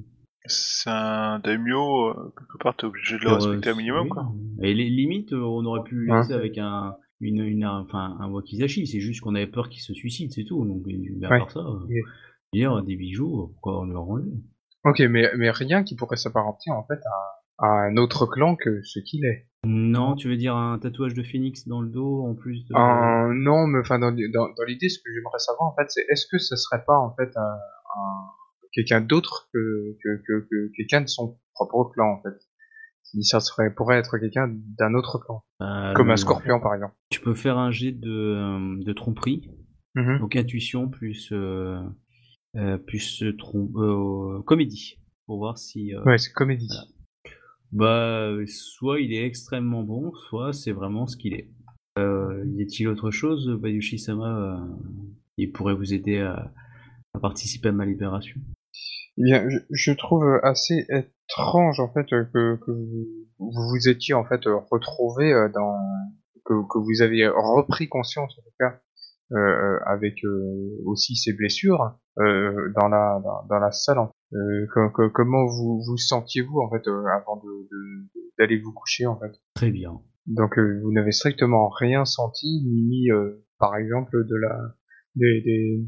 C'est un daimyo, quelque part, t'es obligé de le respecter un minimum, oui. quoi. Et les limites, on aurait pu Ouais. laisser avec un, une, une, un- enfin, un wakizashi. C'est juste qu'on avait peur qu'il se suicide, c'est tout. Donc, mais à Ouais. part ça, euh, des bijoux, pourquoi on leur enlever Ok, mais, mais rien qui pourrait s'apparenter en fait à, à un autre clan que ce qu'il est. Non, tu veux dire un tatouage de phénix dans le dos en plus de. Euh, non, mais enfin dans, dans, dans l'idée, ce que j'aimerais savoir en fait, c'est est-ce que ce serait pas en fait un, un- quelqu'un d'autre que, que, que, que quelqu'un de son propre clan en fait? Si ça serait pourrait être quelqu'un d'un autre clan, Euh, comme un scorpion par exemple. Tu peux faire un jet de, euh, de tromperie, Mhm. donc intuition plus euh, euh, plus trom- comédie, pour voir si. Ouais, c'est comédie. Voilà. Bah, soit il est extrêmement bon, soit c'est vraiment ce qu'il est. Y a-t-il autre chose, Bayushi-sama, qui pourrait vous aider à, à participer à ma libération? Eh Bien, je, je trouve assez étrange en fait que, que vous vous étiez en fait retrouvé euh, dans que, que vous aviez repris conscience en tout cas euh, euh, avec euh, aussi ces blessures euh, dans la dans, dans la salle. en- Euh, que- que- comment vous vous sentiez-vous en fait euh, avant de de- d'aller vous coucher en fait? Très bien. Donc euh, vous n'avez strictement rien senti ni euh, par exemple de la des des,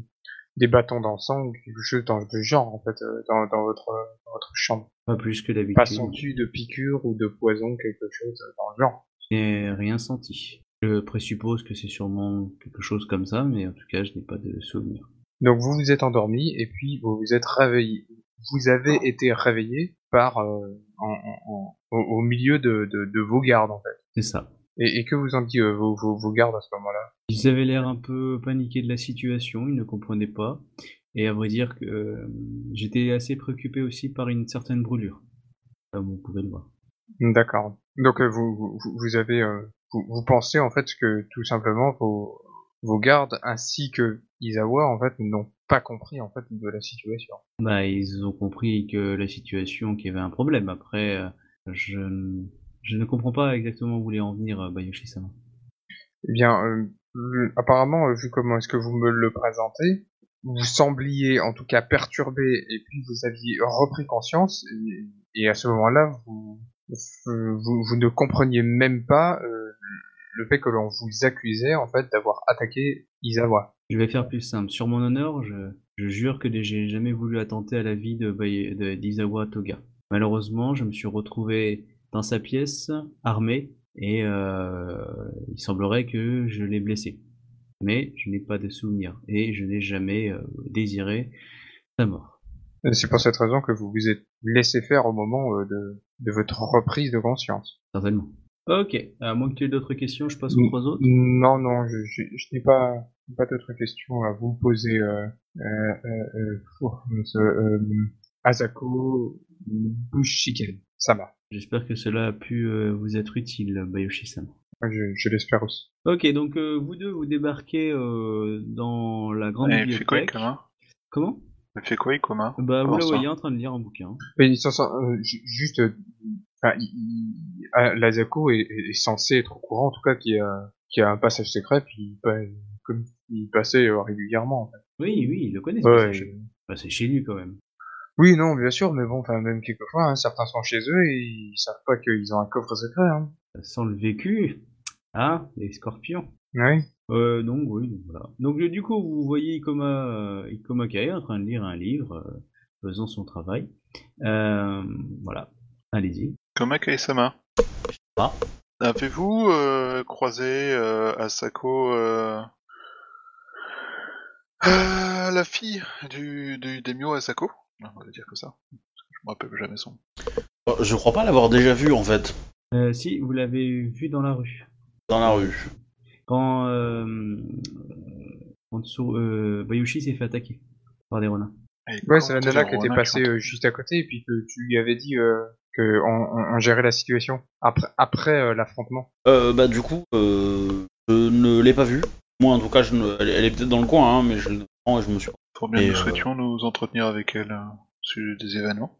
des bâtons d'encens ou quelque chose dans le genre en fait euh, dans, dans votre dans votre chambre. Pas plus que Pas d'habitude. senti de piqûre ou de poison quelque chose dans le genre? Et rien senti. Je présuppose que c'est sûrement quelque chose comme ça, mais en tout cas, je n'ai pas de souvenir. Donc vous vous êtes endormi et puis vous vous êtes réveillé. Vous avez été réveillé par euh, en, en- en- au, au milieu de, de, de vos gardes en fait. C'est ça. Et, et que vous en dit euh, vos, vos, vos gardes à ce moment-là? Ils avaient l'air un peu paniqués de la situation, ils ne comprenaient pas. Et à vrai dire que euh, j'étais assez préoccupé aussi par une certaine brûlure. Comme vous pouvez le voir. D'accord. Donc euh, vous, vous, vous avez vous, vous pensez en fait que tout simplement vos, vos gardes ainsi que Isawa en fait n'ont pas compris en fait de la situation. Bah, ils ont compris que la situation, qu'il y avait un problème. Après, je, je ne comprends pas exactement où vous voulez en venir, euh, Bayoshi-sama. Eh bien, euh, euh, apparemment, euh, vu comment est-ce que vous me le présentez, vous sembliez en tout cas perturbé et puis vous aviez repris conscience et, et à ce moment-là, vous, vous, vous ne compreniez même pas euh, le fait que l'on vous accusait en fait d'avoir attaqué Isawa. Je vais faire plus simple. Sur mon honneur, je, je jure que j'ai jamais voulu attenter à la vie de Bay- de- d'Isawa Toga. Malheureusement, je me suis retrouvé dans sa pièce, armé, et euh, il semblerait que je l'ai blessé. Mais je n'ai pas de souvenir, et je n'ai jamais euh, désiré sa mort. C'est pour cette raison que vous vous êtes laissé faire au moment euh, de, de votre reprise de conscience. Certainement. Ok, à moins que tu aies d'autres questions, je passe aux trois autres. Non, non, je, je, je n'ai pas, pas d'autres questions à vous poser. Euh, euh, Asako Bushiken, Sama. J'espère que cela a pu euh, vous être utile, Bayoshi-sama. Je, je l'espère aussi. Ok, donc euh, vous deux, vous débarquez euh, dans la grande Et il fait quoi, bibliothèque. Thomas? Comment? Il fait quoi, Ikoma Bah, vous la ça voyez en train de lire un bouquin. Mais sont, euh, ju- juste, euh, enfin, il- il- ah, l'Asako est, censé être au courant, en tout cas, qu'il y a, qu'il y a un passage secret, puis bah, comme il passait euh, régulièrement. En fait. Oui, oui, il le connaît. Ouais, c'est chez- bah, c'est chez lui quand même. Oui, non, bien sûr, mais bon, enfin, même quelquefois, hein, certains sont chez eux et ils savent pas qu'ils ont un coffre secret. Hein. Sent le vécu. Ah, les scorpions. Oui. Euh, donc oui, donc voilà. Donc du coup, vous voyez Ikoma, euh, Ikoma Kae en train de lire un livre, euh, faisant son travail. Euh, voilà, allez-y. Comme Kaesama. Ah. Avez-vous euh, croisé euh, Asako, euh, euh, la fille du, du Demio Asako? On va dire que ça. Je me rappelle jamais son. Euh, Je crois pas l'avoir déjà vu en fait Euh, si, vous l'avez vu dans la rue. dans la rue. Quand, euh, en dessous, euh, Bayushi s'est fait attaquer par des renards. Ouais, quand c'est la nana qui était passée euh, juste à côté et puis que tu lui avais dit euh, que on, on- on gérait la situation après, après euh, l'affrontement. Euh, bah du coup, euh, je ne l'ai pas vue. Moi en tout cas, je ne... elle, elle est peut-être dans le coin, hein, mais je, non, je me suis. Bien, Et, nous euh, souhaitions nous entretenir avec elle euh, au sujet des événements.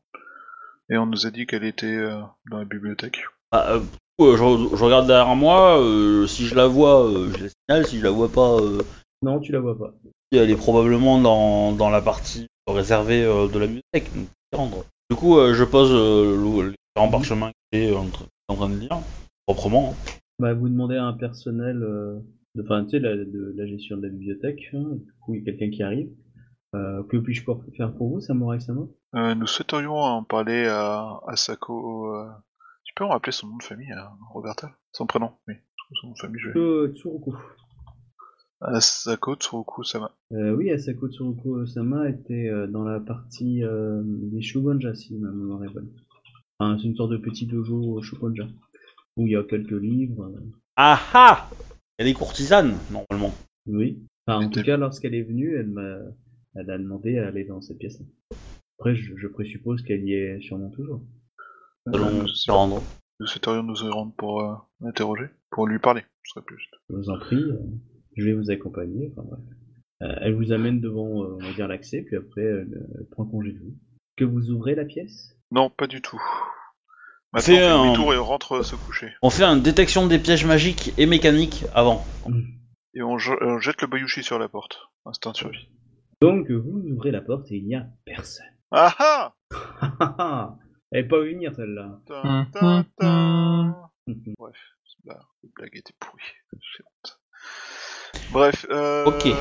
Et on nous a dit qu'elle était euh, dans la bibliothèque. Bah, du coup, je, je regarde derrière moi. euh, si je la vois, euh, je la signale. Si je la vois pas, euh, Non, tu la vois pas. elle est probablement dans, dans la partie réservée euh, de la bibliothèque. donc rendre. Du coup, euh, je pose euh, les différents parchemins qu'il est en, train- en train de lire proprement. hein. Bah, vous demandez à un personnel, euh, de, enfin, tu sais, la, de la gestion de la bibliothèque. hein, du coup, il y a quelqu'un qui arrive. Euh, que puis-je faire pour vous, Samurai Sama Euh, nous souhaiterions en parler à Asako. Euh... Tu peux me rappeler son nom de famille, euh, Roberta? Son prénom, oui. Son nom de famille, je vais. euh, Tsuruko. Asako Tsuruku-sama. Euh, oui, Asako Tsuruko Sama était euh, dans la partie euh, des Shogunja, si ma mémoire est bonne. Enfin, c'est une sorte de petit dojo Shogunja, où il y a quelques livres. euh, Ah ah Elle est courtisane normalement. oui. Enfin, en tout cas, lorsqu'elle est venue, elle m'a, elle a demandé à aller dans cette pièce. Après, je, je présuppose qu'elle y est sûrement toujours. Allons Euh, s'y rendre. nous souhaiterions nous y rendre pour euh, l'interroger, pour lui parler, ce serait plus juste. Je vous en prie, euh, je vais vous accompagner. Enfin, bref. Euh, elle vous amène devant, euh, on va dire, l'accès, puis après, elle, prend congé de vous. Que vous ouvrez la pièce? Non, pas du tout. Maintenant, on fait un- demi-tour et on rentre se coucher. On fait une détection des pièges magiques et mécaniques avant. Et on, je- on jette le bayushi sur la porte. Instinct de survie. Donc, vous ouvrez la porte et il n'y a personne. Ah ah Elle est pas venir celle-là. Bref, la blague était pourrie. Bref, euh... Ok. y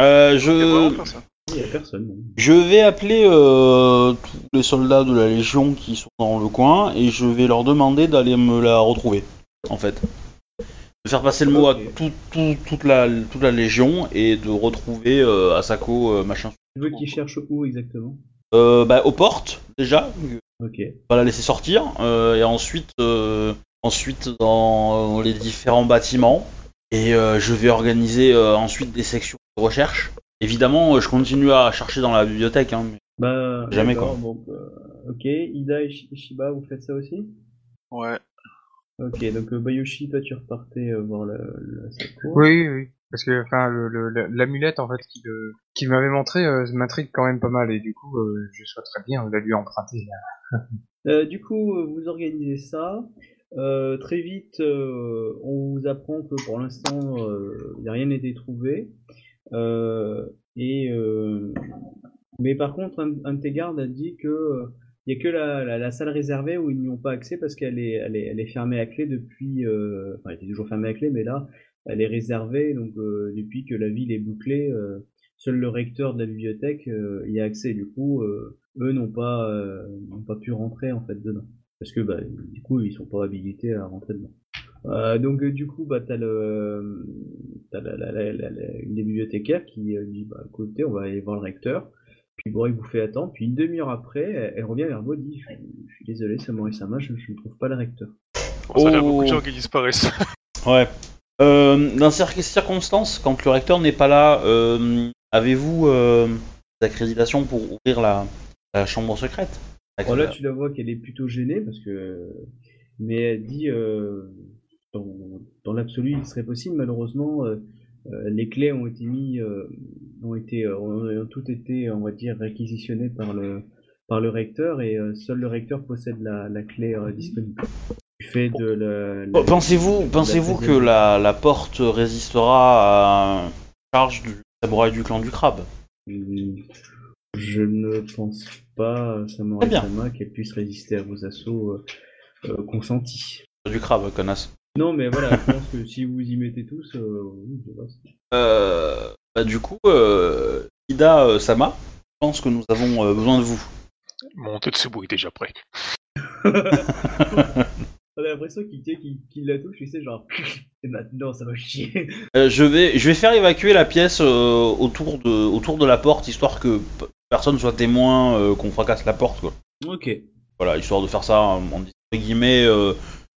Euh, vraiment je, personne. Il n'y a personne. non. je vais appeler euh, tous les soldats de la Légion qui sont dans le coin et je vais leur demander d'aller me la retrouver, en fait. De faire passer le mot à tout- tout- toute, la, toute la Légion et de retrouver euh, Asako, euh, machin. Tu veux qu'il cherche où exactement? Euh, bah, aux portes, déjà, Ok. on va la laisser sortir, euh, et ensuite, euh, ensuite dans les différents bâtiments, et euh, je vais organiser euh, ensuite des sections de recherche. Évidemment, euh, je continue à chercher dans la bibliothèque, hein, mais Bah, Jamais, donc, euh, ok, Ida et Shi- Shiba, vous faites ça aussi? Ouais. Ok, donc euh, Bayushi, toi tu repartais euh, voir le Asako. Oui, oui. Parce que enfin le- le- le- l'amulette en fait qui le- qu'il m'avait montré euh, m'intrigue quand même pas mal et du coup euh, je souhaiterais bien la lui emprunter. Euh, du coup, euh, vous organisez ça. Euh, très vite, euh, on vous apprend que pour l'instant, euh, il n'y a rien été trouvé. Euh, et euh, mais par contre, un, un de tes gardes a dit que euh, il y a que la, la, la salle réservée où ils n'y ont pas accès parce qu'elle est, elle est, elle est fermée à clé depuis. euh, enfin, elle était toujours fermée à clé, mais là, elle est réservée. Donc, euh, depuis que la ville est bouclée, euh, seul le recteur de la bibliothèque euh, y a accès. Du coup, euh, eux n'ont pas, euh, pas pu rentrer en fait dedans parce que bah, du coup, ils sont pas habilités à rentrer dedans. Euh, donc du coup, bah t'as le, t'as la, la, la, une des bibliothécaires qui dit bah écoutez, on va aller voir le recteur. Puis bon, il vous fait attendre. Puis une demi-heure après, elle, elle revient vers vous et dit je, je suis désolé, Samurai Sama, je, je ne trouve pas le recteur. Bon, ça, a Oh. beaucoup de gens qui disparaissent. Ouais. Euh, dans ces circonstances, quand le recteur n'est pas là, euh, avez-vous euh, des accréditations pour ouvrir la, la chambre secrète? Bon, là, tu la vois qu'elle est plutôt gênée parce que, mais elle dit euh, dans, dans l'absolu, il serait possible. Malheureusement, les clés ont été mis, euh, ont été, euh, ont, toutes été, on va dire, réquisitionnées par le par le recteur et euh, seul le recteur possède la, la clé euh, disponible. La. la- Pensez-vous, la pensez-vous que la, la porte résistera à, charge du samouraï du clan du crabe? Hum, Je ne pense pas, bien. Sama, qu'elle puisse résister à vos assauts euh, euh, consentis. Du crabe, connasse. Non, mais voilà, je pense que si vous y mettez tous, euh, oui, je vois. Euh, bah, du coup, euh, Ida euh, Sama, je pense que nous avons euh, besoin de vous. Mon Tetsubo est déjà prêt. On a l'impression qu'il tient, qu'il qu'il la touche, tu sais, genre, et maintenant ça va chier. Euh, je, vais, je vais faire évacuer la pièce euh, autour, de, autour de la porte, histoire que p- personne soit témoin euh, qu'on fracasse la porte. Quoi. ok. Voilà, histoire de faire ça en, en entre guillemets, euh,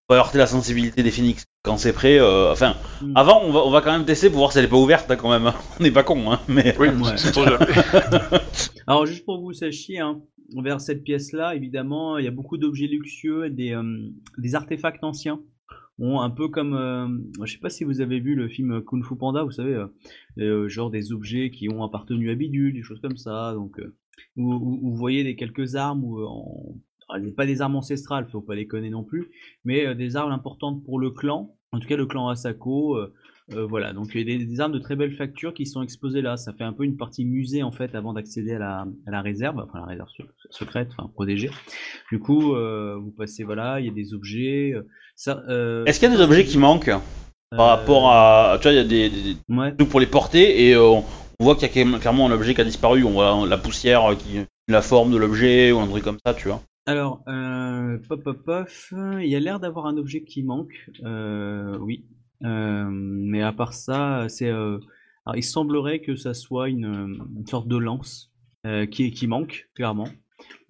pour heurter la sensibilité des phoenix. Quand c'est prêt, euh, enfin, Hmm. avant, on va, on va quand même tester pour voir si elle est pas ouverte hein, quand même. On n'est pas con, hein, mais. Oui, Ouais. c'est trop. Alors, juste pour que vous sachiez, hein, vers cette pièce-là, évidemment, il y a beaucoup d'objets luxueux, et des, euh, des artefacts anciens. Bon, un peu comme, euh, je sais pas si vous avez vu le film Kung Fu Panda, vous savez, euh, euh, genre des objets qui ont appartenu à Bidule, des choses comme ça. Donc, euh, où, où- où vous voyez des quelques armes ou en, ah, pas des armes ancestrales, faut pas les connaître non plus, mais euh, des armes importantes pour le clan. En tout cas, le clan Asako. euh, euh, voilà, donc il y a des, des armes de très belle facture qui sont exposées là. Ça fait un peu une partie musée en fait avant d'accéder à la, à la réserve, enfin la réserve se- secrète, enfin protégée. Du coup, euh, vous passez voilà, il y a des objets. Ça, euh, Est-ce qu'il y a des objets qui manquent par rapport à. Tu vois, il y a des, des- des Ouais. trucs pour les porter et euh, on voit qu'il y a clairement un objet qui a disparu. On voit la poussière qui. la forme de l'objet ou un truc comme ça, tu vois. Alors, euh, pop, pop, il y a l'air d'avoir un objet qui manque, euh, oui. Euh, mais à part ça, il semblerait que ça soit une, sorte de lance qui, qui manque, clairement.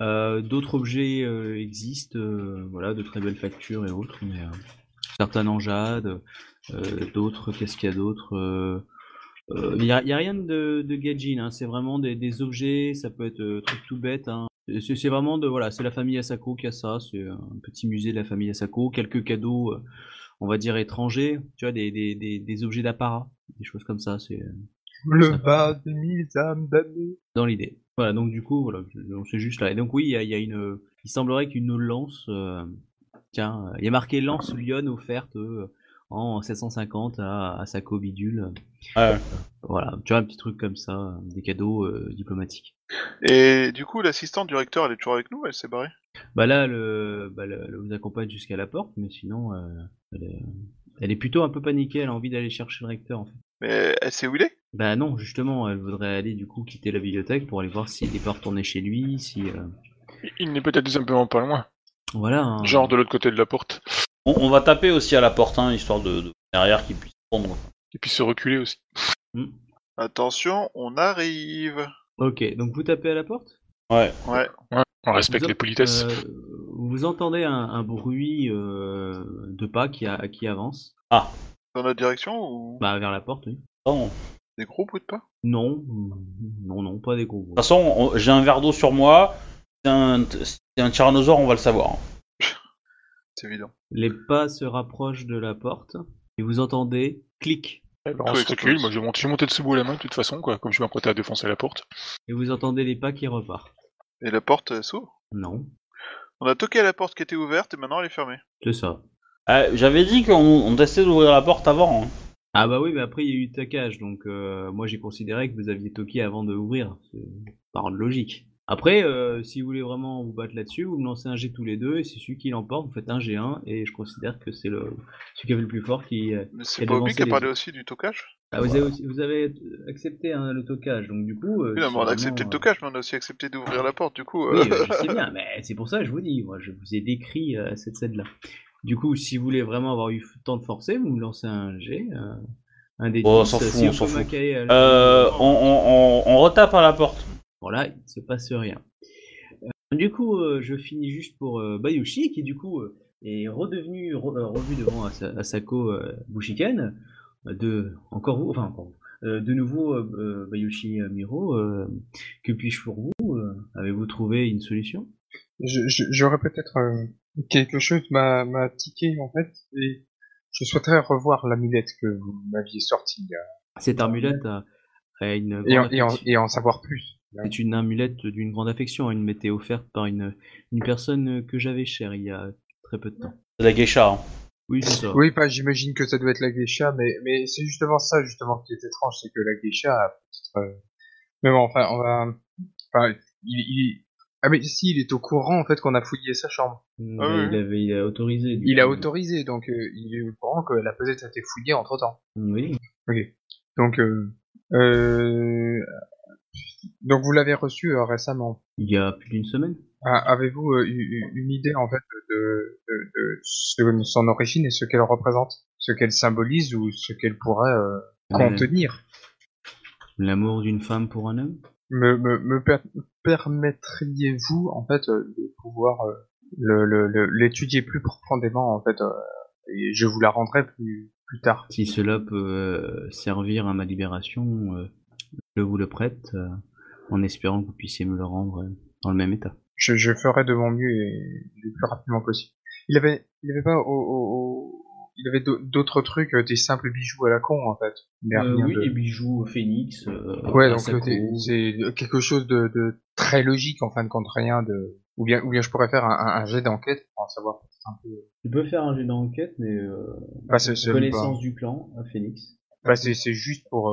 D'autres objets existent, voilà, de très belles factures et autres, mais certains en jade, d'autres, qu'est-ce qu'il y a d'autre Il n'y a, rien de, de gadget, hein, c'est vraiment des, objets, ça peut être truc tout bête, hein, c'est c'est vraiment de voilà, c'est la famille Asako qui a ça, c'est un petit musée de la famille Asako, quelques cadeaux, euh, on va dire étrangers, tu vois, des, des, des, des objets d'apparat, des choses comme ça, c'est euh, Le bas de mille âmes damnées. dans l'idée. Voilà, donc du coup, voilà, c'est juste là. Et donc oui, il y a, il y a une, il semblerait qu'une lance, euh, tiens, euh, il y a marqué lance Lyon offerte euh, en 750 à, à Sako Bidule. Ouais. Voilà, tu vois, un petit truc comme ça, euh, des cadeaux euh, diplomatiques. Et du coup, l'assistante du recteur, elle est toujours avec nous Elle s'est barrée? Bah là, le, bah, le- le vous accompagne jusqu'à la porte, mais sinon, euh, elle, est, elle est plutôt un peu paniquée. Elle a envie d'aller chercher le recteur, en fait. Mais elle sait où il est? Bah non, justement, elle voudrait aller du coup quitter la bibliothèque pour aller voir s'il est pas retourné chez lui, si euh, Il n'est peut-être simplement pas loin. voilà. hein. Genre de l'autre côté de la porte. On, on va taper aussi à la porte, hein, histoire de, de derrière qu'il puisse prendre. Et puis se reculer aussi. Hmm. Attention, on arrive Ok, donc vous tapez à la porte? Ouais. Ouais. Ouais, on respecte Vous les politesses. euh, vous entendez un, un bruit euh, de pas qui, a, qui avance, Dans notre direction ou? Bah vers la porte. Oui. De des gros bruits de pas? Non, non, non, pas des gros. toute façon, on- j'ai un verre d'eau sur moi. Si c'est un, si c'est un tyrannosaure, on va le savoir. C'est évident. Les pas se rapprochent de la porte et vous entendez clic Eh ben, on se recule. Moi, je vais monter, je vais monter dessous à la main de toute façon, quoi. Comme je m'apprêtais à défoncer la porte. et vous entendez les pas qui repartent. Et la porte elle s'ouvre? Non, On a toqué à la porte qui était ouverte et maintenant elle est fermée. c'est ça. Euh, J'avais dit qu'on on testait d'ouvrir la porte avant. hein. Ah bah oui, mais après il y a eu taquage, donc euh, moi j'ai considéré que vous aviez toqué avant de ouvrir, par logique. Après, euh, si vous voulez vraiment vous battre là-dessus, vous me lancez un G tous les deux, et c'est celui qui l'emporte, vous faites un G1, et je considère que c'est le celui qui avait le plus fort qui... euh, Mais c'est pas qui a parlé autres. aussi du tocage? Ah, vous, avez, aussi- vous avez accepté hein, le tocage, donc du coup... euh, Oui, non, mais on a accepté le tocage, mais on a aussi accepté d'ouvrir la porte, du coup. Oui, euh, je sais bien, mais c'est pour ça que je vous dis, moi je vous ai décrit euh, cette scène-là. Du coup, si vous voulez vraiment avoir eu le temps de forcer, vous me lancez un G, euh, un des Oh, on 10, s'en fout, si on s'en fout. On, on, on, on retape à la porte. Bon là, il ne se passe rien. Euh, du coup, euh, je finis juste pour euh, Bayushi, qui du coup est redevenu, re- revu devant Asa- Asako Bushiken. De, encore vous, enfin encore vous. De nouveau, Bayushi Miro, que puis-je pour vous Avez-vous trouvé une solution? J'aurais peut-être quelque chose m'a tiqué en fait et je souhaiterais revoir l'amulette que vous m'aviez sortie Cette amulette a, a une et, en, et en savoir plus. C'est une amulette d'une grande affection. Elle m'était offerte par une, une personne que j'avais chère il y a très peu de temps. C'est la geisha. hein. Oui, c'est ça. Oui, enfin, j'imagine que ça doit être la geisha, mais, mais c'est justement ça, justement, qui est étrange, c'est que la geisha a peut-être... euh, Mais bon, enfin, on va... Enfin, il, il... Ah mais si, il est au courant, en fait, qu'on a fouillé sa chambre. Il, Ah a- oui. il avait, il a autorisé. Il a coup. autorisé, donc euh, il est au courant qu'elle a peut-être été fouillée entre-temps. Oui. Donc, euh, euh, donc vous l'avez reçu euh, récemment. Il y a plus d'une semaine. Ah, Avez-vous euh, eu- eu- une idée en fait de, de, de ce- son origine et ce qu'elle représente, ce qu'elle symbolise ou ce qu'elle pourrait euh, contenir? L'amour d'une femme pour un homme? Me, me, me per- permettriez-vous en fait de pouvoir le- le- le- l'étudier plus profondément en fait et je vous la rendrai plus plus tard. Si cela peut servir à ma libération, je vous le prête, en espérant que vous puissiez me le rendre euh, dans le même état. Je, je ferai de mon mieux et le plus rapidement possible. Il avait, il avait pas au, au- au- il avait d'au- d'autres trucs, euh, des simples bijoux à la con en fait. Mais Euh, oui, de- des bijoux Phoenix. euh, Ouais, donc c'est- quelque chose de, de très logique en fin de compte, rien de. Ou bien, ou bien je pourrais faire un, un, un jet d'enquête pour en savoir un peu. Tu peux faire un jet d'enquête, mais euh, Bah, connaissance du clan à Phoenix. bah, c'est c'est juste pour.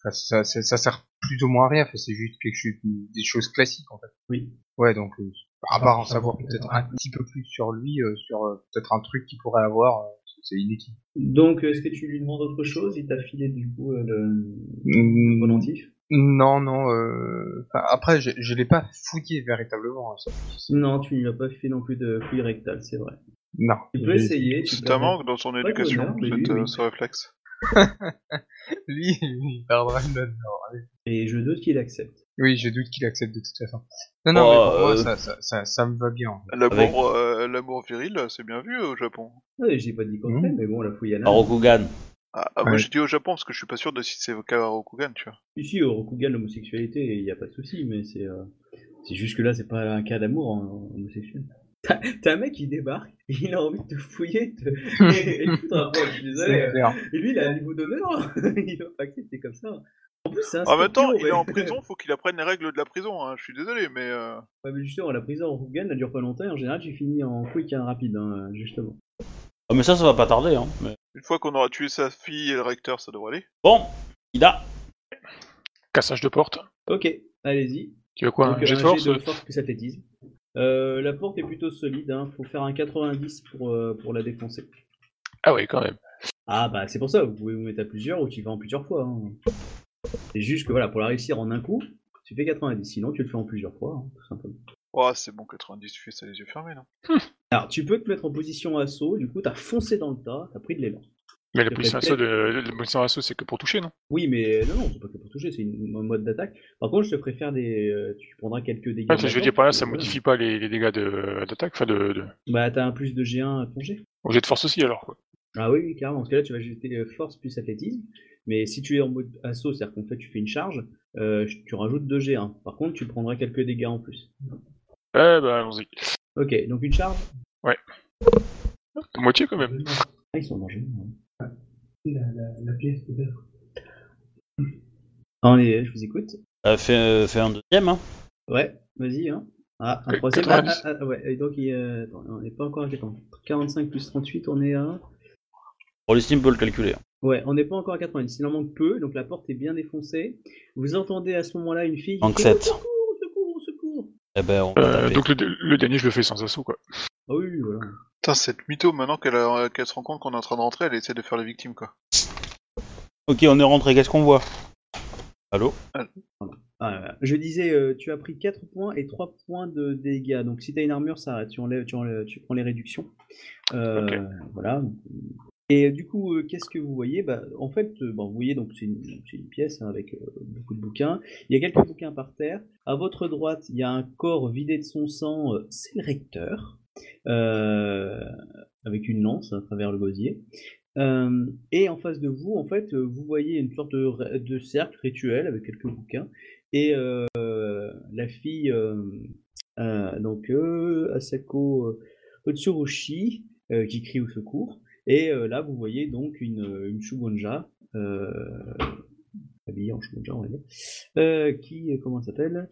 Enfin, ça, ça, ça sert plus ou moins à rien, enfin, c'est juste quelque chose, des choses classiques en fait. Oui. Ouais, donc euh, à part en savoir peut-être un petit peu plus sur lui, euh, sur euh, peut-être un truc qu'il pourrait avoir, euh, c'est inutile. Donc, est-ce que tu lui demandes autre chose? Il t'a filé du coup euh, le Mm, volantif Non, non. Euh... enfin, après, je, je l'ai pas fouillé véritablement. hein, ça. Non, tu ne lui as pas fait non plus de fouille rectale, c'est vrai. Non. Tu peux essayer. C'est un manque dans son éducation, bonheur, mais cette, oui, oui. ce réflexe. Lui, il perdra une note. non, allez. Et je doute qu'il accepte. Oui, je doute qu'il accepte de toute façon. Non, non, Oh, mais pour moi, euh, ça, ça, ça, ça me va bien. L'amour euh, l'amour viril, c'est bien vu au Japon. Ouais, j'ai pas dit qu'on fait, mais bon, la fouille à Rokugan. Ah, ah, moi Ouais. j'ai dit au Japon parce que je suis pas sûr de si c'est au cas Rokugan, tu vois. Ici, au Rokugan, l'homosexualité, il n'y a pas de souci, mais c'est euh, c'est juste que là, c'est pas un cas d'amour en- homosexuel. T'as un mec qui débarque, il a envie de te fouiller, de te... et, et un poil, je suis désolé. Clair. Et lui, il a un niveau d'honneur, il va pas accepter comme ça. En plus, c'est un En même temps, il est en prison, faut qu'il apprenne les règles de la prison, hein. je suis désolé, mais... Euh... Ouais, mais justement, la prison au Rokugan, elle dure pas longtemps, et en général, j'ai fini en quick and rapide, hein, justement. Ah, mais ça, ça va pas tarder. Hein. mais- Une fois qu'on aura tué sa fille et le recteur, ça devrait aller. Bon, Ida. Cassage de porte. Ok, allez-y. Tu veux quoi Donc, Un jet de force jet de force plus athlétisme. Euh, la porte est plutôt solide, hein. faut faire un 90 pour, euh, pour la défoncer. Ah oui, quand même. Ah bah c'est pour ça, vous pouvez vous mettre à plusieurs ou tu y vas en plusieurs fois. hein. C'est juste que voilà, pour la réussir en un coup, tu fais 90, sinon tu le fais en plusieurs fois, hein, tout simplement. Oh, c'est bon, 90, tu fais ça les yeux fermés, non Alors tu peux te mettre en position assaut, du coup t'as foncé dans le tas, t'as pris de l'élan. Mais la position assaut, de, la position assaut, c'est que pour toucher, non? Oui mais non, non, c'est pas que pour toucher, c'est une- un mode d'attaque. Par contre je te ferai faire des... euh, tu prendras quelques dégâts. Ouais, que je veux dire par là, ça que, modifie pas les, les dégâts de- d'attaque, enfin de, de... Bah t'as un plus de G1 à ton. Au jet de force aussi, alors, quoi. Ah oui, oui, carrément. Parce que là, tu vas jeter euh, force plus athlétisme. Mais si tu es en mode assaut, c'est-à-dire qu'en fait, tu fais une charge, euh, tu rajoutes 2 G1. Par contre, tu prendras quelques dégâts en plus. Eh ben, allons-y. Ok, donc une charge? Moitié, quand même. Ah, ils sont en danger. Ouais. La, la, la pièce peut-être. On est- je vous écoute. Euh, fais, euh, fais un deuxième. Hein. Ouais, vas-y. Hein. Ah, un troisième. 90. Ah, ah, ah, ouais, et donc, il, euh, attends, on n'est pas encore à 80. 45 plus 38, on est à. Pour les Steam peut le calculer. hein. Ouais, on n'est pas encore à 90. Il en manque peu, donc la porte est bien défoncée. Vous entendez à ce moment-là une fille qui sept. Au secours, au secours, au secours. Eh ben, on va Euh, donc le, le dernier, je le fais sans assaut, quoi. Ah oui, oui, voilà. Putain, cette mytho, maintenant qu'elle a- qu'elle se rend compte qu'on est en train de rentrer, elle essaie de faire la victime, quoi. Ok, on est rentré. Qu'est-ce qu'on voit? Allô? Ah, je disais, euh, tu as pris 4 points et 3 points de dégâts. Donc si tu as une armure, ça tu, enlèves, tu, enlèves- tu prends les réductions. Euh, Ok. Voilà. Et du coup, euh, qu'est-ce que vous voyez? Bah, En fait, euh, bon, vous voyez, donc c'est une, c'est une pièce hein, avec euh, beaucoup de bouquins. Il y a quelques bouquins par terre. À votre droite, il y a un corps vidé de son sang. euh, c'est le recteur. Euh, avec une lance à travers le gosier. Euh, et en face de vous, en fait, euh, vous voyez une sorte de, de cercle rituel avec quelques bouquins. Et la fille, donc Asako Otsuroshi, qui crie au secours. Et là, vous voyez donc une, une Shugonja, habillée en Shugonja, on va dire, qui, comment elle s'appelle?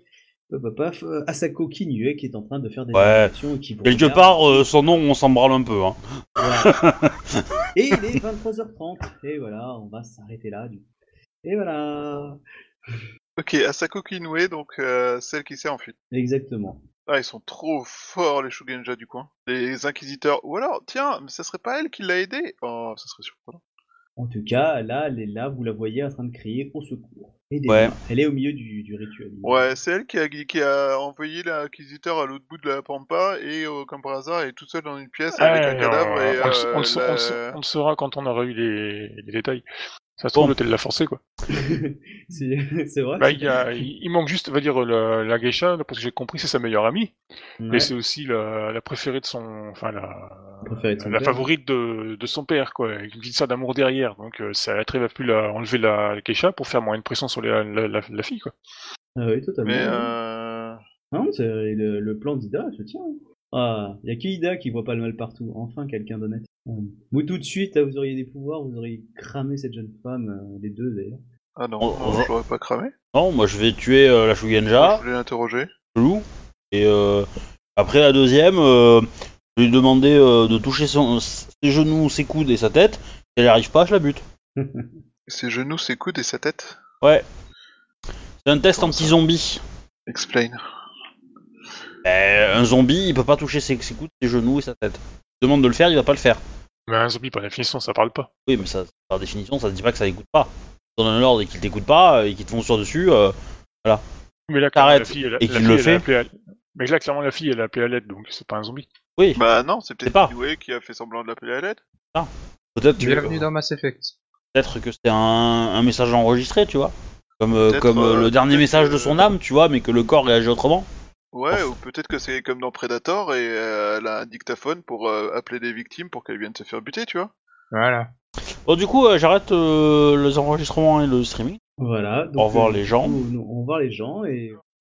Paf, paf, paf, euh, Asako Kinue qui est en train de faire des Ouais. et qui Quelque regarde. part, euh, son nom, on s'en branle un peu. Hein. Voilà. et il est 23h30. Et voilà, on va s'arrêter là. Du... Et voilà. Ok, Asako Kinoue, donc euh, celle qui s'est enfuie. Exactement. Ah, ils sont trop forts, les Shugenja du coin. Les inquisiteurs. Ou alors, tiens, mais ça serait pas elle qui l'a aidé? Oh, ça serait surprenant. En tout cas, là, elle est là, vous la voyez en train de crier au secours. Ouais. Elle est au milieu du, du rituel. Ouais, c'est elle qui a, qui a envoyé l'inquisiteur à l'autre bout de la pampa et, euh, comme par hasard, elle est toute seule dans une pièce avec Ouais, un cadavre on, et on le sa- euh, on le sa- on le sa- la- on le saura quand on aura eu les, les détails. Ça se trouve, Bon. l'hôtel l'a forcé, quoi. c'est vrai. Bah, il, y a, il il manque juste, on va dire, la, la geisha, parce que j'ai compris, c'est sa meilleure amie. Ouais. Et c'est aussi la, la préférée de son, enfin la, Préférée de son la père. favorite de, de son père, quoi, avec une petite histoire d'amour derrière. Donc, euh, ça a très bien pu la, enlever la, la geisha pour faire moins de pression sur la, la, la, la fille, quoi. Ah oui, totalement. Mais euh... Non, c'est le, le plan d'Ida se tient. Ah, il y a que Ida qui voit pas le mal partout. Enfin, quelqu'un d'honnête. Vous tout de suite, là, vous auriez des pouvoirs, vous auriez cramé cette jeune femme, euh, les deux d'ailleurs. Ah non, On- non, on va- je l'aurais pas cramé. Non, moi je vais tuer euh, la Shugenja, Je voulais l'interroger. loup, et euh, après la deuxième, euh, je vais lui demander euh, de toucher son, ses genoux, ses coudes et sa tête. Si elle n'y arrive pas, je la bute. Ses genoux, ses coudes et sa tête. Ouais. C'est un test Comment ça anti-zombie. Explain. Euh, un zombie, il peut pas toucher ses, ses coudes, ses genoux et sa tête. Il demande de le faire, il va pas le faire. Mais un zombie, par définition, ça parle pas. Oui, mais ça, par définition, ça ne dit pas que ça écoute pas. Tu donnes un ordre et qu'il t'écoute pas, et qu'il te fonce sur dessus, euh, Mais là, clairement, la fille, elle, a- et la qu'il fille, le elle a fait. appelé à- Mais là, clairement, la fille, elle a appelé à l'aide, donc c'est pas un zombie. oui, Bah non, c'est C'est peut-être pas. Kinoue qui a fait semblant de l'appeler à l'aide. peut-être que, Bienvenue dans Mass Effect. peut-être que c'était un, un message enregistré, tu vois. Comme, euh, Peut-être, comme euh, euh, le dernier peut-être message que- de son âme, tu vois, mais que le corps réagit autrement. Ouais, ou peut-être que c'est comme dans Predator et euh, elle a un dictaphone pour euh, appeler les victimes pour qu'elles viennent se faire buter, tu vois. Voilà. Bon, du coup, euh, j'arrête euh, les enregistrements et le streaming. Voilà. donc, Au revoir euh, les gens. nous- nous- Au revoir les gens et